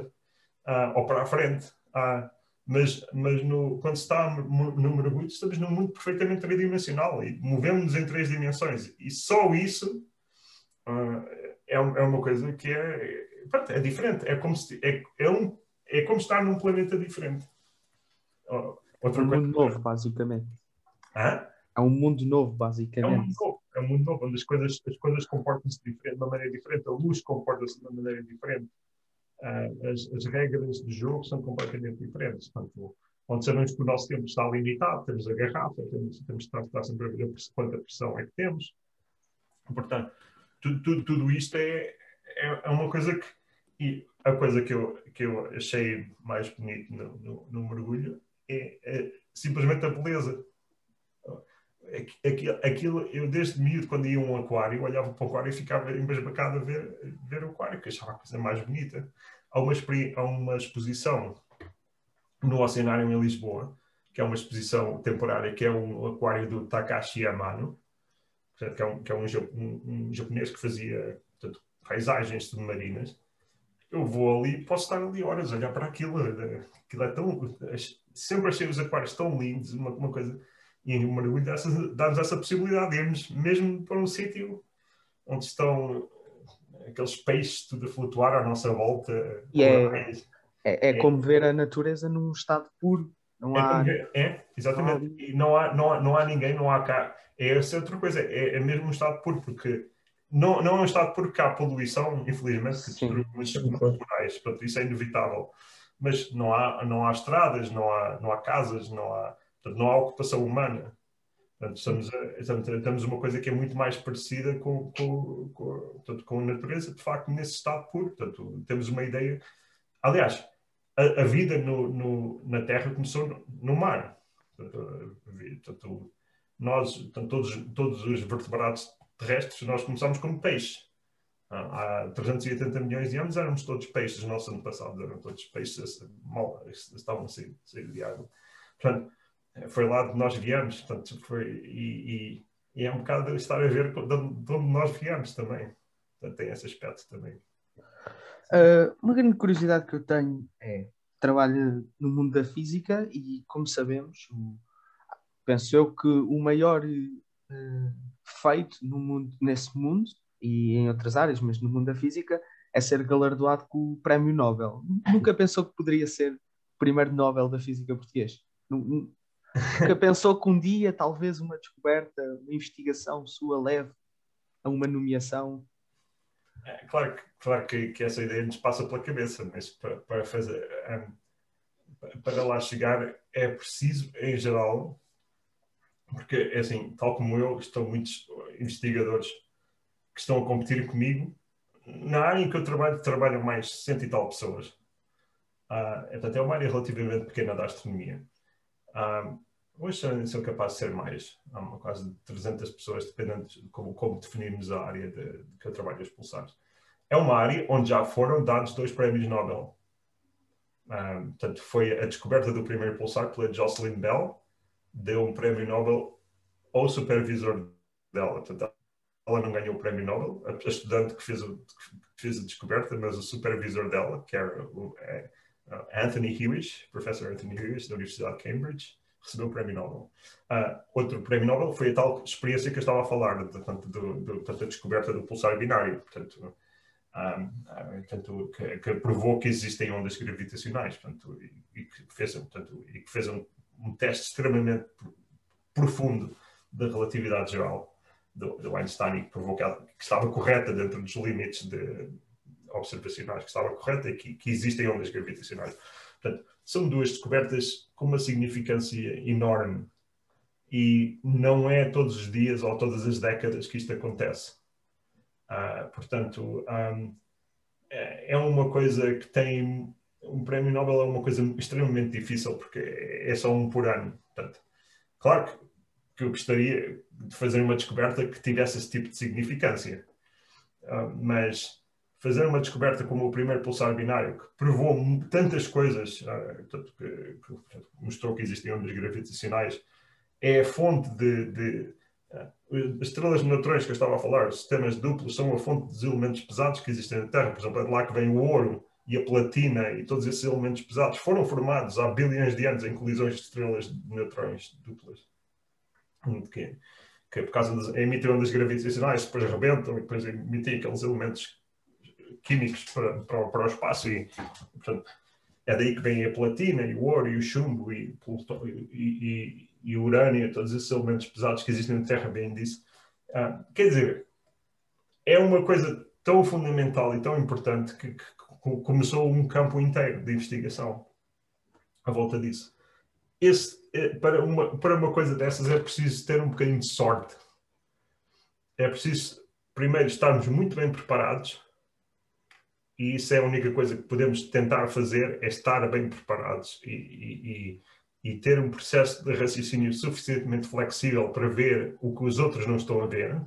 uh, ou para a frente. Uh, mas, mas no, quando se está no mergulho, estamos num mundo perfeitamente tridimensional e movemos-nos em três dimensões. E só isso uh, é, é uma coisa que é, pronto, é diferente. É como, se, é, é, um, é como estar num planeta diferente. Outra é um mundo novo, basicamente. Hã? É um mundo novo, basicamente. É um mundo novo, é um mundo novo onde as coisas, as coisas comportam-se de uma maneira diferente, a luz comporta-se de uma maneira diferente uh, as, as, regras de jogo são completamente diferentes. Portanto, onde sabemos que o nosso tempo está limitado, temos a garrafa, temos, temos de estar, estar sempre a ver quanta pressão é que temos. Portanto, tudo, tudo, tudo isto é, é, é, uma coisa que. E a coisa que eu, que eu achei mais bonito no, no, no mergulho é, é, simplesmente a beleza. Aquilo, aquilo, eu desde miúdo, quando ia a um aquário, olhava para o aquário e ficava embasbacado a ver, ver o aquário, que achava a coisa mais bonita há uma, há uma exposição no Oceanário em Lisboa, que é uma exposição temporária, que é um aquário do Takashi Amano, que é, um, que é um, um, japonês que fazia portanto, paisagens submarinas. Eu vou ali, posso estar ali horas a olhar para aquilo. Aquilo é tão. Sempre achei os aquários tão lindos, uma, uma coisa. E o mergulho dá-nos essa possibilidade de irmos mesmo para um sítio onde estão aqueles peixes tudo a flutuar à nossa volta. E é, é, é, como ver a natureza num estado puro. Não é, há... é exatamente. Não há... E não há, não, há, não há ninguém, não há cá. É essa outra coisa, é, é mesmo um estado puro, porque não, não é um estado puro que há poluição, infelizmente, que destrui muitos naturais, portanto, isso é inevitável. Mas não há, não há estradas, não há, não há casas, não há, portanto, não há ocupação humana. Portanto, estamos a, estamos uma coisa que é muito mais parecida com, com, com, portanto, com a natureza, de facto, nesse estado puro. Portanto, temos uma ideia. Aliás, a, a vida no, no, na Terra começou no, no mar. Portanto, nós, portanto, todos, todos os vertebrados terrestres, nós começamos como peixes. Há 380 milhões de anos éramos todos peixes, os nossos antepassados eram todos peixes, mal, estavam sair de água. Portanto, foi lá de nós viemos, portanto, foi, e, e, e, é um bocado estar a ver de onde nós viemos também. Portanto, tem esse aspecto também. Uh, uma grande curiosidade que eu tenho é trabalho no mundo da física e, como sabemos, o, penso eu que o maior uh, feito no mundo, nesse mundo e em outras áreas, mas no mundo da física, é ser galardoado com o Prémio Nobel. Nunca pensou que poderia ser o primeiro Nobel da física português? Nunca pensou que um dia talvez uma descoberta, uma investigação sua leve a uma nomeação? É, claro, claro que, que, essa ideia nos passa pela cabeça, mas para, para fazer um, para lá chegar é preciso, em geral, porque é assim, tal como eu, estão muitos investigadores que estão a competir comigo. Na área em que eu trabalho, trabalham mais cento e tal pessoas. Uh, portanto, é uma área relativamente pequena da astronomia. Uh, Hoje são, são capazes de ser mais. Há quase 300 pessoas, dependendo de como, como definirmos a área de, de que eu trabalho os pulsares. É uma área onde já foram dados dois prémios Nobel. Um, portanto, foi a descoberta do primeiro pulsar pela Jocelyn Bell, deu um prémio Nobel ao supervisor dela. Portanto, ela não ganhou o prémio Nobel, a estudante que fez, o, que fez a descoberta, mas o supervisor dela, que era o, é, Anthony Hewish, professor Anthony Hewish, da Universidade de Cambridge, recebeu o prémio Nobel. Uh, outro prémio Nobel foi a tal experiência que eu estava a falar, portanto, do, do, portanto, a descoberta do pulsar binário, portanto, um, uh, portanto que, que, provou que existem ondas gravitacionais, portanto, e, e que fez, portanto, e que fez um, um teste extremamente profundo da relatividade geral do, do Einstein e que provou que, estava correta dentro dos limites de, observacionais, que estava correta e que, que existem ondas gravitacionais. Portanto, são duas descobertas com uma significância enorme e não é todos os dias ou todas as décadas que isto acontece. Uh, portanto, um, é, é uma coisa que tem. Um prémio Nobel é uma coisa extremamente difícil porque é só um por ano. Portanto, claro que, que eu gostaria de fazer uma descoberta que tivesse esse tipo de significância, uh, mas fazer uma descoberta como o primeiro pulsar binário, que provou tantas coisas, uh, que, que, mostrou que existem ondas gravitacionais, é a fonte de, de uh, as estrelas de neutrões que eu estava a falar, sistemas duplos, são a fonte dos elementos pesados que existem na Terra. Por exemplo, é de lá que vem o ouro e a platina e todos esses elementos pesados foram formados há bilhões de anos em colisões de estrelas de neutrões duplas. Que, que por causa das emitem ondas gravitacionais, depois arrebentam e depois emitem aqueles elementos químicos para, para, para o espaço e, portanto, é daí que vem a platina e o ouro e o chumbo e, e, e, e o urânio, todos esses elementos pesados que existem na Terra, bem disso. Ah, quer dizer, é uma coisa tão fundamental e tão importante que, que, começou um campo inteiro de investigação à volta disso. Esse, é, para, uma, para uma coisa dessas é preciso ter um bocadinho de sorte. É preciso, primeiro, estarmos muito bem preparados e isso é a única coisa que podemos tentar fazer, é estar bem preparados e, e, e, ter um processo de raciocínio suficientemente flexível para ver o que os outros não estão a ver,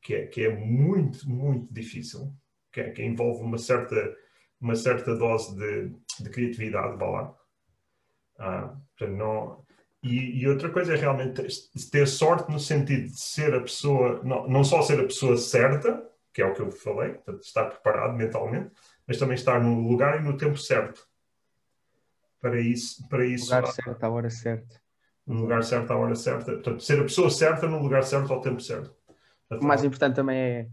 que é, que é muito, muito difícil, que, é, que envolve uma certa, uma certa dose de, de criatividade, vá lá. Ah, não, e, e, outra coisa é realmente ter sorte no sentido de ser a pessoa, não, não só ser a pessoa certa, que é o que eu falei, portanto, estar preparado mentalmente, mas também estar no lugar e no tempo certo. Para isso, para isso. No lugar certo, à hora certa. No lugar certo, à hora certa. Portanto, ser a pessoa certa no lugar certo ao tempo certo. Portanto, o mais importante também é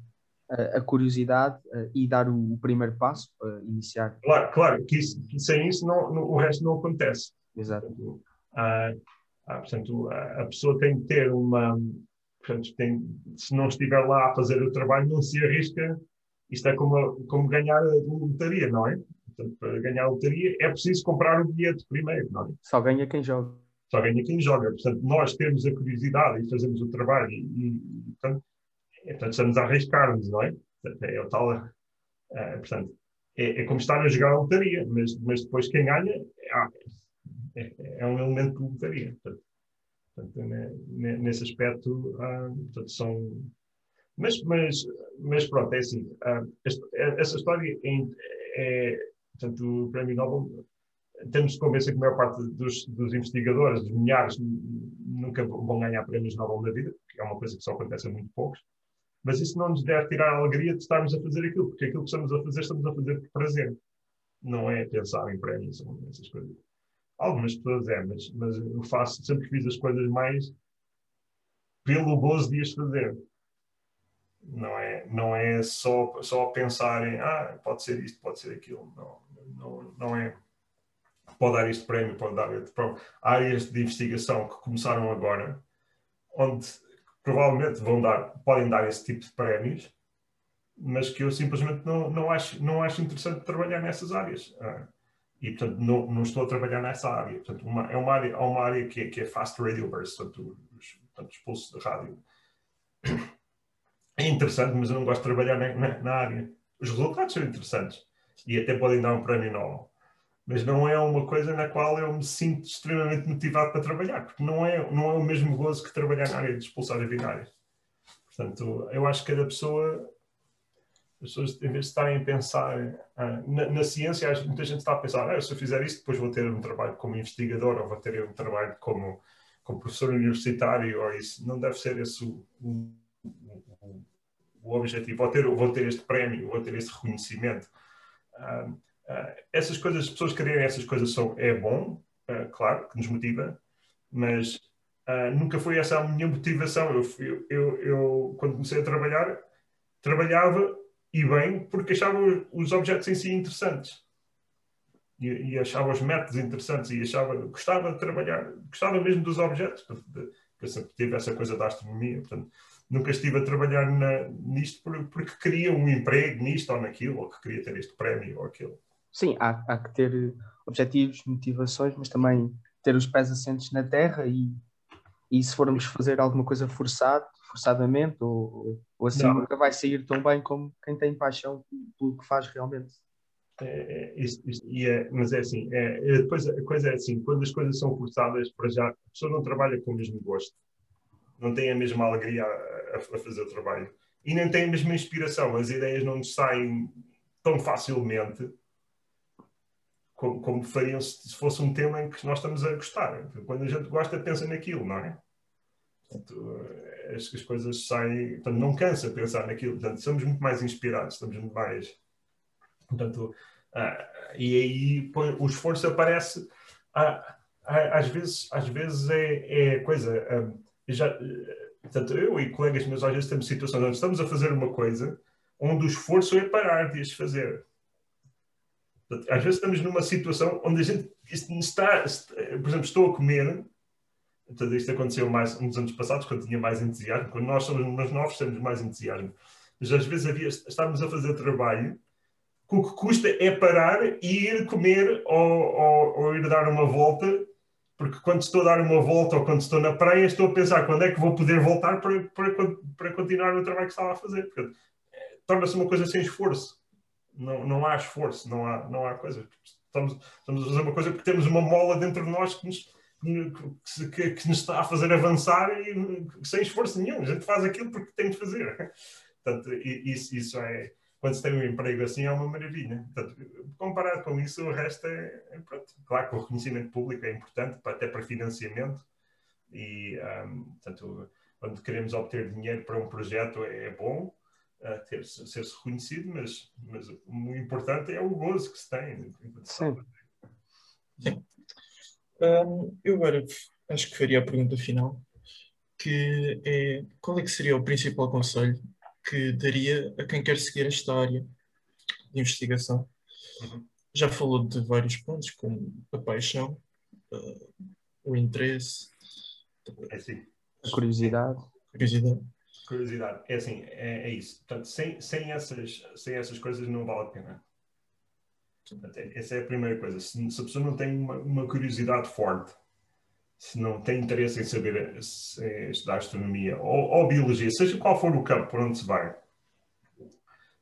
a curiosidade e dar o, primeiro passo para iniciar. Claro, claro, que, isso, sem isso não, no, o resto não acontece. Exato. Portanto, ah, ah, portanto, a, pessoa tem que ter uma, Portanto, tem, se não estiver lá a fazer o trabalho, não se arrisca. Isto é como, como ganhar a lotaria, não é? Portanto, para ganhar a lotaria é preciso comprar o bilhete primeiro, não é? Só ganha quem joga. Só ganha quem joga. Portanto, nós temos a curiosidade e fazemos o trabalho e, e portanto, é, portanto, estamos a arriscar-nos, não é? Portanto, é o tal. É, portanto, é, é, como estar a jogar a lotaria, mas, mas depois quem ganha é, é um elemento de lotaria. Portanto, Portanto, nesse aspecto, portanto, são. Mas, mas, mas pronto, é assim. Essa história é, é, portanto, o Prémio Nobel. Temos de convencer que a maior parte dos, dos investigadores, dos milhares, nunca vão ganhar prémios Nobel na vida, que é uma coisa que só acontece a muito poucos. Mas isso não nos deve tirar a alegria de estarmos a fazer aquilo, porque aquilo que estamos a fazer, estamos a fazer por prazer. Não é pensar em prémios ou essas coisas. Algumas pessoas é, mas, mas eu faço, sempre fiz as coisas mais pelo gozo de as fazer. Não é, não é só, só pensar em, ah, pode ser isto, pode ser aquilo. Não, não, não é. Pode dar este prémio, pode dar outro. Há áreas de investigação que começaram agora, onde provavelmente vão dar, podem dar esse tipo de prémios, mas que eu simplesmente não, não, acho, não acho interessante trabalhar nessas áreas. Ah, e portanto não, não, estou a trabalhar nessa área. Portanto, uma, é uma área, há uma área que é, que é Fast Radio Burst, portanto, os, portanto, de rádio. É interessante, mas eu não gosto de trabalhar na, na, na, área. Os resultados são interessantes e até podem dar um prémio Nobel. mas não é uma coisa na qual eu me sinto extremamente motivado para trabalhar, porque não é, não é o mesmo gozo que trabalhar na área de expulsórios binários. Portanto, eu acho que cada pessoa, as pessoas, em vez de estarem a pensar ah, na, na, ciência, muita gente está a pensar, ah, se eu fizer isto, depois vou ter um trabalho como investigador ou vou ter um trabalho como, como professor universitário, ou isso. Não deve ser esse o, o, o, objetivo. Vou ter, vou ter este prémio, vou ter este reconhecimento. Ah, Uh, essas coisas, as pessoas quererem essas coisas são, é bom, uh, claro, que nos motiva, mas uh, nunca foi essa a minha motivação. Eu, eu, eu, eu, quando comecei a trabalhar, trabalhava e bem porque achava os objetos em si interessantes. E, e achava os métodos interessantes e achava, gostava de trabalhar, gostava mesmo dos objetos, porque sempre tive essa coisa da astronomia, portanto, nunca estive a trabalhar na, nisto porque queria um emprego nisto ou naquilo, ou que queria ter este prémio ou aquilo sim, há, há que ter objetivos, motivações, mas também ter os pés assentes na terra e, e se formos fazer alguma coisa forçado, forçadamente ou, ou assim, Não. nunca vai sair tão bem como quem tem paixão pelo que faz realmente. É, é, isso, é, mas é assim, é, é, depois a coisa é assim, quando as coisas são forçadas, para já, a pessoa não trabalha com o mesmo gosto, não tem a mesma alegria a, a fazer o trabalho e nem tem a mesma inspiração, as ideias não nos saem tão facilmente como, como fariam se, se, fosse um tema em que nós estamos a gostar. Quando a gente gosta, pensa naquilo, não é? Portanto, as, as coisas saem. Portanto, não cansa pensar naquilo. Portanto, somos muito mais inspirados, estamos muito mais. Portanto, ah, e aí o esforço aparece. Ah, às vezes, às vezes é, é coisa. Ah, já, portanto, eu e colegas meus às vezes temos situações onde estamos a fazer uma coisa onde o esforço é parar de as fazer. Às vezes estamos numa situação onde a gente está, por exemplo, estou a comer. Isto aconteceu mais uns anos passados, quando tinha mais entusiasmo. Quando nós somos mais novos, temos mais entusiasmo. Mas às vezes havia, estávamos a fazer trabalho que o que custa é parar e ir comer ou, ou, ou, ir dar uma volta, porque quando estou a dar uma volta ou quando estou na praia, estou a pensar quando é que vou poder voltar para, para, para continuar o trabalho que estava a fazer. Eh, torna-se uma coisa sem esforço não, não há esforço, não há, não há coisa. Estamos, estamos a fazer uma coisa porque temos uma mola dentro de nós que nos, que, que, nos está a fazer avançar e sem esforço nenhum. A gente faz aquilo porque tem de fazer. Portanto, isso, isso é. Quando se tem um emprego assim é uma maravilha. Portanto, comparado com isso, o resto é, é. Claro que o reconhecimento público é importante, até para financiamento. E, um, portanto, quando queremos obter dinheiro para um projeto é, é bom, a ter, ser-se reconhecido, mas, mas o importante é o gozo que se tem. Sim. Sim. Um, eu agora acho que faria a pergunta final, que é qual é que seria o principal conselho que daria a quem quer seguir esta área de investigação? Uhum. Já falou de vários pontos, como a paixão, uh, o interesse, é assim. a curiosidade. curiosidade curiosidade. É assim, é, é, isso. Portanto, sem, sem, essas, sem essas coisas não vale a pena. Portanto, é, essa é a primeira coisa. Se, se a pessoa não tem uma, uma, curiosidade forte, se não tem interesse em saber se, em estudar astronomia ou, ou, biologia, seja qual for o campo por onde se vai,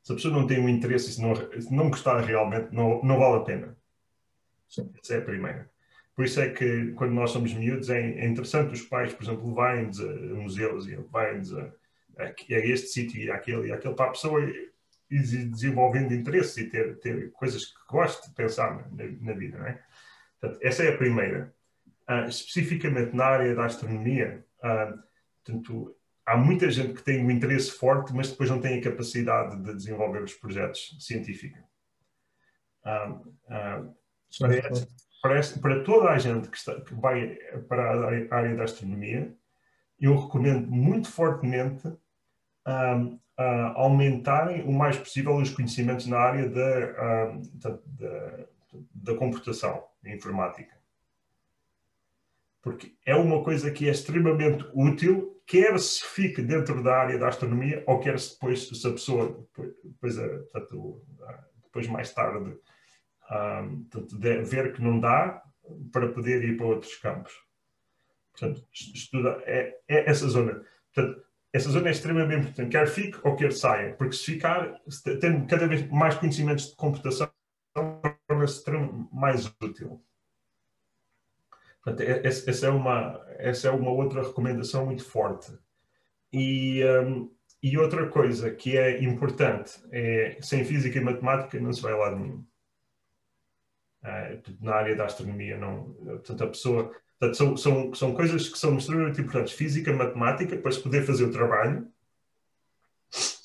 se a pessoa não tem um interesse e se não, se não gostar realmente, não, não vale a pena. Essa é a primeira. Por isso é que, quando nós somos miúdos, é interessante os pais, por exemplo, levarem-nos a museus e levarem-nos a, a, este sítio e aquele e aquele, para a pessoa ir desenvolvendo interesse e ter, ter coisas que goste de pensar na, na vida, não é? Portanto, essa é a primeira. Uh, especificamente na área da astronomia, uh, portanto, há muita gente que tem um interesse forte, mas depois não tem a capacidade de desenvolver os projetos científicos. Uh, parece, parece, para toda a gente que, está, que vai para a área da astronomia, eu recomendo muito fortemente aumentarem o mais possível os conhecimentos na área da, da, da, computação informática. Porque é uma coisa que é extremamente útil, quer se fique dentro da área da astronomia, ou quer se depois, se a pessoa, depois, eh, portanto, ah, depois mais tarde, ver que não dá, para poder ir para outros campos. Portanto, estuda, é, é essa zona. Portanto, essa zona é extremamente importante, quer fique ou quer saia, porque se ficar, tendo cada vez mais conhecimentos de computação, torna-se mais útil. Portanto, essa é, uma, essa é uma outra recomendação muito forte. E, um, e outra coisa que é importante é sem física e matemática não se vai lá nenhum. Uh, na área da astronomia, não. Portanto, a pessoa. Portanto, são, são, são coisas que são extremamente importantes. Física, matemática, para se poder fazer o trabalho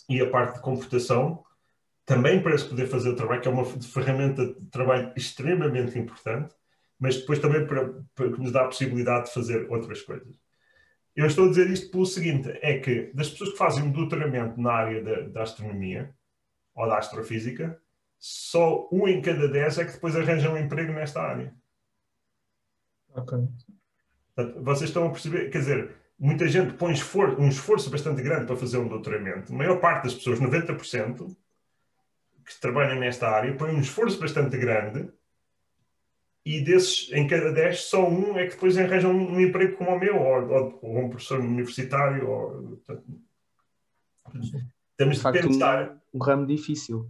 e a parte de computação também para se poder fazer o trabalho, que é uma ferramenta de trabalho extremamente importante, mas depois também para, para nos dá a possibilidade de fazer outras coisas. Eu estou a dizer isto pelo seguinte: é que das pessoas que fazem um doutoramento na área da, da astronomia ou da astrofísica, só um em cada dez é que depois arranjam um emprego nesta área. Ok. Portanto, vocês estão a perceber, quer dizer, muita gente põe esforço, um esforço bastante grande para fazer um doutoramento. A maior parte das pessoas, 90%, que trabalham nesta área, põem um esforço bastante grande e desses, em cada 10, só um é que depois arranjam um, um emprego como o meu, ou, ou, ou um professor universitário. Ou, temos de, de pensar. Um, um, ramo difícil.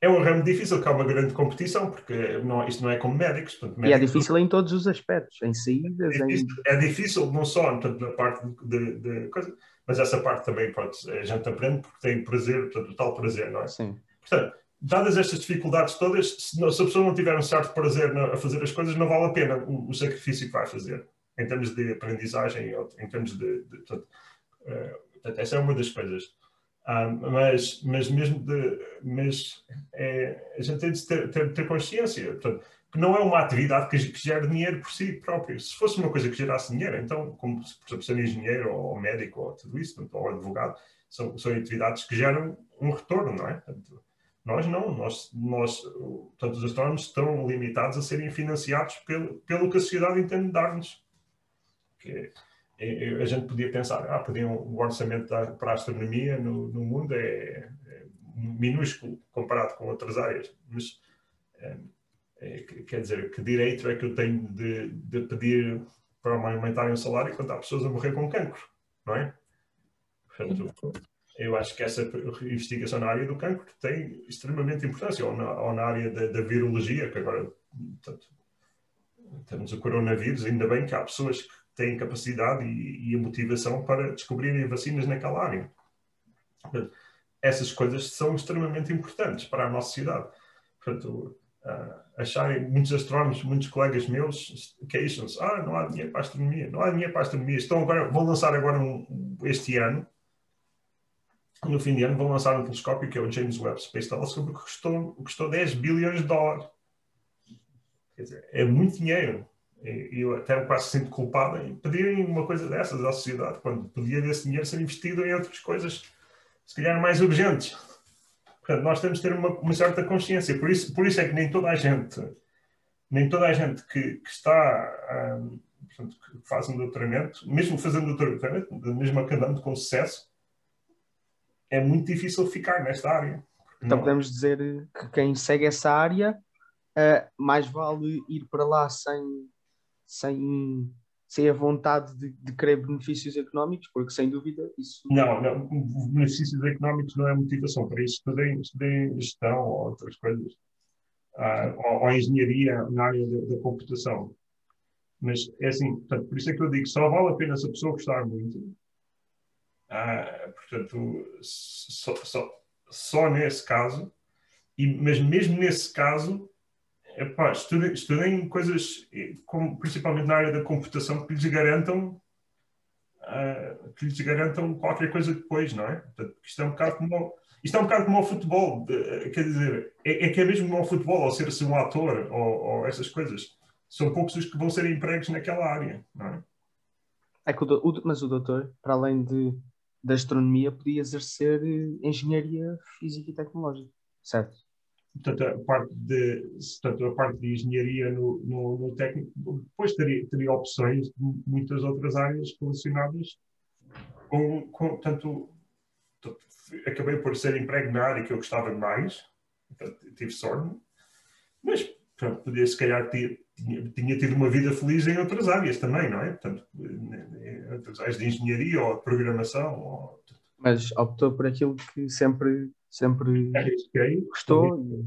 É um ramo difícil, que há uma grande competição, porque não, isto não é como médicos. Portanto, médicos e é difícil em todos os aspectos, em saídas. É difícil, em... é difícil não só portanto, na parte de, de, coisa, mas essa parte também pode, a gente aprende porque tem prazer, portanto, tal prazer, não é? Sim. Portanto, dadas estas dificuldades todas, se, não, se, a pessoa não tiver um certo prazer na, a fazer as coisas, não vale a pena o, o, sacrifício que vai fazer, em termos de aprendizagem, em termos de. de portanto, uh, essa é uma das coisas. Um, mas, mas mesmo de, mas é, a gente tem de ter, ter, ter consciência portanto, que não é uma atividade que, que gera dinheiro por si próprio. Se fosse uma coisa que gerasse dinheiro, então, como por exemplo, ser engenheiro ou médico ou tudo isso, ou advogado, são, são atividades que geram um retorno, não é? Portanto, nós não, nós, nós portanto, os astrónomos estão limitados a serem financiados pelo, pelo que a sociedade entende dar-nos. É, é, a gente podia pensar, ah, podiam, o orçamento para a astronomia no, no mundo é, é, minúsculo comparado com outras áreas, mas é, é quer dizer, que direito é que eu tenho de, de pedir para aumentarem o salário quando há pessoas a morrer com cancro, não é? Portanto, eu acho que essa investigação na área do cancro tem extremamente importância, ou na, ou na área da, da, virologia, que agora portanto, temos o coronavírus, ainda bem que há pessoas que têm capacidade e, e a motivação para descobrirem vacinas naquela área. Portanto, essas coisas são extremamente importantes para a nossa sociedade. Portanto, uh, acharem muitos astrónomos, muitos colegas meus queixam-se, ah, não há dinheiro para a astronomia, não há dinheiro para a astronomia. Estão agora, vão lançar agora um, este ano no fim de ano vão lançar um telescópio que é o James Webb Space Telescope que custou, custou 10 bilhões de dólares. Quer dizer, é muito dinheiro. E eu até quase sinto culpado em pedirem uma coisa dessas à sociedade, quando podia esse dinheiro ser investido em outras coisas, se calhar mais urgentes. Portanto, nós temos de ter uma, uma certa consciência. Por isso, por isso é que nem toda a gente, nem toda a gente que, que está, um, portanto, que faz um doutoramento, mesmo fazendo doutoramento, mesmo acabando com sucesso, é muito difícil ficar nesta área. Então não... podemos dizer que quem segue essa área uh, mais vale ir para lá sem, sem, sem a vontade de, de querer benefícios económicos, porque sem dúvida isso. Não, não, benefícios económicos não é motivação para isso. Estudei, estudei gestão ou outras coisas, uh, ou, ou, engenharia na área da, da computação. Mas é assim, portanto, por isso é que eu digo, só vale a pena se a pessoa gostar muito ah, portanto, só, só, só, nesse caso, e, mas mesmo nesse caso, epá, estudem, estudem coisas, como, principalmente na área da computação, que lhes garantam uh, que lhes garantam qualquer coisa depois, não é? Portanto, isto é um bocado como isto é um bocado como o futebol, de, quer dizer, é, é, que é mesmo como o futebol, ou ser assim um ator, ou, ou, essas coisas. São poucos os que vão ser empregos naquela área, não é? é que o, o, mas o doutor, para além de da astronomia podia exercer eh, engenharia física e tecnológica, certo? Portanto, a parte de, portanto, a parte de engenharia no, no, no técnico, depois teria, teria opções de muitas outras áreas relacionadas com, com acabei por ser emprego na área que eu gostava mais, portanto, tive sorte, mas portanto, podia se calhar ter, tinha, tinha, tido uma vida feliz em outras áreas também, não é? Portanto, em outras áreas de engenharia ou de programação. Ou... Mas optou por aquilo que sempre, sempre Arrisquei, gostou.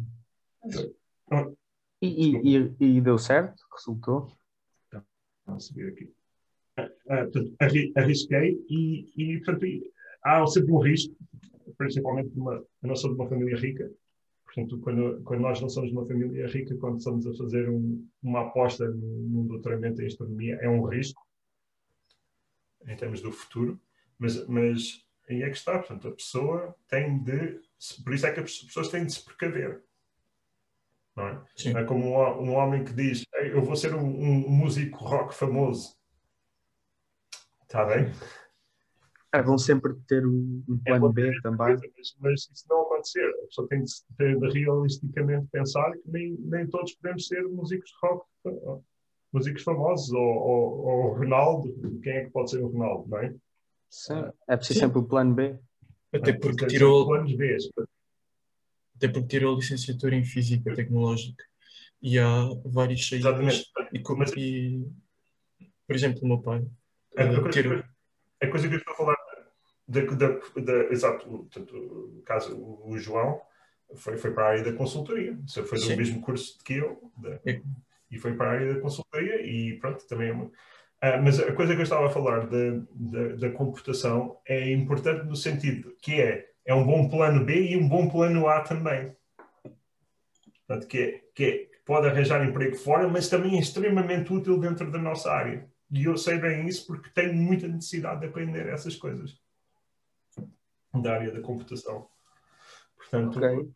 E, e, e, e deu certo? Resultou? Vamos subir aqui. Ah, ah, portanto, arrisquei e, e portanto, há sempre um risco, principalmente numa, eu não sou de uma família rica, portanto, quando, quando nós não somos de uma família rica, quando estamos a fazer um- uma aposta num, num doutoramento em astronomia, é um risco, em termos do futuro, mas, mas aí é que está, portanto, a pessoa tem de, por isso é que as pessoas têm de se precaver. Não é? Sim. É como um, um homem que diz: "Ei, Eu vou ser um, um músico rock famoso. Está bem? É bom sempre ter um, um É plano bom B também. Mas, mas isso não acontecer. A pessoa tem de, ter de realisticamente pensar que nem, nem todos podemos ser músicos rock, músicos famosos. Ou, ou, ou o Ronaldo. Quem é que pode ser o Ronaldo? Não é? Sim. É preciso Sim. sempre o plano B. Até porque tirou, até porque tirou a licenciatura em Física Tecnológica e há várias saídas. Exatamente. E, e, por exemplo, o meu pai A, a eh, coisa, tirou. a coisa que eu estou a falar, da, da, da- exato, o- portanto, caso, o, João foi, foi para a área da consultoria, foi do Sim. mesmo curso que eu, da- É. e foi para a área da consultoria, e pronto, também é uma. Ah, mas a coisa que eu estava a falar da, da, da computação é importante no sentido que é, é um bom plano B e um bom plano A também. Portanto, que, é, que é, pode arranjar emprego fora, mas também é extremamente útil dentro da nossa área. E eu sei bem isso porque tenho muita necessidade de aprender essas coisas da área da computação. Portanto, Ok.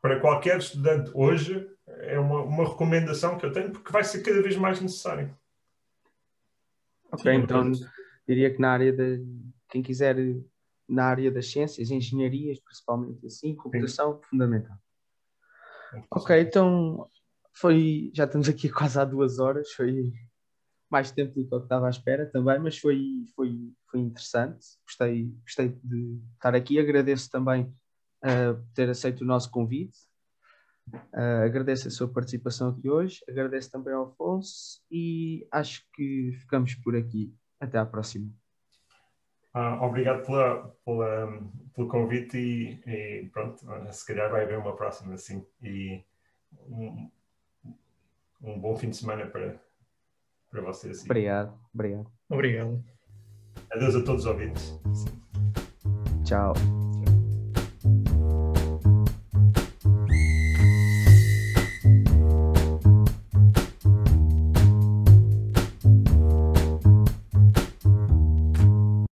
para qualquer estudante hoje, é uma, uma recomendação que eu tenho porque vai ser cada vez mais necessário. Ok, então diria que na área de quem quiser na área das ciências, engenharias, principalmente assim, computação. Fundamental. Ok, então foi, já estamos aqui quase há duas horas, foi mais tempo do que eu estava à espera também, mas foi, foi, foi interessante, gostei, gostei de estar aqui, agradeço também uh, por ter aceito o nosso convite, uh, agradeço a sua participação aqui hoje, agradeço também ao Afonso e acho que ficamos por aqui. Até à próxima. Ah, obrigado pela, pela, pelo convite e, e pronto, se calhar vai haver uma próxima sim. E um, um bom fim de semana para, para vocês. Obrigado, obrigado. Obrigado. Adeus a todos os ouvintes. Tchau.